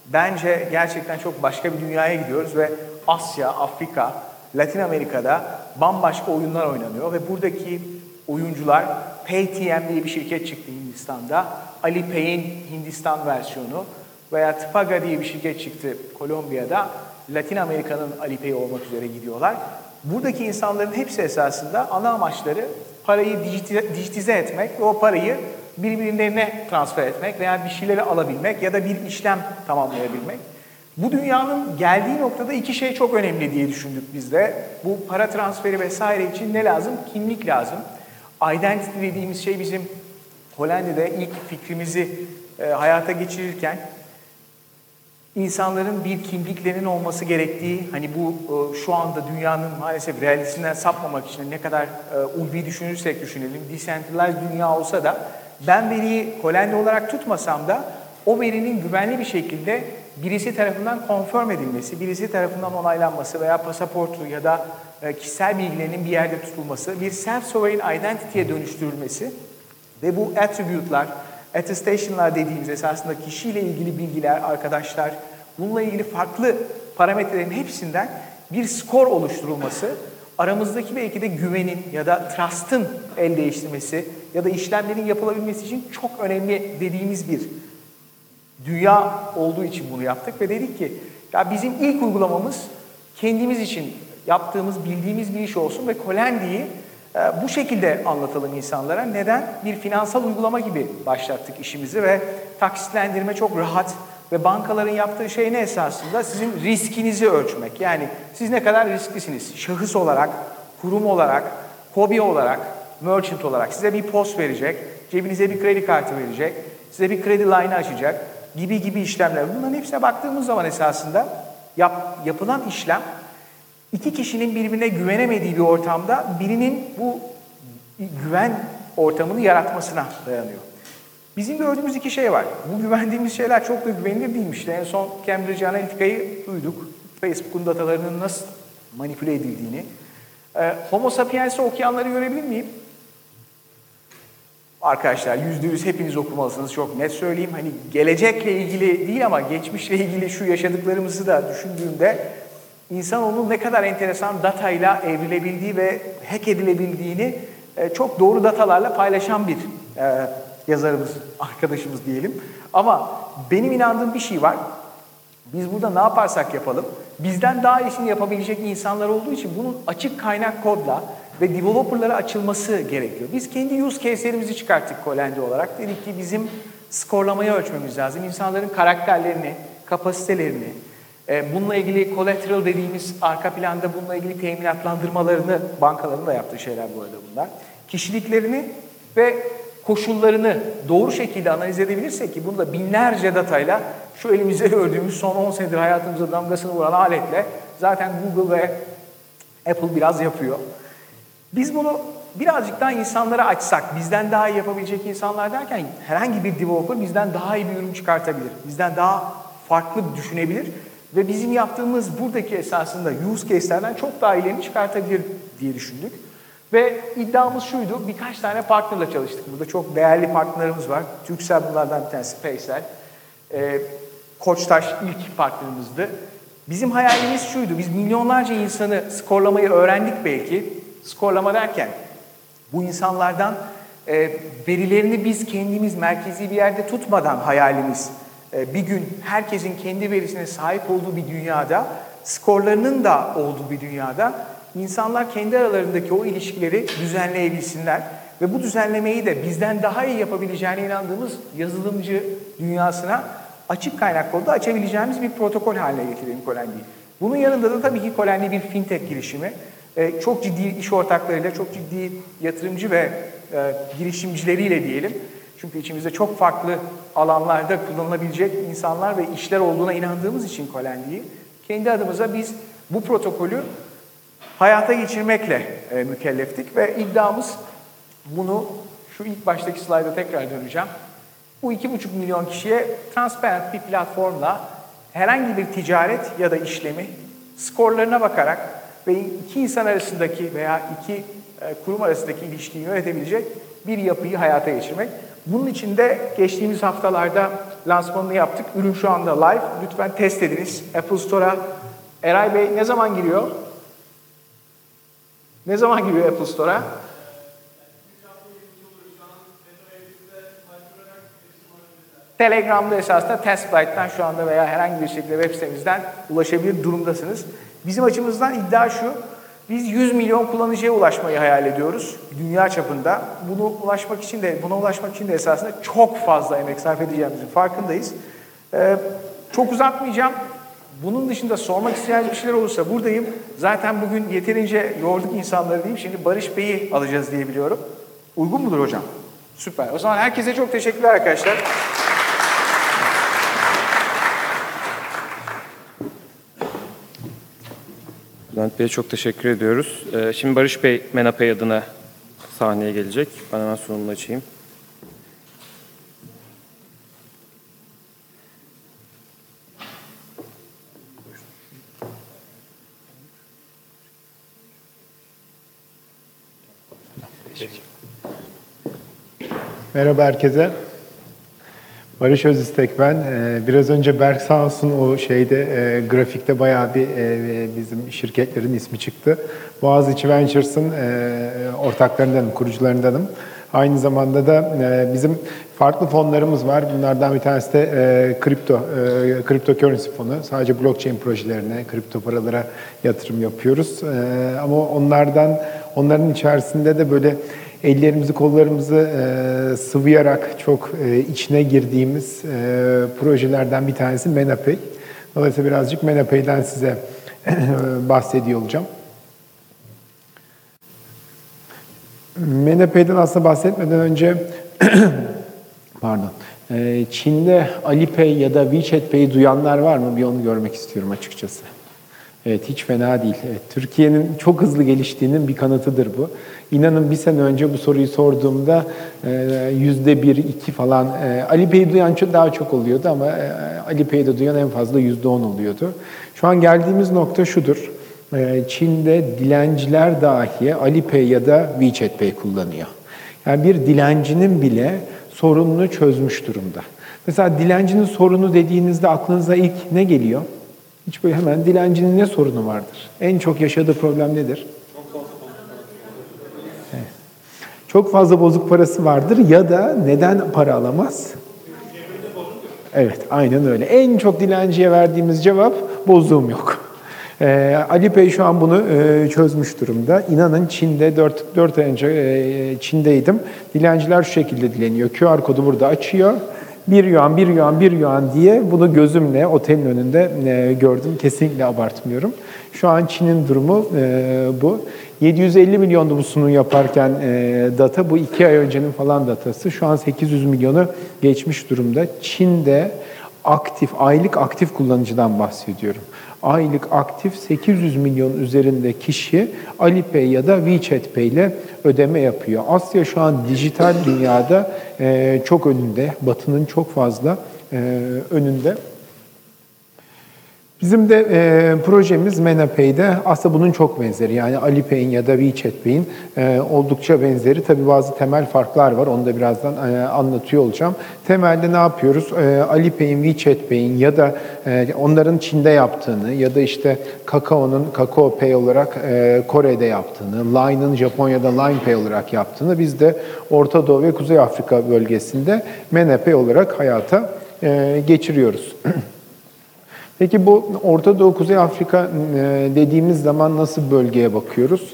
bence gerçekten çok başka bir dünyaya gidiyoruz ve Asya, Afrika, Latin Amerika'da bambaşka oyunlar oynanıyor ve buradaki oyuncular Paytm diye bir şirket çıktı Hindistan'da. Alipay'in Hindistan versiyonu veya Tpaga diye bir şirket çıktı Kolombiya'da. Latin Amerika'nın Alipay olmak üzere gidiyorlar. Buradaki insanların hepsi esasında ana amaçları parayı dijitize etmek ve o parayı birbirlerine transfer etmek veya bir şeyleri alabilmek ya da bir işlem tamamlayabilmek. Bu dünyanın geldiği noktada iki şey çok önemli diye düşündük biz de. Bu para transferi vesaire için ne lazım? Kimlik lazım. Identity dediğimiz şey bizim Hollanda'da ilk fikrimizi e, hayata geçirirken insanların bir kimliklerinin olması gerektiği, hani bu e, şu anda dünyanın maalesef realisinden sapmamak için ne kadar e, ulvi düşünürsek düşünelim, decentralized dünya olsa da ben veriyi Hollanda olarak tutmasam da o verinin güvenli bir şekilde birisi tarafından confirm edilmesi, birisi tarafından onaylanması veya pasaportu ya da e, kişisel bilgilerinin bir yerde tutulması, bir self-sovereign identity'ye dönüştürülmesi ve bu attribute'lar, attestation'lar dediğimiz esasında kişiyle ilgili bilgiler, arkadaşlar, bununla ilgili farklı parametrelerin hepsinden bir skor oluşturulması, aramızdaki belki de güvenin ya da trust'ın el değiştirmesi ya da işlemlerin yapılabilmesi için çok önemli dediğimiz bir dünya olduğu için bunu yaptık ve dedik ki ya bizim ilk uygulamamız kendimiz için yaptığımız, bildiğimiz bir iş olsun ve Kolendi'yi bu şekilde anlatalım insanlara. Neden? Bir finansal uygulama gibi başlattık işimizi ve taksitlendirme çok rahat ve bankaların yaptığı şey ne esasında? Sizin riskinizi ölçmek. Yani siz ne kadar risklisiniz? Şahıs olarak, kurum olarak, hobi olarak, merchant olarak size bir post verecek, cebinize bir kredi kartı verecek, size bir kredi line açacak gibi gibi işlemler. Bunların hepsine baktığımız zaman esasında yap, yapılan işlem iki kişinin birbirine güvenemediği bir ortamda birinin bu güven ortamını yaratmasına dayanıyor. Bizim gördüğümüz iki şey var. Bu güvendiğimiz şeyler çok da güvenilir değilmiş. En son Cambridge Analytica'yı duyduk. Facebook'un datalarının nasıl manipüle edildiğini. Ee, Homo sapiens'i okuyanları görebilir miyim? Arkadaşlar yüzde yüz hepiniz okumalısınız. Çok net söyleyeyim. Hani gelecekle ilgili değil ama geçmişle ilgili şu yaşadıklarımızı da düşündüğümde insan onun ne kadar enteresan datayla evrilebildiği ve hack edilebildiğini e, çok doğru datalarla paylaşan bir e, yazarımız, arkadaşımız diyelim. Ama benim inandığım bir şey var. Biz burada ne yaparsak yapalım, bizden daha iyisini yapabilecek insanlar olduğu için bunun açık kaynak kodla ve developerlara açılması gerekiyor. Biz kendi use case'lerimizi çıkarttık Colendi olarak. Dedik ki bizim skorlamayı ölçmemiz lazım. İnsanların karakterlerini, kapasitelerini, bununla ilgili collateral dediğimiz arka planda bununla ilgili teminatlandırmalarını bankaların da yaptığı şeyler bu arada bunlar. Kişiliklerini ve koşullarını doğru şekilde analiz edebilirsek ki bunu da binlerce datayla şu elimizde gördüğümüz son 10 senedir hayatımıza damgasını vuran aletle zaten Google ve Apple biraz yapıyor. Biz bunu birazcık daha insanlara açsak, bizden daha iyi yapabilecek insanlar derken herhangi bir developer bizden daha iyi bir ürün çıkartabilir. Bizden daha farklı düşünebilir ve bizim yaptığımız buradaki esasında use case'lerden çok daha iyilerini çıkartabilir diye düşündük. Ve iddiamız şuydu, birkaç tane partnerle çalıştık. Burada çok değerli partnerlerimiz var. Türksel bunlardan bir tanesi, Paysel. Ee, Koçtaş ilk partnerimizdi. Bizim hayalimiz şuydu, biz milyonlarca insanı skorlamayı öğrendik belki. Skorlama derken bu insanlardan e, verilerini biz kendimiz merkezi bir yerde tutmadan hayalimiz e, bir gün herkesin kendi verisine sahip olduğu bir dünyada, skorlarının da olduğu bir dünyada insanlar kendi aralarındaki o ilişkileri düzenleyebilsinler. Ve bu düzenlemeyi de bizden daha iyi yapabileceğine inandığımız yazılımcı dünyasına açık kaynak kodu açabileceğimiz bir protokol haline getirelim Colendi'yi. Bunun yanında da tabii ki Colendi bir fintech girişimi. Ee, çok ciddi iş ortaklarıyla, çok ciddi yatırımcı ve e, girişimcileriyle diyelim. Çünkü içimizde çok farklı alanlarda kullanılabilecek insanlar ve işler olduğuna inandığımız için Colendi'yi kendi adımıza biz bu protokolü hayata geçirmekle e, mükelleftik ve iddiamız bunu şu ilk baştaki slayda tekrar döneceğim. Bu iki buçuk milyon kişiye transparent bir platformla herhangi bir ticaret ya da işlemi skorlarına bakarak ve iki insan arasındaki veya iki e, kurum arasındaki ilişkiyi yönetebilecek bir yapıyı hayata geçirmek. Bunun için de geçtiğimiz haftalarda lansmanını yaptık. Ürün şu anda live. Lütfen test ediniz. Apple Store'a Eray Bey ne zaman giriyor? Ne zaman giriyor Apple Store'a? Telegram'da esasında TestFlight'tan şu anda veya herhangi bir şekilde web sitemizden ulaşabilir durumdasınız. Bizim açımızdan iddia şu, biz 100 milyon kullanıcıya ulaşmayı hayal ediyoruz dünya çapında. Bunu ulaşmak için de, buna ulaşmak için de esasında çok fazla emek sarf edeceğimizin farkındayız. Ee, çok uzatmayacağım. Bunun dışında sormak isteyeceğiniz bir şeyler olursa buradayım. Zaten bugün yeterince yorduk insanları diyeyim. Şimdi Barış Bey'i alacağız diye biliyorum. Uygun mudur hocam? Süper. O zaman herkese çok teşekkürler arkadaşlar. Bülent Bey'e çok teşekkür ediyoruz. Ee, Şimdi Barış Bey Menapay adına sahneye gelecek. Ben hemen sunumunu açayım. Merhaba herkese. Barış Özistek ben. Ee, Biraz önce Berk sağ olsun o şeyde e, grafikte bayağı bir e, bizim şirketlerin ismi çıktı. Boğaziçi Ventures'ın e, ortaklarındanım, kurucularındanım. Aynı zamanda da e, bizim farklı fonlarımız var. Bunlardan bir tanesi de e, kripto, e, fonu. Sadece blockchain projelerine, kripto paralara yatırım yapıyoruz. E, ama onlardan, onların içerisinde de böyle ellerimizi kollarımızı e, çok e, içine girdiğimiz e, projelerden bir tanesi Menapay. Dolayısıyla birazcık Menapay'den size bahsediyor olacağım. Menapay'den aslında bahsetmeden önce pardon. E, Çin'de Alipay ya da WeChat Pay'i duyanlar var mı? Bir onu görmek istiyorum açıkçası. Evet hiç fena değil. Evet, Türkiye'nin çok hızlı geliştiğinin bir kanıtıdır bu. İnanın bir sene önce bu soruyu sorduğumda e, yüzde bir, iki falan e, Alipay'i duyan çok daha çok oluyordu ama e, Alipay'i duyan en fazla yüzde on oluyordu. Şu an geldiğimiz nokta şudur. Çin'de dilenciler dahi Alipay ya da WeChat Pay kullanıyor. Yani bir dilencinin bile sorununu çözmüş durumda. Mesela dilencinin sorunu dediğinizde aklınıza ilk ne geliyor? Hiç böyle hemen dilencinin ne sorunu vardır? En çok yaşadığı problem nedir? Evet. Çok fazla bozuk parası vardır ya da neden para alamaz? Evet, aynen öyle. En çok dilenciye verdiğimiz cevap bozuğum yok. Ee, Ali Bey şu an bunu e, çözmüş durumda. İnanın Çin'de 4, 4 ay önce e, Çin'deydim. Dilenciler şu şekilde dileniyor. QR kodu burada açıyor. Bir yuan, bir yuan, bir yuan diye bunu gözümle otelin önünde e, gördüm. Kesinlikle abartmıyorum. Şu an Çin'in durumu e, bu. 750 milyondu bu sunum yaparken e, data. Bu iki ay öncenin falan datası. Şu an 800 milyonu geçmiş durumda. Çin'de aktif, aylık aktif kullanıcıdan bahsediyorum. Aylık aktif 800 milyon üzerinde kişi Alipay ya da WeChat Pay ile ödeme yapıyor. Asya şu an dijital dünyada çok önünde, Batı'nın çok fazla önünde. Bizim de e, projemiz MenaPay'de aslında bunun çok benzeri. Yani Alipay'in ya da WeChat Pay'in e, oldukça benzeri. Tabii bazı temel farklar var. Onu da birazdan e, anlatıyor olacağım. Temelde ne yapıyoruz? E, Alipay'in, WeChat Pay'in ya da e, onların Çin'de yaptığını ya da işte Kakao'nun Kakao Pay olarak e, Kore'de yaptığını, Line'ın Japonya'da Line Pay olarak yaptığını biz de Orta Doğu ve Kuzey Afrika bölgesinde MenaPay olarak hayata e, geçiriyoruz. Peki bu Orta Doğu, Kuzey Afrika e, dediğimiz zaman nasıl bölgeye bakıyoruz?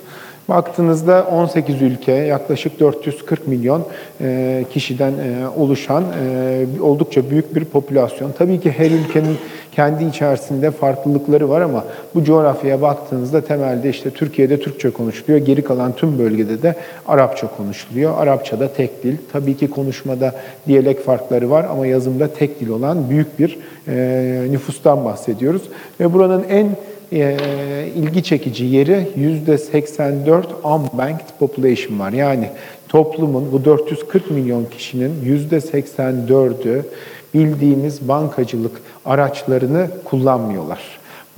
Baktığınızda 18 ülke, yaklaşık 440 milyon e, kişiden e, oluşan e, oldukça büyük bir popülasyon. Tabii ki her ülkenin kendi içerisinde farklılıkları var ama bu coğrafyaya baktığınızda temelde işte Türkiye'de Türkçe konuşuluyor. Geri kalan tüm bölgede de Arapça konuşuluyor. Arapça da tek dil. Tabii ki konuşmada diyalek farkları var ama yazımda tek dil olan büyük bir nüfustan bahsediyoruz. Ve buranın en e, ilgi çekici yeri %84 unbanked population var. Yani toplumun bu 440 milyon kişinin %84'ü bildiğimiz bankacılık araçlarını kullanmıyorlar.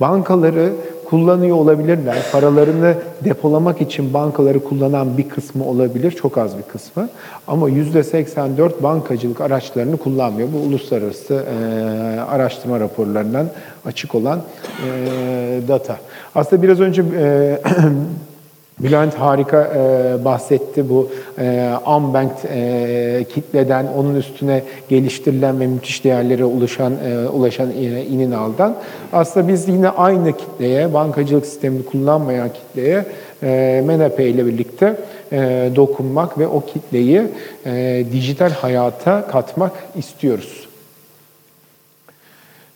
Bankaları kullanıyor olabilirler. Paralarını depolamak için bankaları kullanan bir kısmı olabilir, çok az bir kısmı. Ama %84 bankacılık araçlarını kullanmıyor. Bu uluslararası e, araştırma raporlarından açık olan e, data. Aslında biraz önce e, Bülent harika e, bahsetti bu e, unbanked e, kitleden, onun üstüne geliştirilen ve müthiş değerlere ulaşan, e, ulaşan e, inin aldan. Aslında biz yine aynı kitleye, bankacılık sistemini kullanmayan kitleye e, MENAPE ile birlikte e, dokunmak ve o kitleyi e, dijital hayata katmak istiyoruz.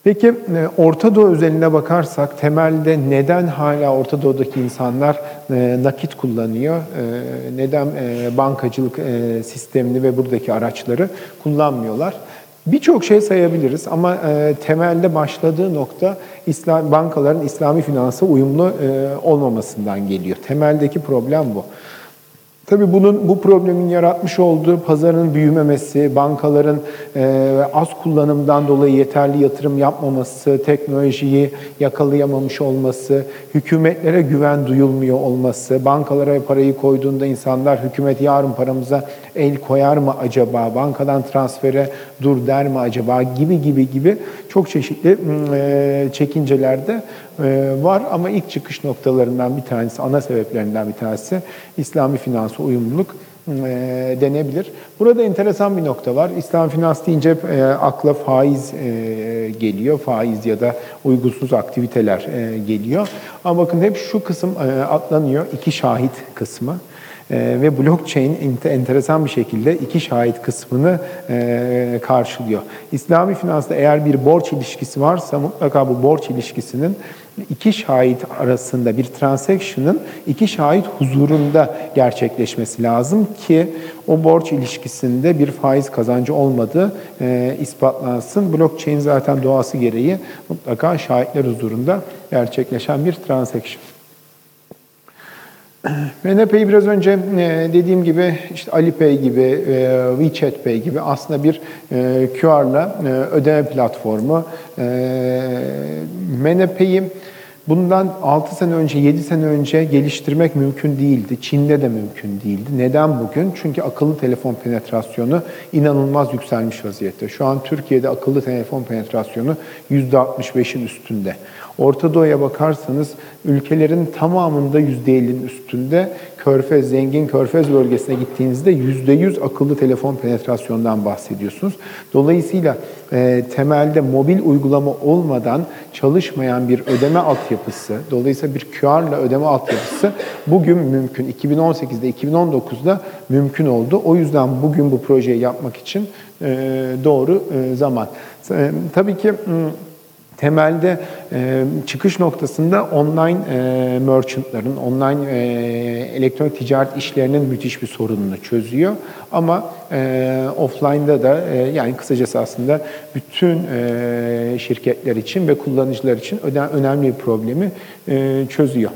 Peki e, Orta Doğu özeline bakarsak temelde neden hala Orta Doğu'daki insanlar e, nakit kullanıyor? E, neden bankacılık sistemini ve buradaki araçları kullanmıyorlar? Birçok şey sayabiliriz ama temelde başladığı nokta bankaların İslami finansa uyumlu olmamasından geliyor. Temeldeki problem bu. Tabii bunun bu problemin yaratmış olduğu pazarın büyümemesi, bankaların e, az kullanımdan dolayı yeterli yatırım yapmaması, teknolojiyi yakalayamamış olması, hükümetlere güven duyulmuyor olması, bankalara parayı koyduğunda insanlar hükümet yarın paramıza el koyar mı acaba, bankadan transfere dur der mi acaba gibi gibi gibi çok çeşitli e, çekincelerde var ama ilk çıkış noktalarından bir tanesi, ana sebeplerinden bir tanesi İslami finansa uyumluluk e, denebilir. Burada enteresan bir nokta var. İslam finans deyince e, akla faiz e, geliyor. Faiz ya da uygunsuz aktiviteler e, geliyor. Ama bakın hep şu kısım e, atlanıyor. iki şahit kısmı. E, ve blockchain enteresan bir şekilde iki şahit kısmını e, karşılıyor. İslami finansta eğer bir borç ilişkisi varsa mutlaka bu borç ilişkisinin iki şahit arasında bir transaction'ın iki şahit huzurunda gerçekleşmesi lazım ki o borç ilişkisinde bir faiz kazancı olmadığı e, ispatlansın. Blockchain zaten doğası gereği mutlaka şahitler huzurunda gerçekleşen bir transaction. MNP'yi biraz önce e, dediğim gibi işte Alipay gibi, e, WeChat Pay gibi aslında bir e, QR'la ödeme platformu. MNP'yi bundan 6 sene önce, 7 sene önce geliştirmek mümkün değildi. Çin'de de mümkün değildi. Neden bugün? Çünkü akıllı telefon penetrasyonu inanılmaz yükselmiş vaziyette. Şu an Türkiye'de akıllı telefon penetrasyonu %65'in üstünde. Orta Doğu'ya bakarsanız ülkelerin tamamında %50'nin üstünde Körfez, zengin Körfez bölgesine gittiğinizde %100 akıllı telefon penetrasyondan bahsediyorsunuz. Dolayısıyla e, temelde mobil uygulama olmadan çalışmayan bir ödeme altyapısı, dolayısıyla bir QR'la ödeme altyapısı bugün mümkün. 2018'de, 2019'da mümkün oldu. O yüzden bugün bu projeyi yapmak için e, doğru e, zaman. E, tabii ki... M- temelde e, çıkış noktasında online e, merchantların, online e, elektronik ticaret işlerinin müthiş bir sorununu çözüyor. Ama e, offline'da da e, yani kısacası aslında bütün e, şirketler için ve kullanıcılar için önemli bir problemi e, çözüyor.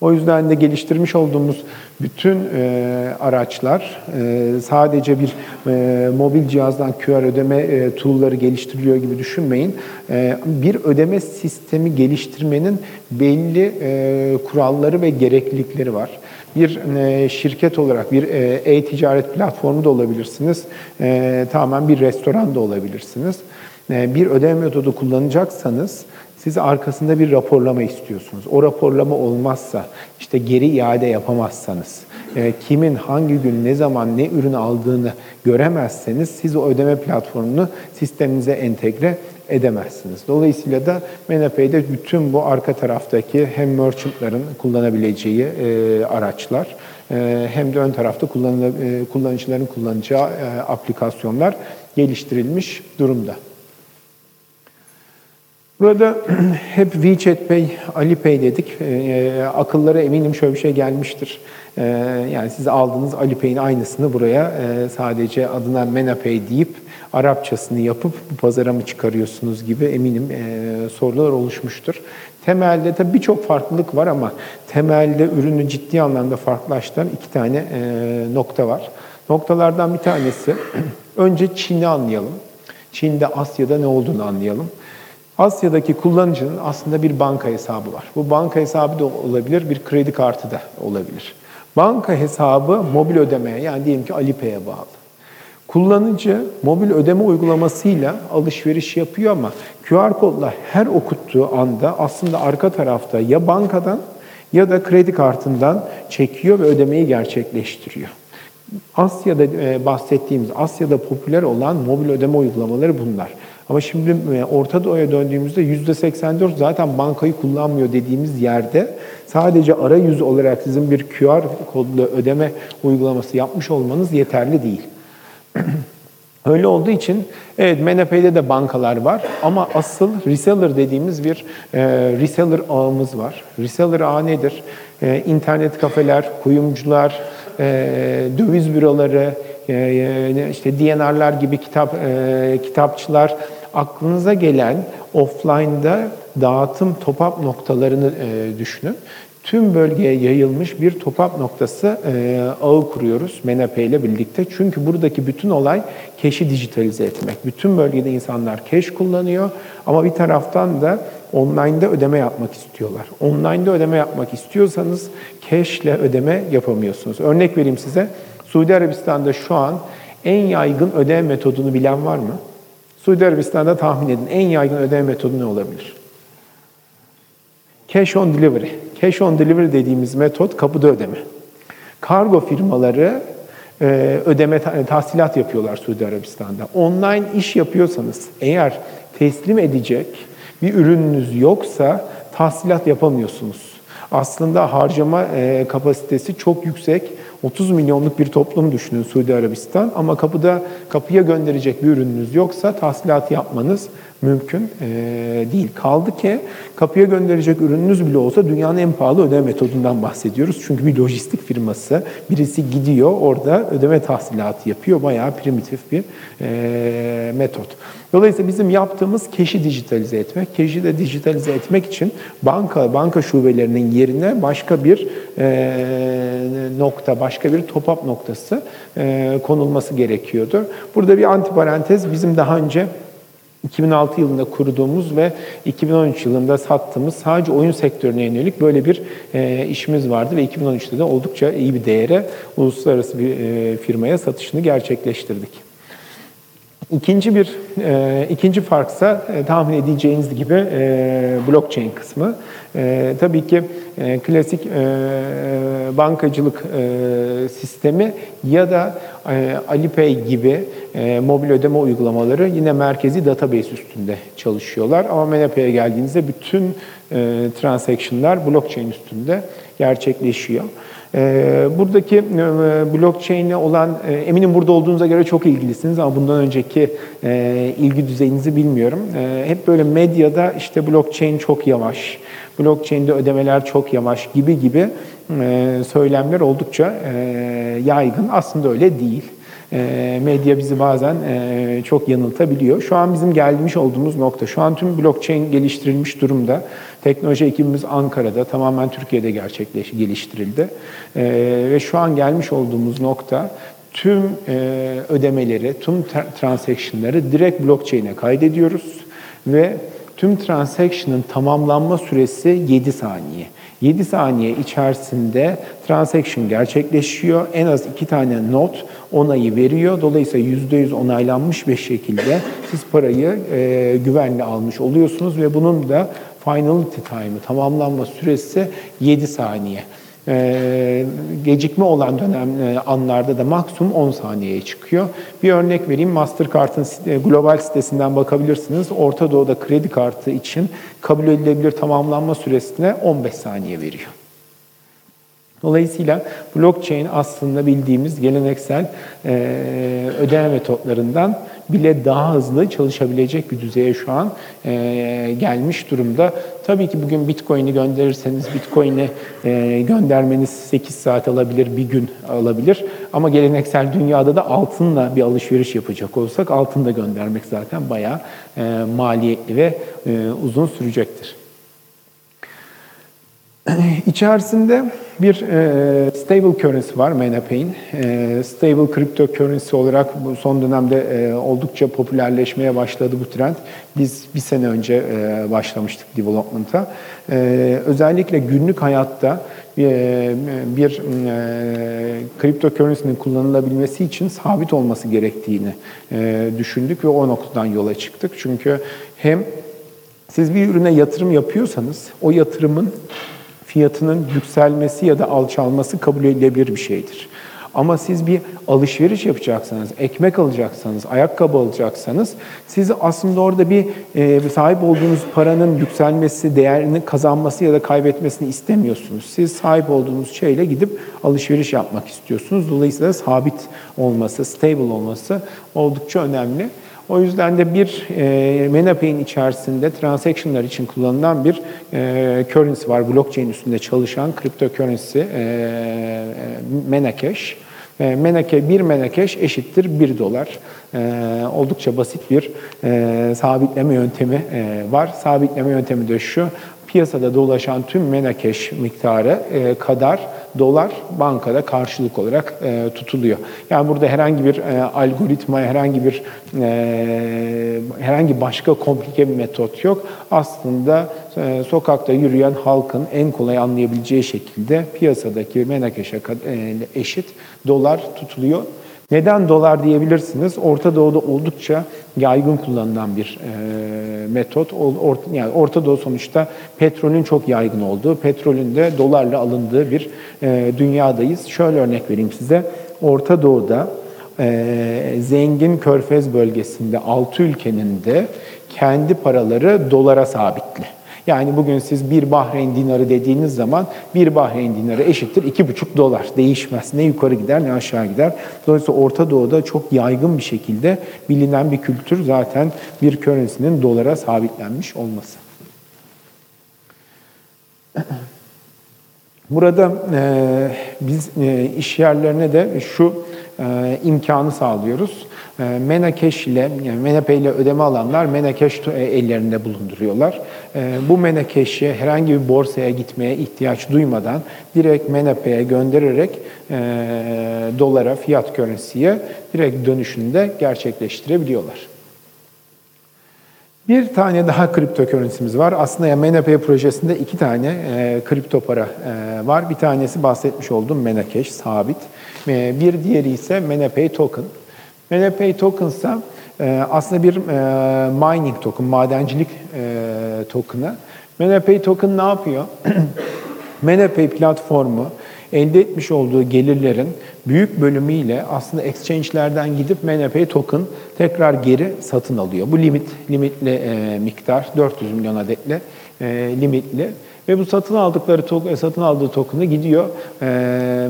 O yüzden de geliştirmiş olduğumuz bütün e, araçlar e, sadece bir e, mobil cihazdan QR ödeme e, tool'ları geliştiriliyor gibi düşünmeyin. E, bir ödeme sistemi geliştirmenin belli e, kuralları ve gereklilikleri var. Bir e, şirket olarak bir e, e-ticaret platformu da olabilirsiniz. E, tamamen bir restoran da olabilirsiniz. E, bir ödeme metodu kullanacaksanız siz arkasında bir raporlama istiyorsunuz. O raporlama olmazsa, işte geri iade yapamazsanız, e, kimin hangi gün ne zaman ne ürün aldığını göremezseniz siz o ödeme platformunu sisteminize entegre edemezsiniz. Dolayısıyla da MNP'de bütün bu arka taraftaki hem merchantların kullanabileceği e, araçlar e, hem de ön tarafta kullanıla- e, kullanıcıların kullanacağı e, aplikasyonlar geliştirilmiş durumda. Burada hep WeChat Pay, Alipay dedik. E, akıllara eminim şöyle bir şey gelmiştir. E, yani siz aldığınız Alipay'in aynısını buraya e, sadece adına MenaPay deyip Arapçasını yapıp bu pazara mı çıkarıyorsunuz gibi eminim e, sorular oluşmuştur. Temelde tabii birçok farklılık var ama temelde ürünü ciddi anlamda farklılaştıran iki tane e, nokta var. Noktalardan bir tanesi önce Çin'i anlayalım. Çin'de Asya'da ne olduğunu anlayalım. Asya'daki kullanıcının aslında bir banka hesabı var. Bu banka hesabı da olabilir, bir kredi kartı da olabilir. Banka hesabı mobil ödemeye yani diyelim ki Alipay'e bağlı. Kullanıcı mobil ödeme uygulamasıyla alışveriş yapıyor ama QR kodla her okuttuğu anda aslında arka tarafta ya bankadan ya da kredi kartından çekiyor ve ödemeyi gerçekleştiriyor. Asya'da e, bahsettiğimiz, Asya'da popüler olan mobil ödeme uygulamaları bunlar. Ama şimdi e, Orta Doğu'ya döndüğümüzde %84 zaten bankayı kullanmıyor dediğimiz yerde sadece arayüz olarak sizin bir QR kodlu ödeme uygulaması yapmış olmanız yeterli değil. Öyle olduğu için evet MNP'de de bankalar var ama asıl reseller dediğimiz bir e, reseller ağımız var. Reseller ağı nedir? E, internet kafeler, kuyumcular, e, döviz büroları, e, işte DNR'lar gibi kitap e, kitapçılar aklınıza gelen offline'da dağıtım top-up noktalarını e, düşünün tüm bölgeye yayılmış bir top-up noktası e, ağı kuruyoruz MENAPE ile birlikte. Çünkü buradaki bütün olay keşi dijitalize etmek. Bütün bölgede insanlar keş kullanıyor ama bir taraftan da online'da ödeme yapmak istiyorlar. Online'da ödeme yapmak istiyorsanız cash ile ödeme yapamıyorsunuz. Örnek vereyim size. Suudi Arabistan'da şu an en yaygın ödeme metodunu bilen var mı? Suudi Arabistan'da tahmin edin en yaygın ödeme metodu ne olabilir? Cash on delivery. Cash on delivery dediğimiz metot kapıda ödeme. Kargo firmaları e, ödeme tahsilat yapıyorlar Suudi Arabistan'da. Online iş yapıyorsanız eğer teslim edecek bir ürününüz yoksa tahsilat yapamıyorsunuz. Aslında harcama e, kapasitesi çok yüksek. 30 milyonluk bir toplum düşünün Suudi Arabistan ama kapıda kapıya gönderecek bir ürününüz yoksa tahsilat yapmanız mümkün e, değil. Kaldı ki kapıya gönderecek ürününüz bile olsa dünyanın en pahalı ödeme metodundan bahsediyoruz. Çünkü bir lojistik firması birisi gidiyor orada ödeme tahsilatı yapıyor. Bayağı primitif bir e, metot. Dolayısıyla bizim yaptığımız keşi dijitalize etmek. Keşi de dijitalize etmek için banka banka şubelerinin yerine başka bir e, nokta, başka bir top-up noktası e, konulması gerekiyordu. Burada bir antiparantez bizim daha önce 2006 yılında kurduğumuz ve 2013 yılında sattığımız sadece oyun sektörüne yönelik böyle bir e, işimiz vardı ve 2013'te de oldukça iyi bir değere uluslararası bir e, firmaya satışını gerçekleştirdik. İkinci bir e, ikinci farksa e, tahmin edeceğiniz gibi e, blockchain kısmı. E, tabii ki e, klasik e, bankacılık e, sistemi ya da e, Alipay gibi e, mobil ödeme uygulamaları yine merkezi database üstünde çalışıyorlar. Ama MNP'ye geldiğinizde bütün e, transaction'lar blockchain üstünde gerçekleşiyor. Ee, buradaki e, blockchain'e olan, e, eminim burada olduğunuza göre çok ilgilisiniz ama bundan önceki e, ilgi düzeyinizi bilmiyorum. Hep böyle medyada işte blockchain çok yavaş, blockchain'de ödemeler çok yavaş gibi gibi söylemler oldukça yaygın. Aslında öyle değil. Medya bizi bazen çok yanıltabiliyor. Şu an bizim gelmiş olduğumuz nokta, şu an tüm blockchain geliştirilmiş durumda. Teknoloji ekibimiz Ankara'da, tamamen Türkiye'de gerçekleş, geliştirildi. Ve şu an gelmiş olduğumuz nokta tüm ödemeleri, tüm transaction'ları direkt blockchain'e kaydediyoruz ve tüm transaction'ın tamamlanma süresi 7 saniye. 7 saniye içerisinde transaction gerçekleşiyor. En az iki tane not onayı veriyor. Dolayısıyla %100 onaylanmış bir şekilde siz parayı e, güvenli almış oluyorsunuz ve bunun da finality time'ı, tamamlanma süresi 7 saniye. e, gecikme olan dönem e, anlarda da maksimum 10 saniyeye çıkıyor. Bir örnek vereyim. Mastercard'ın site- global sitesinden bakabilirsiniz. Orta Doğu'da kredi kartı için kabul edilebilir tamamlanma süresine 15 saniye veriyor. Dolayısıyla blockchain aslında bildiğimiz geleneksel e, ödeme metotlarından bile daha hızlı çalışabilecek bir düzeye şu an e, gelmiş durumda. Tabii ki bugün Bitcoin'i gönderirseniz Bitcoin'i e, göndermeniz 8 saat alabilir, bir gün alabilir. Ama geleneksel dünyada da altınla bir alışveriş yapacak olsak altın da göndermek zaten bayağı e, maliyetli ve e, uzun sürecektir. İçerisinde bir e, stable currency var ManaPay'in. E, stable cryptocurrency olarak bu son dönemde e, oldukça popülerleşmeye başladı bu trend. Biz bir sene önce e, başlamıştık development'a. E, özellikle günlük hayatta e, bir e, cryptocurrency'nin kullanılabilmesi için sabit olması gerektiğini e, düşündük ve o noktadan yola çıktık. Çünkü hem siz bir ürüne yatırım yapıyorsanız o yatırımın fiyatının yükselmesi ya da alçalması kabul edilebilir bir şeydir. Ama siz bir alışveriş yapacaksanız, ekmek alacaksanız, ayakkabı alacaksanız siz aslında orada bir e, sahip olduğunuz paranın yükselmesi, değerini kazanması ya da kaybetmesini istemiyorsunuz. Siz sahip olduğunuz şeyle gidip alışveriş yapmak istiyorsunuz. Dolayısıyla sabit olması, stable olması oldukça önemli. O yüzden de bir e, ManaPay'in içerisinde transactionlar için kullanılan bir e, currency var. Blockchain üstünde çalışan cryptocurrency e, e, Manacash. E, Menake, bir Menakeş eşittir 1 dolar. E, oldukça basit bir e, sabitleme yöntemi e, var. Sabitleme yöntemi de şu, piyasada dolaşan tüm Menakeş miktarı e, kadar dolar bankada karşılık olarak e, tutuluyor. Yani burada herhangi bir e, algoritma, herhangi bir e, herhangi başka komplike bir metot yok. Aslında e, sokakta yürüyen halkın en kolay anlayabileceği şekilde piyasadaki Menakeş'e e, eşit dolar tutuluyor. Neden dolar diyebilirsiniz? Orta Doğu'da oldukça yaygın kullanılan bir e, metot. Or, yani Orta Doğu sonuçta petrolün çok yaygın olduğu, petrolün de dolarla alındığı bir e, dünyadayız. Şöyle örnek vereyim size. Orta Doğu'da e, zengin körfez bölgesinde 6 ülkenin de kendi paraları dolara sabitli. Yani bugün siz bir Bahreyn dinarı dediğiniz zaman bir Bahreyn dinarı eşittir iki buçuk dolar. Değişmez. Ne yukarı gider ne aşağı gider. Dolayısıyla Orta Doğu'da çok yaygın bir şekilde bilinen bir kültür zaten bir currency'nin dolara sabitlenmiş olması. Burada e, biz e, iş yerlerine de şu e, imkanı sağlıyoruz. E, Menakeş ile, yani Menapay ile ödeme alanlar Menakeş ellerinde bulunduruyorlar. E, bu Menakeş'i herhangi bir borsaya gitmeye ihtiyaç duymadan direkt Menapay'e göndererek e, dolara, fiyat currency'ye direkt dönüşünde gerçekleştirebiliyorlar. Bir tane daha kripto currency'miz var. Aslında yani MenaPay projesinde iki tane e, kripto para e, var. Bir tanesi bahsetmiş olduğum Menacash, sabit. E, bir diğeri ise MenaPay Token. MenaPay Token ise aslında bir e, mining token, madencilik e, token'ı. MenaPay Token ne yapıyor? MenaPay platformu elde etmiş olduğu gelirlerin büyük bölümüyle aslında exchange'lerden gidip MNP token tekrar geri satın alıyor. Bu limit limitli e, miktar 400 milyon adetle e, limitli ve bu satın aldıkları token, satın aldığı token'ı gidiyor e,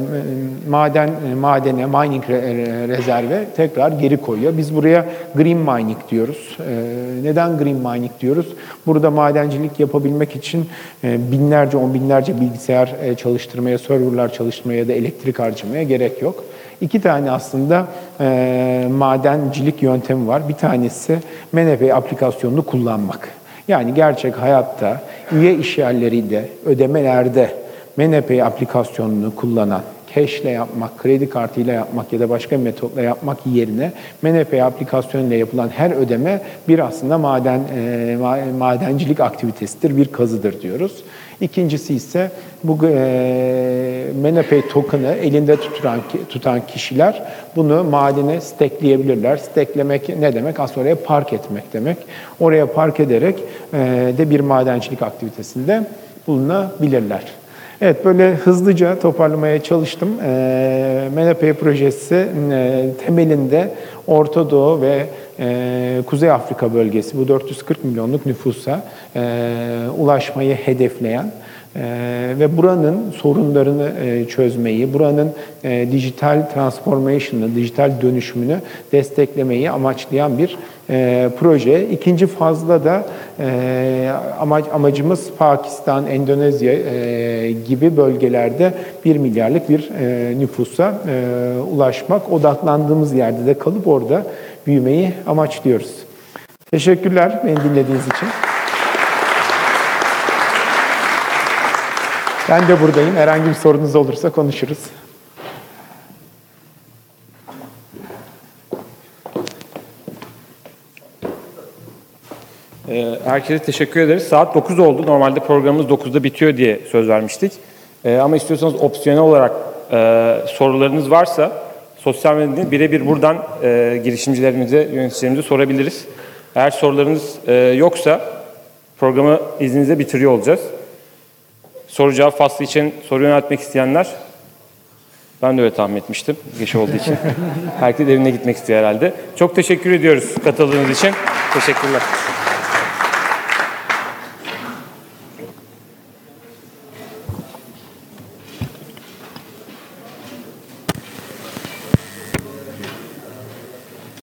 maden madene mining re, rezerve tekrar geri koyuyor. Biz buraya green mining diyoruz. E, neden green mining diyoruz? Burada madencilik yapabilmek için e, binlerce, on binlerce bilgisayar e, çalıştırmaya, serverlar çalıştırmaya ya da elektrik harcamaya gerek yok. İki tane aslında e, madencilik yöntemi var. Bir tanesi MNP aplikasyonunu kullanmak. Yani gerçek hayatta üye işyerlerinde, ödemelerde MNP aplikasyonunu kullanan, cash yapmak, kredi kartıyla yapmak ya da başka bir metotla yapmak yerine MNP aplikasyonuyla yapılan her ödeme bir aslında maden e, madencilik aktivitesidir, bir kazıdır diyoruz. İkincisi ise bu e, MenaPay token'ı elinde tutan, tutan kişiler bunu madene stekleyebilirler. Steklemek ne demek? Aslında oraya park etmek demek. Oraya park ederek e, de bir madencilik aktivitesinde bulunabilirler. Evet, böyle hızlıca toparlamaya çalıştım. E, MENAPE projesi e, temelinde Orta Doğu ve e, Kuzey Afrika bölgesi, bu 440 milyonluk nüfusa e, ulaşmayı hedefleyen e, ve buranın sorunlarını e, çözmeyi, buranın e, dijital transformation'ı, dijital dönüşümünü desteklemeyi amaçlayan bir e, proje. İkinci fazla da e, amac, amacımız Pakistan, Endonezya gibi bölgelerde 1 milyarlık bir nüfusa ulaşmak. Odaklandığımız yerde de kalıp orada büyümeyi amaçlıyoruz. Teşekkürler beni dinlediğiniz için. Ben de buradayım. Herhangi bir sorunuz olursa konuşuruz. Ee, Herkese teşekkür ederiz. Saat 9 oldu. Normalde programımız 9'da bitiyor diye söz vermiştik. Ee, Ama istiyorsanız opsiyonel olarak e, sorularınız varsa sosyal medyada birebir buradan e, girişimcilerimize, yöneticilerimize sorabiliriz. Eğer sorularınız e, yoksa programı izninizle bitiriyor olacağız. Soru cevap faslı için soru yöneltmek isteyenler ben de öyle tahmin etmiştim geç olduğu için. Herkes evine gitmek istiyor herhalde. Çok teşekkür ediyoruz katıldığınız için. Teşekkürler.